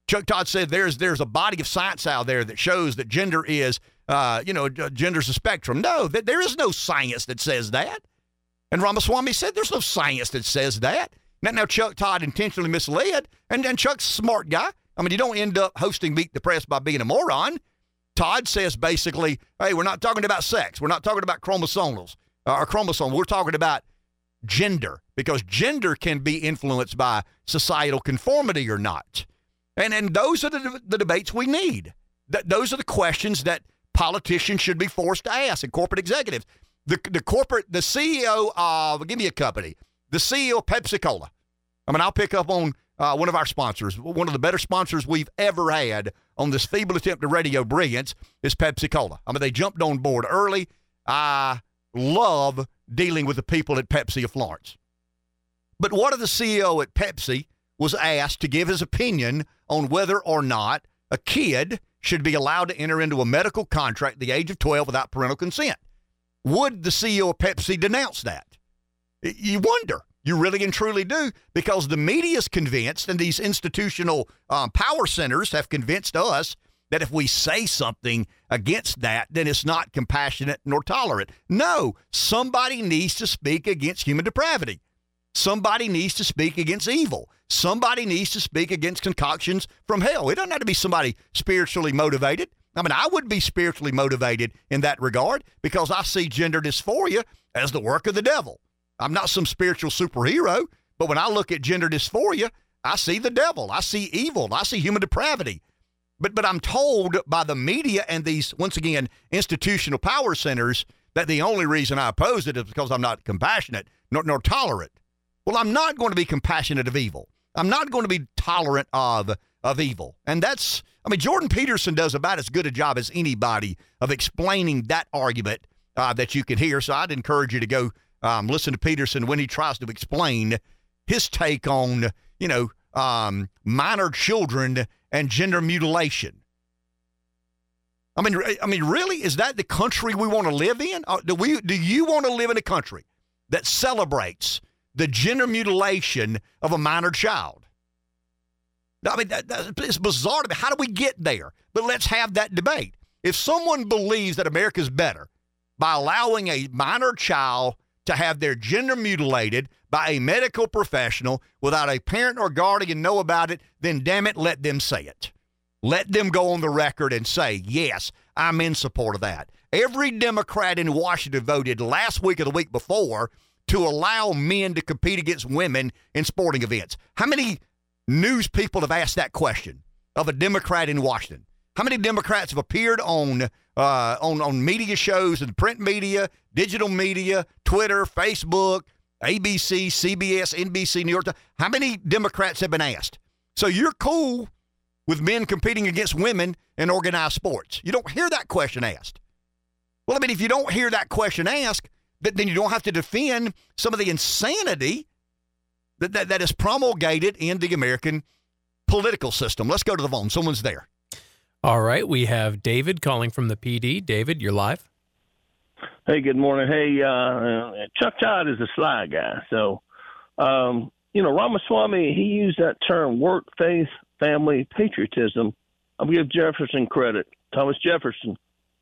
Chuck Todd said there's there's a body of science out there that shows that gender is, uh, you know, gender's a spectrum. No, that there is no science that says that. And Ramaswamy said there's no science that says that. Now, now Chuck Todd intentionally misled, and then Chuck's a smart guy. I mean, you don't end up hosting Meet the Press by being a moron. Todd says basically, hey, we're not talking about sex. We're not talking about chromosomals uh, or chromosome. We're talking about gender because gender can be influenced by societal conformity or not. And, and those are the, the debates we need. Th- those are the questions that politicians should be forced to ask and corporate executives. The, the corporate, the CEO of, give me a company, the CEO of Pepsi Cola. I mean, I'll pick up on uh, one of our sponsors, one of the better sponsors we've ever had on this feeble attempt to radio brilliance is Pepsi Cola. I mean, they jumped on board early. I love dealing with the people at Pepsi of Florence. But what if the CEO at Pepsi was asked to give his opinion on whether or not a kid should be allowed to enter into a medical contract at the age of 12 without parental consent? Would the CEO of Pepsi denounce that? You wonder. You really and truly do because the media is convinced, and these institutional um, power centers have convinced us that if we say something against that, then it's not compassionate nor tolerant. No, somebody needs to speak against human depravity. Somebody needs to speak against evil. Somebody needs to speak against concoctions from hell. It doesn't have to be somebody spiritually motivated. I mean, I would be spiritually motivated in that regard because I see gender dysphoria as the work of the devil. I'm not some spiritual superhero, but when I look at gender dysphoria, I see the devil. I see evil. I see human depravity. But but I'm told by the media and these once again institutional power centers that the only reason I oppose it is because I'm not compassionate nor, nor tolerant. Well, I'm not going to be compassionate of evil. I'm not going to be tolerant of of evil. And that's I mean Jordan Peterson does about as good a job as anybody of explaining that argument uh, that you can hear. So I'd encourage you to go um, listen to Peterson when he tries to explain his take on, you know, um, minor children and gender mutilation. I mean, I mean, really, is that the country we want to live in? Do we? Do you want to live in a country that celebrates the gender mutilation of a minor child? I mean, that, that, it's bizarre to me. How do we get there? But let's have that debate. If someone believes that America is better by allowing a minor child to have their gender mutilated by a medical professional without a parent or guardian know about it, then damn it, let them say it. Let them go on the record and say, yes, I'm in support of that. Every Democrat in Washington voted last week or the week before to allow men to compete against women in sporting events. How many news people have asked that question of a Democrat in Washington? How many Democrats have appeared on uh, on on media shows and print media, digital media, Twitter, Facebook, ABC, CBS, NBC, New York? How many Democrats have been asked? So you're cool with men competing against women in organized sports? You don't hear that question asked. Well, I mean, if you don't hear that question asked, then you don't have to defend some of the insanity that, that, that is promulgated in the American political system. Let's go to the phone. Someone's there. All right. We have David calling from the Pee Dee. David, you're live. Hey, good morning. Hey, uh, Chuck Todd is a sly guy. So, um, you know, Ramaswamy, he used that term work, faith, family, patriotism. I'll give Jefferson credit. Thomas Jefferson.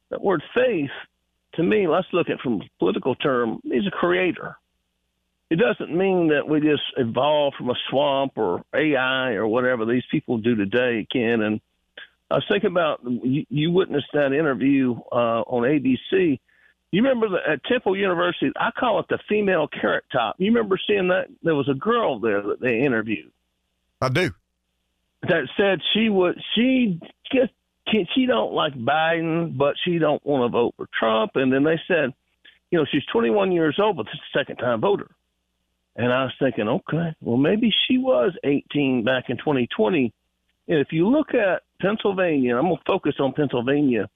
That word faith, to me, let's look at from a political term, he's a creator. It doesn't mean that we just evolved from a swamp or AI or whatever these people do today, Ken. And I was thinking about you, you witnessed that interview uh, on ABC. You remember the, at Temple University, I call it the female carrot top. You remember seeing that? There was a girl there that they interviewed. I do that said she would she just she don't like Biden, but she don't want to vote for Trump. And then they said, you know, she's 21 years old, but this is a second time voter. And I was thinking, okay, well maybe she was 18 back in 2020. And if you look at Pennsylvania, I'm gonna focus on Pennsylvania.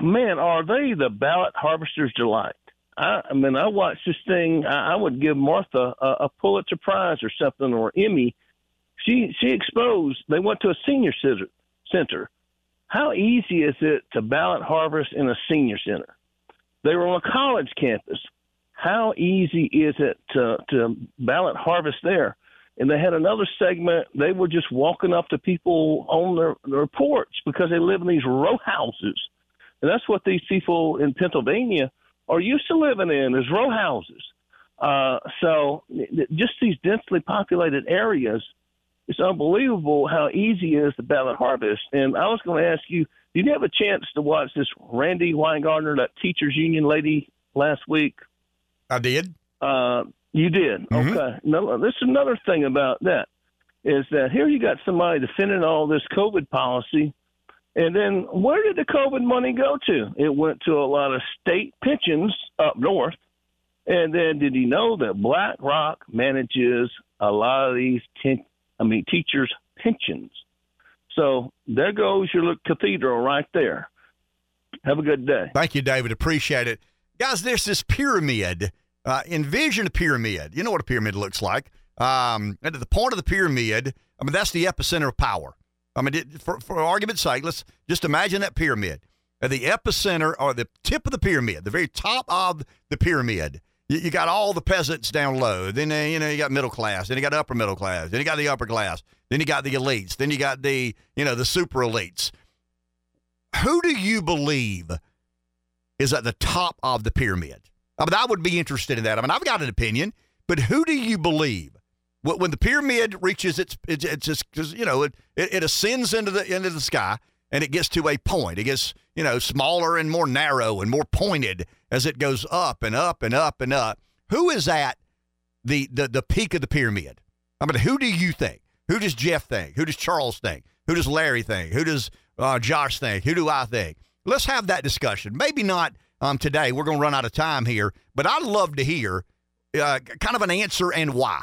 Man, are they the ballot harvester's delight? I, I mean, I watched this thing. I, I would give Martha a, a Pulitzer Prize or something or Emmy she she exposed. They went to a senior center. How easy is it to ballot harvest in a senior center? They were on a college campus. How easy is it to to ballot harvest there? And they had another segment. They were just walking up to people on their, their porch because they live in these row houses. And that's what these people in Pennsylvania are used to living in is row houses. Uh, so just these densely populated areas – it's unbelievable how easy it is to ballot harvest. And I was going to ask you, did you have a chance to watch this Randi Weingarten, that teachers union lady, last week? I did. Uh, you did. Mm-hmm. Okay. Now, this is another thing about that is that here you got somebody defending all this COVID policy, and then where did the COVID money go to? It went to a lot of state pensions up north. And then did you know that BlackRock manages a lot of these ten- I mean, teachers' pensions. So there goes your little cathedral right there. Have a good day. Thank you, David. Appreciate it. Guys, there's this pyramid. Uh, envision a pyramid. You know what a pyramid looks like. Um, and at the point of the pyramid, I mean, that's the epicenter of power. I mean, for, for argument's sake, let's just imagine that pyramid. At the epicenter or the tip of the pyramid, the very top of the pyramid, you, you got all the peasants down low. Then uh, you know you got middle class. Then you got upper middle class. Then you got the upper class. Then you got the elites. Then you got the you know the super elites. Who do you believe is at the top of the pyramid? I mean, I would be interested in that. I mean, I've got an opinion, but who do you believe when the pyramid reaches its it's, it's just you know it, it, it ascends into the into the sky and it gets to a point. It gets you know smaller and more narrow and more pointed as it goes up and up and up and up. Who is at the, the, the peak of the pyramid? I mean, who do you think? Who does Jeff think? Who does Charles think? Who does Larry think? Who does uh, Josh think? Who do I think? Let's have that discussion. Maybe not um, today. We're going to run out of time here, but I'd love to hear uh, kind of an answer and why.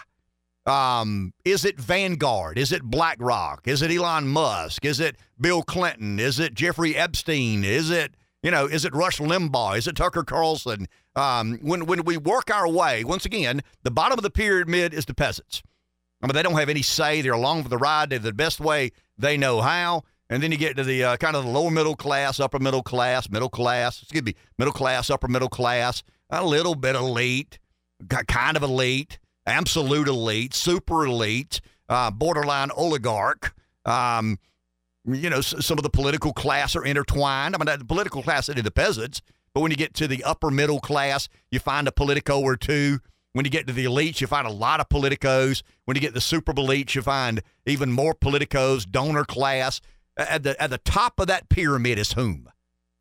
Um, is it Vanguard? Is it BlackRock? Is it Elon Musk? Is it Bill Clinton? Is it Jeffrey Epstein? Is it you know, is it Rush Limbaugh? Is it Tucker Carlson? Um, when when we work our way, once again, the bottom of the pyramid is the peasants. I mean, they don't have any say. They're along for the ride. They're the best way they know how. And then you get to the uh, kind of the lower middle class, upper middle class, middle class, excuse me, middle class, upper middle class, a little bit elite, kind of elite, absolute elite, super elite, uh, borderline oligarch. Um, you know, some of the political class are intertwined. I mean, the political class is the peasants, but when you get to the upper middle class, you find a politico or two. When you get to the elites, you find a lot of politicos. When you get to the super elites, you find even more politicos, donor class. At the at the top of that pyramid is whom?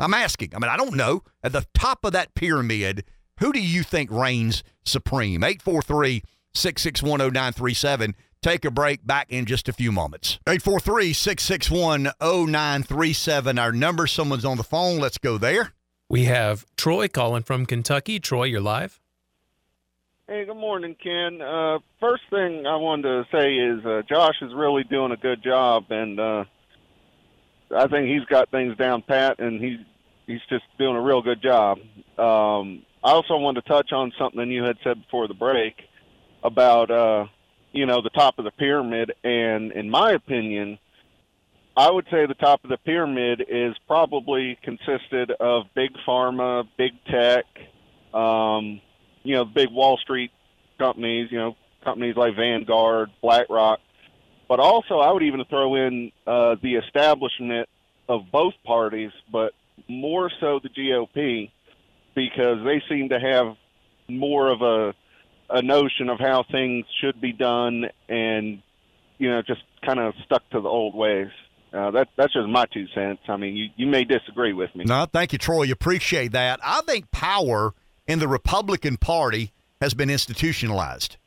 I'm asking. I mean, I don't know. At the top of that pyramid, who do you think reigns supreme? 843 661 0937. Take a break back in just a few moments. 843 661 0937. Our number, someone's on the phone. Let's go there. We have Troy calling from Kentucky. Troy, you're live. Hey, good morning, Ken. Uh, first thing I wanted to say is uh, Josh is really doing a good job, and uh, I think he's got things down pat, and he's he's just doing a real good job. Um, I also wanted to touch on something you had said before the break about uh, you know the top of the pyramid, and in my opinion, I would say the top of the pyramid is probably consisted of big pharma, big tech, um, you know, big Wall Street companies, you know, companies like Vanguard, BlackRock, but also I would even throw in uh, the establishment of both parties, but more so the GOP, because they seem to have more of a a notion of how things should be done, and you know, just kind of stuck to the old ways. Uh, that that's just my two cents. I mean, you, you may disagree with me. No, thank you, Troy. You appreciate that. I think power in the Republican Party has been institutionalized.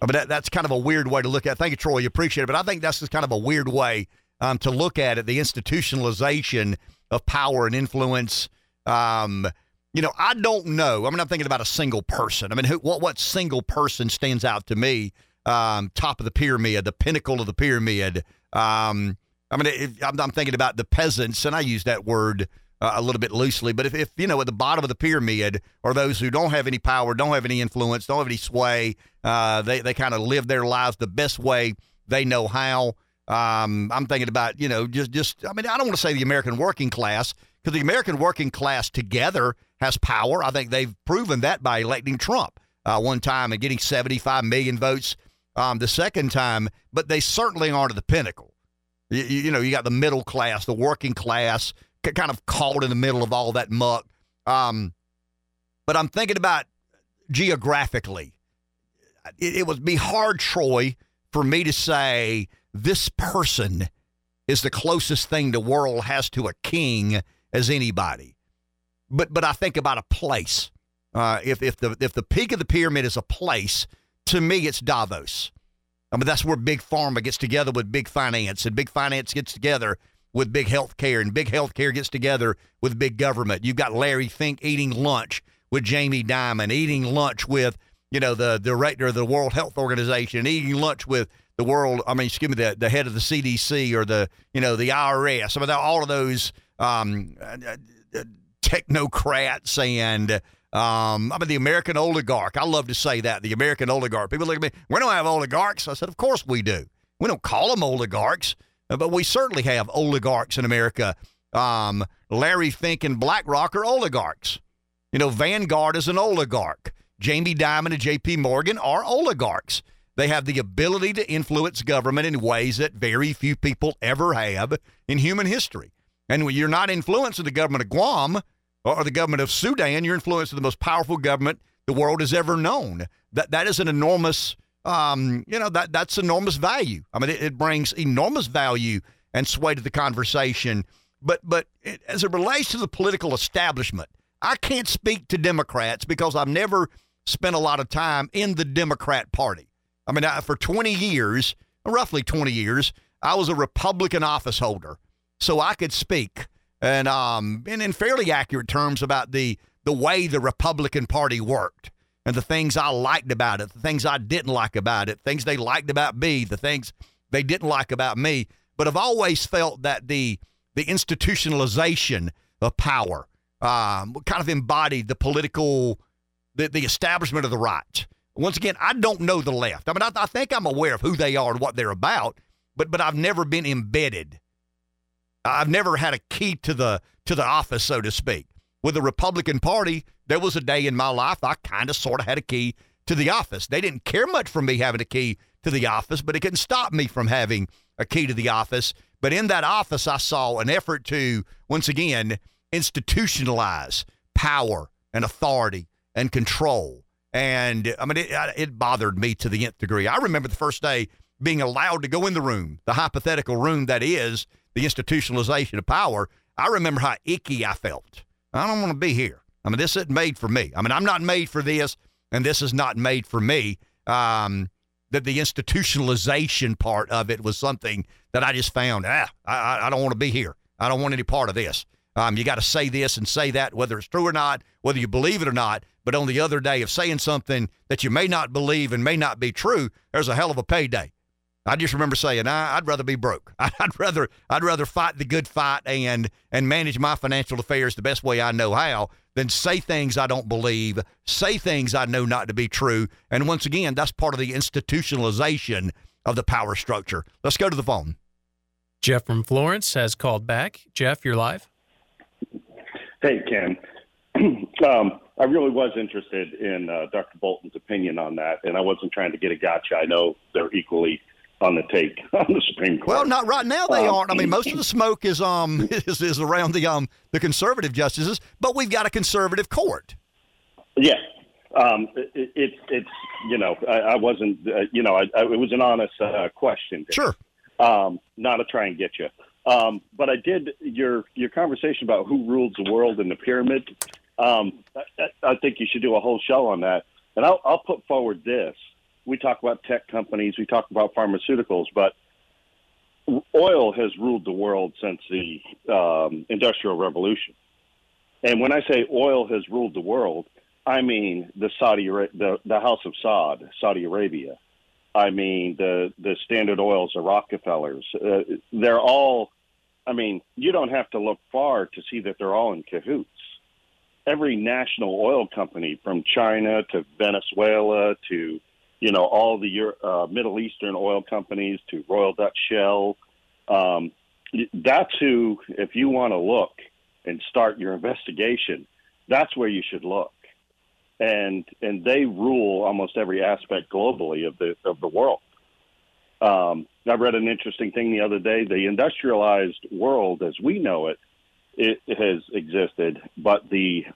I mean, that, that's kind of a weird way to look at it. Thank you, Troy. You appreciate it. But I think that's just kind of a weird way um, to look at it the institutionalization of power and influence. Um, you know, I don't know. I mean, I'm thinking about a single person. I mean, who, what, what single person stands out to me? Um, top of the pyramid, the pinnacle of the pyramid. Um, I mean, if, I'm, I'm, thinking about the peasants, and I use that word uh, a little bit loosely. But if, if, you know, at the bottom of the pyramid are those who don't have any power, don't have any influence, don't have any sway, uh, they, they kind of live their lives the best way they know how. Um, I'm thinking about, you know, just, just, I mean, I don't want to say the American working class because the American working class together has power. I think they've proven that by electing Trump uh, one time and getting 75 million votes um, the second time, but they certainly aren't at the pinnacle. You, you, know, you got the middle class, the working class, kind of caught in the middle of all that muck. Um, but I'm thinking about geographically. It, it would be hard, Troy, for me to say this person is the closest thing the world has to a king as anybody. But but I think about a place. Uh, if if the if the peak of the pyramid is a place, to me it's Davos. I mean that's where big pharma gets together with big finance, and big finance gets together with big healthcare, and big healthcare gets together with big government. You've got Larry Fink eating lunch with Jamie Dimon, eating lunch with you know the director of the World Health Organization, eating lunch with the world. I mean, excuse me, the the head of the CDC or the you know the IRS. I mean, all of those um, technocrats and um, I mean, the American oligarch. I love to say that the American oligarch. People look at me. We don't have oligarchs. I said, of course we do. We don't call them oligarchs, but we certainly have oligarchs in America. Um, Larry Fink and BlackRock are oligarchs. You know, Vanguard is an oligarch. Jamie Dimon and J.P. Morgan are oligarchs. They have the ability to influence government in ways that very few people ever have in human history. And when you're not influencing the government of Guam or the government of Sudan, you're influencing the most powerful government the world has ever known. That that is an enormous, um, you know, that that's enormous value. I mean, it, it brings enormous value and sway to the conversation. But but it, as it relates to the political establishment, I can't speak to Democrats because I've never spent a lot of time in the Democrat Party. I mean, I, for 20 years, roughly 20 years, I was a Republican office holder so I could speak and um and in fairly accurate terms about the the way the Republican Party worked and the things I liked about it, the things I didn't like about it, things they liked about me, the things they didn't like about me. But I've always felt that the the institutionalization of power um, kind of embodied the political the, the establishment of the right. Once again, I don't know the left. I mean, I, I think I'm aware of who they are and what they're about, but but I've never been embedded I've never had a key to the to the office, so to speak. With the Republican Party, there was a day in my life I kind of sort of had a key to the office. They didn't care much for me having a key to the office, but it couldn't stop me from having a key to the office. But in that office, I saw an effort to once again institutionalize power and authority and control. And I mean, it, it bothered me to the nth degree. I remember the first day being allowed to go in the room, the hypothetical room that is the institutionalization of power. I remember how icky I felt. I don't want to be here. I mean, this isn't made for me. I mean, I'm not made for this, and this is not made for me. Um, that the institutionalization part of it was something that I just found, ah, I, I don't want to be here. I don't want any part of this. Um, you got to say this and say that, whether it's true or not, whether you believe it or not. But on the other day of saying something that you may not believe and may not be true, there's a hell of a payday. I just remember saying, I'd rather be broke. I'd rather I'd rather fight the good fight and and manage my financial affairs the best way I know how than say things I don't believe, say things I know not to be true. And once again, that's part of the institutionalization of the power structure. Let's go to the phone. Jeff from Florence has called back. Jeff, you're live. Hey, Ken. um, I really was interested in uh, Dr. Bolton's opinion on that, and I wasn't trying to get a gotcha. I know they're equally on the take on the Supreme Court. Well, not right now. They um, aren't. I mean, most of the smoke is um is, is around the um the conservative justices, but we've got a conservative court. Yeah, um, it, it, it's you know I, I wasn't uh, you know I, I, it was an honest uh, question. Sure. Um, not to try and get you. Um, but I did your your conversation about who rules the world in the pyramid. Um, I, I think you should do a whole show on that. And I'll, I'll put forward this: we talk about tech companies, we talk about pharmaceuticals, but oil has ruled the world since the um, Industrial Revolution. And when I say oil has ruled the world, I mean the Saudi the the House of Saud, Saudi Arabia. I mean the the Standard Oils, the Rockefellers. Uh, they're all. I mean, you don't have to look far to see that they're all in cahoots. Every national oil company, from China to Venezuela to you know, all the uh, Middle Eastern oil companies to Royal Dutch Shell. Um, that's who, if you want to look and start your investigation, that's where you should look. And and they rule almost every aspect globally of the of the world. Um, I read an interesting thing the other day. The industrialized world, as we know it, it has existed, but the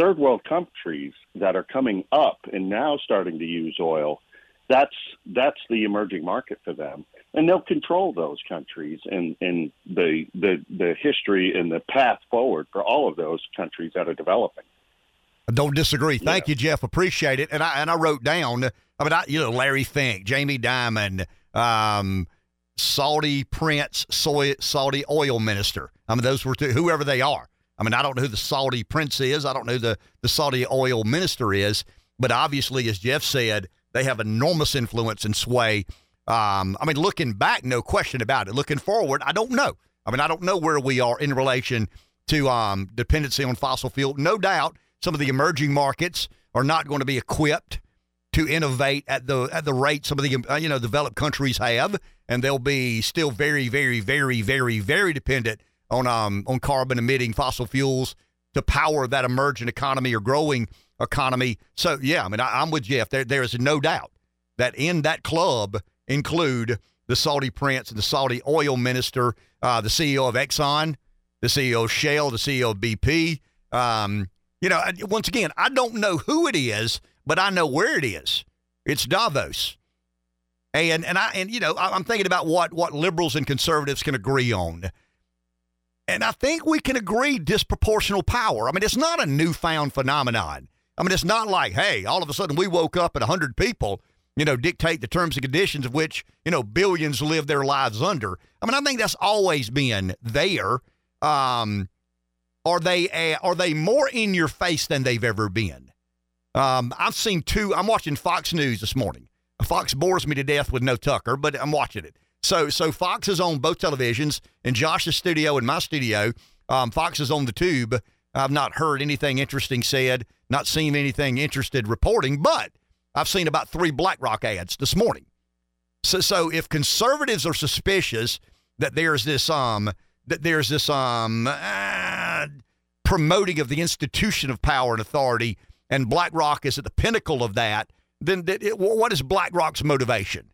third world countries that are coming up and now starting to use oil, that's that's the emerging market for them, and they'll control those countries and and the the the history and the path forward for all of those countries that are developing. I don't disagree. Thank yeah. you, Jeff. Appreciate it. And I and I wrote down. I mean, I, you know, Larry Fink, Jamie Dimon, um, Saudi Prince, soy, Saudi oil minister. I mean, those were two, whoever they are. I mean, I don't know who the Saudi prince is. I don't know who the, the Saudi oil minister is. But obviously, as Jeff said, they have enormous influence and sway. Um, I mean, looking back, no question about it. Looking forward, I don't know. I mean, I don't know where we are in relation to um, dependency on fossil fuel. No doubt, some of the emerging markets are not going to be equipped to innovate at the at the rate some of the uh, you know developed countries have, and they'll be still very, very, very, very, very dependent on um on carbon emitting fossil fuels to power that emerging economy or growing economy. So yeah, I mean I, am with Jeff. There there is no doubt that in that club include the Saudi prince and the Saudi oil minister, uh, the CEO of Exxon, the CEO of Shell, the CEO of BP. Um, you know, once again, I don't know who it is, but I know where it is. It's Davos. And and I and you know I'm thinking about what what liberals and conservatives can agree on. And I think we can agree disproportional power. I mean, it's not a newfound phenomenon. I mean, it's not like, hey, all of a sudden we woke up and 100 people, you know, dictate the terms and conditions of which, you know, billions live their lives under. I mean, I think that's always been there. Um, are they are they more in your face than they've ever been? Um, I've seen two. I'm watching Fox News this morning. Fox bores me to death with no Tucker, but I'm watching it. So so Fox is on both televisions, in Josh's studio and my studio. Um, Fox is on the tube. I've not heard anything interesting said, not seen anything interested reporting, but I've seen about three BlackRock ads this morning. So so if conservatives are suspicious that there's this um that there's this um uh, promoting of the institution of power and authority, and BlackRock is at the pinnacle of that, then it, what is BlackRock's motivation?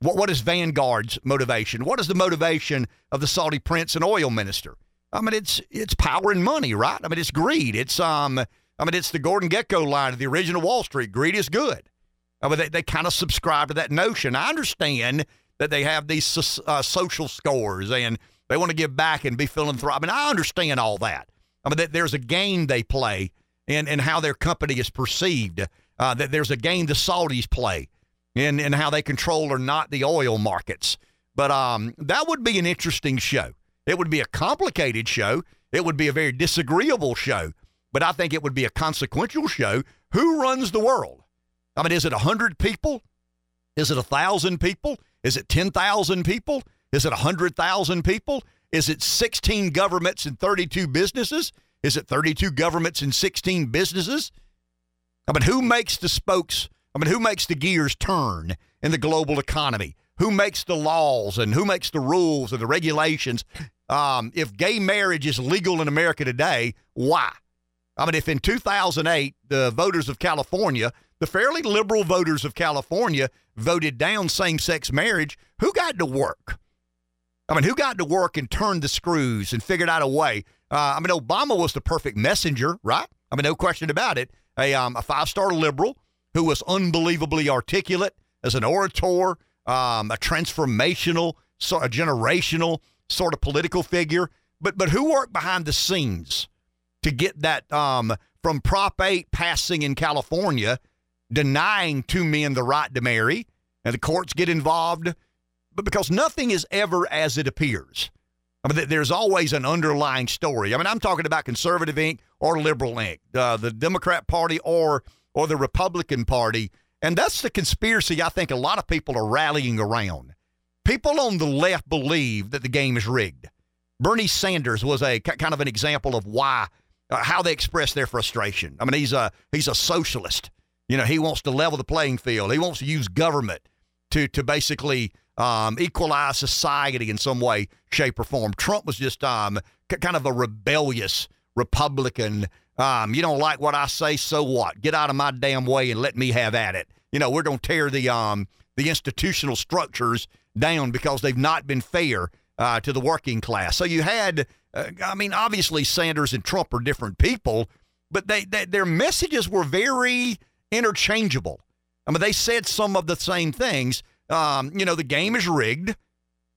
What what is Vanguard's motivation? What is the motivation of the Saudi prince and oil minister? I mean, it's it's power and money, right? I mean, it's greed. It's um, I mean, it's the Gordon Gekko line of the original Wall Street: greed is good. I mean, they, they kind of subscribe to that notion. I understand that they have these uh, social scores and they want to give back and be philanthropic. I mean, I understand all that. I mean, that there's a game they play and in how their company is perceived. Uh, that there's a game the Saudis play in, in how they control or not the oil markets. But um, that would be an interesting show. It would be a complicated show. It would be a very disagreeable show. But I think it would be a consequential show. Who runs the world? I mean, is it 100 people? Is it 1,000 people? Is it 10,000 people? Is it 100,000 people? Is it 16 governments and 32 businesses? Is it 32 governments and 16 businesses? I mean, who makes the spokes? I mean, who makes the gears turn in the global economy? Who makes the laws and who makes the rules and the regulations? Um, if gay marriage is legal in America today, why? I mean, if in 2008 the voters of California, the fairly liberal voters of California, voted down same sex marriage, who got to work? I mean, who got to work and turned the screws and figured out a way? Uh, I mean, Obama was the perfect messenger, right? I mean, no question about it. A, um, a five star liberal who was unbelievably articulate as an orator, um, a transformational, a generational sort of political figure. But but who worked behind the scenes to get that um, from Prop 8 passing in California, denying two men the right to marry, and the courts get involved, but because nothing is ever as it appears. I mean, there's always an underlying story. I mean, I'm talking about conservative ink or liberal ink, uh, the Democrat Party or or the Republican Party, and that's the conspiracy I think a lot of people are rallying around. People on the left believe that the game is rigged. Bernie Sanders was a kind of an example of why, uh, how they express their frustration. I mean, he's a he's a socialist. You know, he wants to level the playing field. He wants to use government to to basically um, equalize society in some way, shape, or form. Trump was just um, c- kind of a rebellious Republican. Um, you don't like what I say, so what? Get out of my damn way and let me have at it. You know, we're going to tear the um, the institutional structures down because they've not been fair uh, to the working class. So you had, uh, I mean, obviously Sanders and Trump are different people, but they, they their messages were very interchangeable. I mean, they said some of the same things. Um, you know, the game is rigged.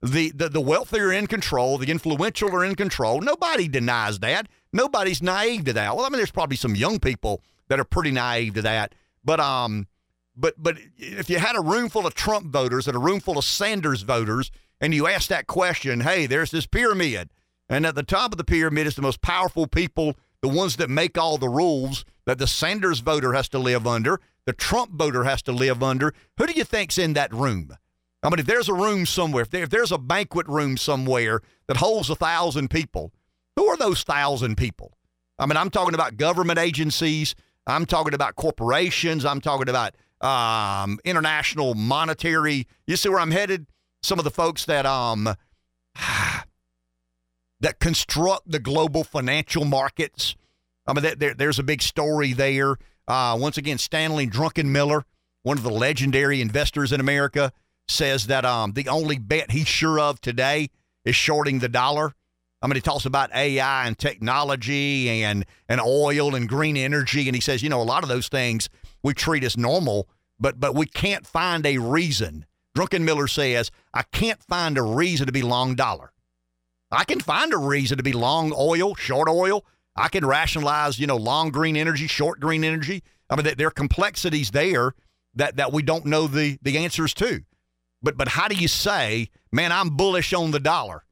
The, the the wealthy are in control. The influential are in control. Nobody denies that. Nobody's naive to that. Well, I mean, there's probably some young people that are pretty naive to that. But um, but but if you had a room full of Trump voters and a room full of Sanders voters, and you asked that question, hey, there's this pyramid, and at the top of the pyramid is the most powerful people, the ones that make all the rules that the Sanders voter has to live under the Trump voter has to live under. Who do you think's in that room? I mean, if there's a room somewhere, if, there, if there's a banquet room somewhere that holds a thousand people, who are those thousand people? I mean, I'm talking about government agencies. I'm talking about corporations. I'm talking about um, international monetary. You see where I'm headed? Some of the folks that um that construct the global financial markets. I mean, there, there's a big story there. Uh, once again, Stanley Druckenmiller, one of the legendary investors in America, says that um, the only bet he's sure of today is shorting the dollar. I mean, he talks about AI and technology and, and oil and green energy. And he says, you know, a lot of those things we treat as normal, but, but we can't find a reason. Druckenmiller says, I can't find a reason to be long dollar. I can find a reason to be long oil, short oil, I can rationalize, you know, long green energy, short green energy. I mean, there are complexities there that, that we don't know the, the answers to. But but how do you say, man, I'm bullish on the dollar?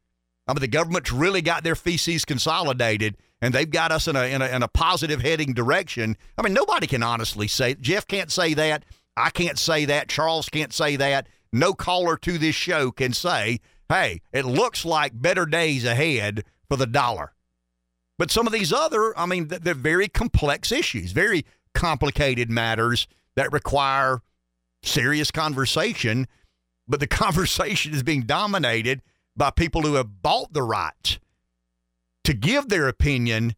I mean, the government's really got their feces consolidated and they've got us in a, in a, in a positive heading direction. I mean, nobody can honestly say, Jeff can't say that. I can't say that. Charles can't say that. No caller to this show can say, hey, it looks like better days ahead for the dollar. But some of these other, I mean, they're very complex issues, very complicated matters that require serious conversation. But the conversation is being dominated by people who have bought the right to give their opinion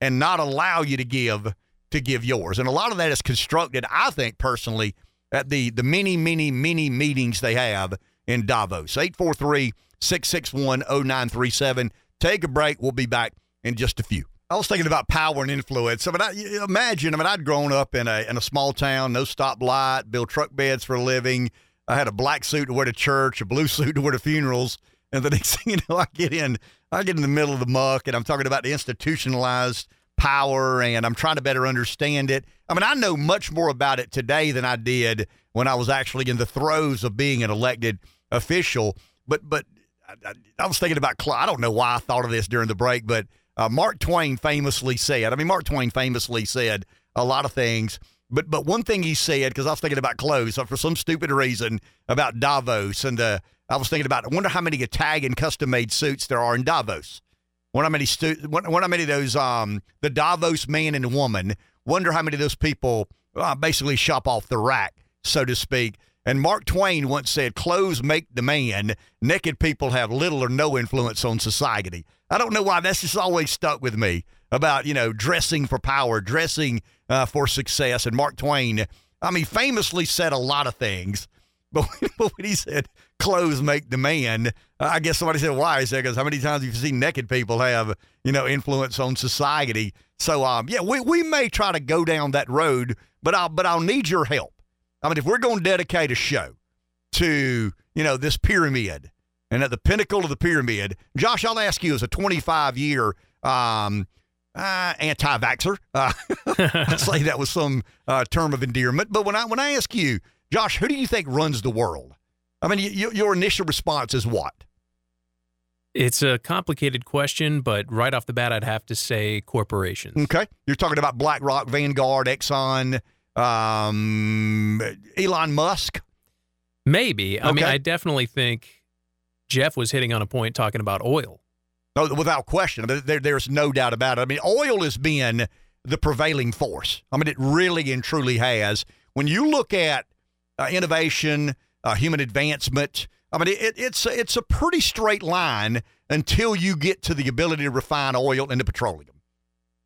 and not allow you to give to give yours. And a lot of that is constructed, I think personally, at the the many, many, many meetings they have in Davos. 843 661 0937. Take a break. We'll be back in just a few. I was thinking about power and influence. I mean, I, imagine. I mean, I'd grown up in a in a small town, no stoplight, build truck beds for a living. I had a black suit to wear to church, a blue suit to wear to funerals, and the next thing you know, I get in, I get in the middle of the muck, and I'm talking about the institutionalized power, and I'm trying to better understand it. I mean, I know much more about it today than I did when I was actually in the throes of being an elected official. But but I, I was thinking about. I don't know why I thought of this during the break, but uh, Mark Twain famously said. I mean, Mark Twain famously said a lot of things. But but one thing he said because I was thinking about clothes so for some stupid reason about Davos and uh, I was thinking about I wonder how many Italian custom made suits there are in Davos. Wonder how many stu- wonder how many of those um the Davos man and woman. Wonder how many of those people uh, basically shop off the rack, so to speak. And Mark Twain once said, "Clothes make the man. Naked people have little or no influence on society." I don't know why that's just always stuck with me about you know dressing for power, dressing uh, for success. And Mark Twain, I mean, famously said a lot of things, but, when he said clothes make the man, I guess somebody said why. He said because how many times have you seen naked people have you know influence on society? So um, yeah, we, we may try to go down that road, but I'll but I'll need your help. I mean, if we're going to dedicate a show to you know this pyramid and at the pinnacle of the pyramid, Josh, I'll ask you as a 25 year um, uh, anti-vaxer. Uh, I say that with some uh, term of endearment, but when I when I ask you, Josh, who do you think runs the world? I mean, y- your initial response is what? It's a complicated question, but right off the bat, I'd have to say corporations. Okay, you're talking about BlackRock, Vanguard, Exxon, um, Elon Musk. Maybe. I mean, I definitely think Jeff was hitting on a point talking about oil. Without question. There, there's no doubt about it. I mean, oil has been the prevailing force. I mean, it really and truly has. When you look at uh, innovation, uh, human advancement, I mean, it, it's it's a pretty straight line until you get to the ability to refine oil into petroleum.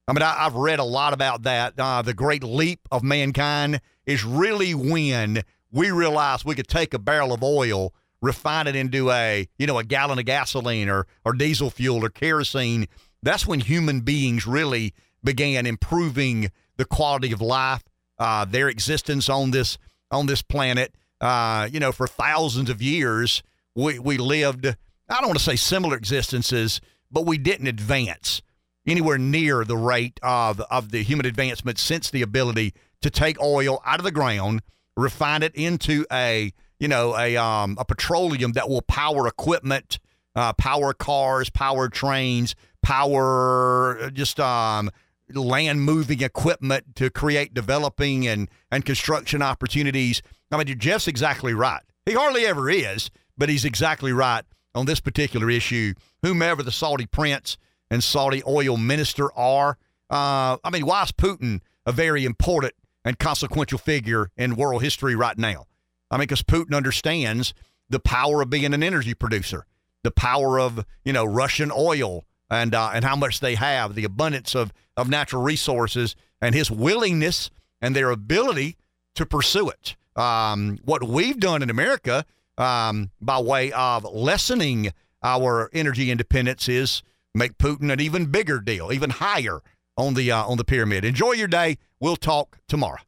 I mean, I, have read a lot about that. Uh, the great leap of mankind is really when we realized we could take a barrel of oil refine it into a you know a gallon of gasoline or or diesel fuel or kerosene that's when human beings really began improving the quality of life uh, their existence on this on this planet. Uh, you know for thousands of years we we lived I don't want to say similar existences but we didn't advance anywhere near the rate of of the human advancement since the ability to take oil out of the ground refine it into a you know, a um, a petroleum that will power equipment, uh, power cars, power trains, power uh, just um, land moving equipment to create developing and and construction opportunities. I mean, Jeff's exactly right. He hardly ever is, but he's exactly right on this particular issue. Whomever the Saudi prince and Saudi oil minister are, uh, I mean, why is Putin a very important and consequential figure in world history right now? I mean, because Putin understands the power of being an energy producer, the power of you know Russian oil, and uh, and how much they have, the abundance of of natural resources, and his willingness and their ability to pursue it. Um, what we've done in America um, by way of lessening our energy independence is make Putin an even bigger deal, even higher on the uh, on the pyramid. Enjoy your day. We'll talk tomorrow.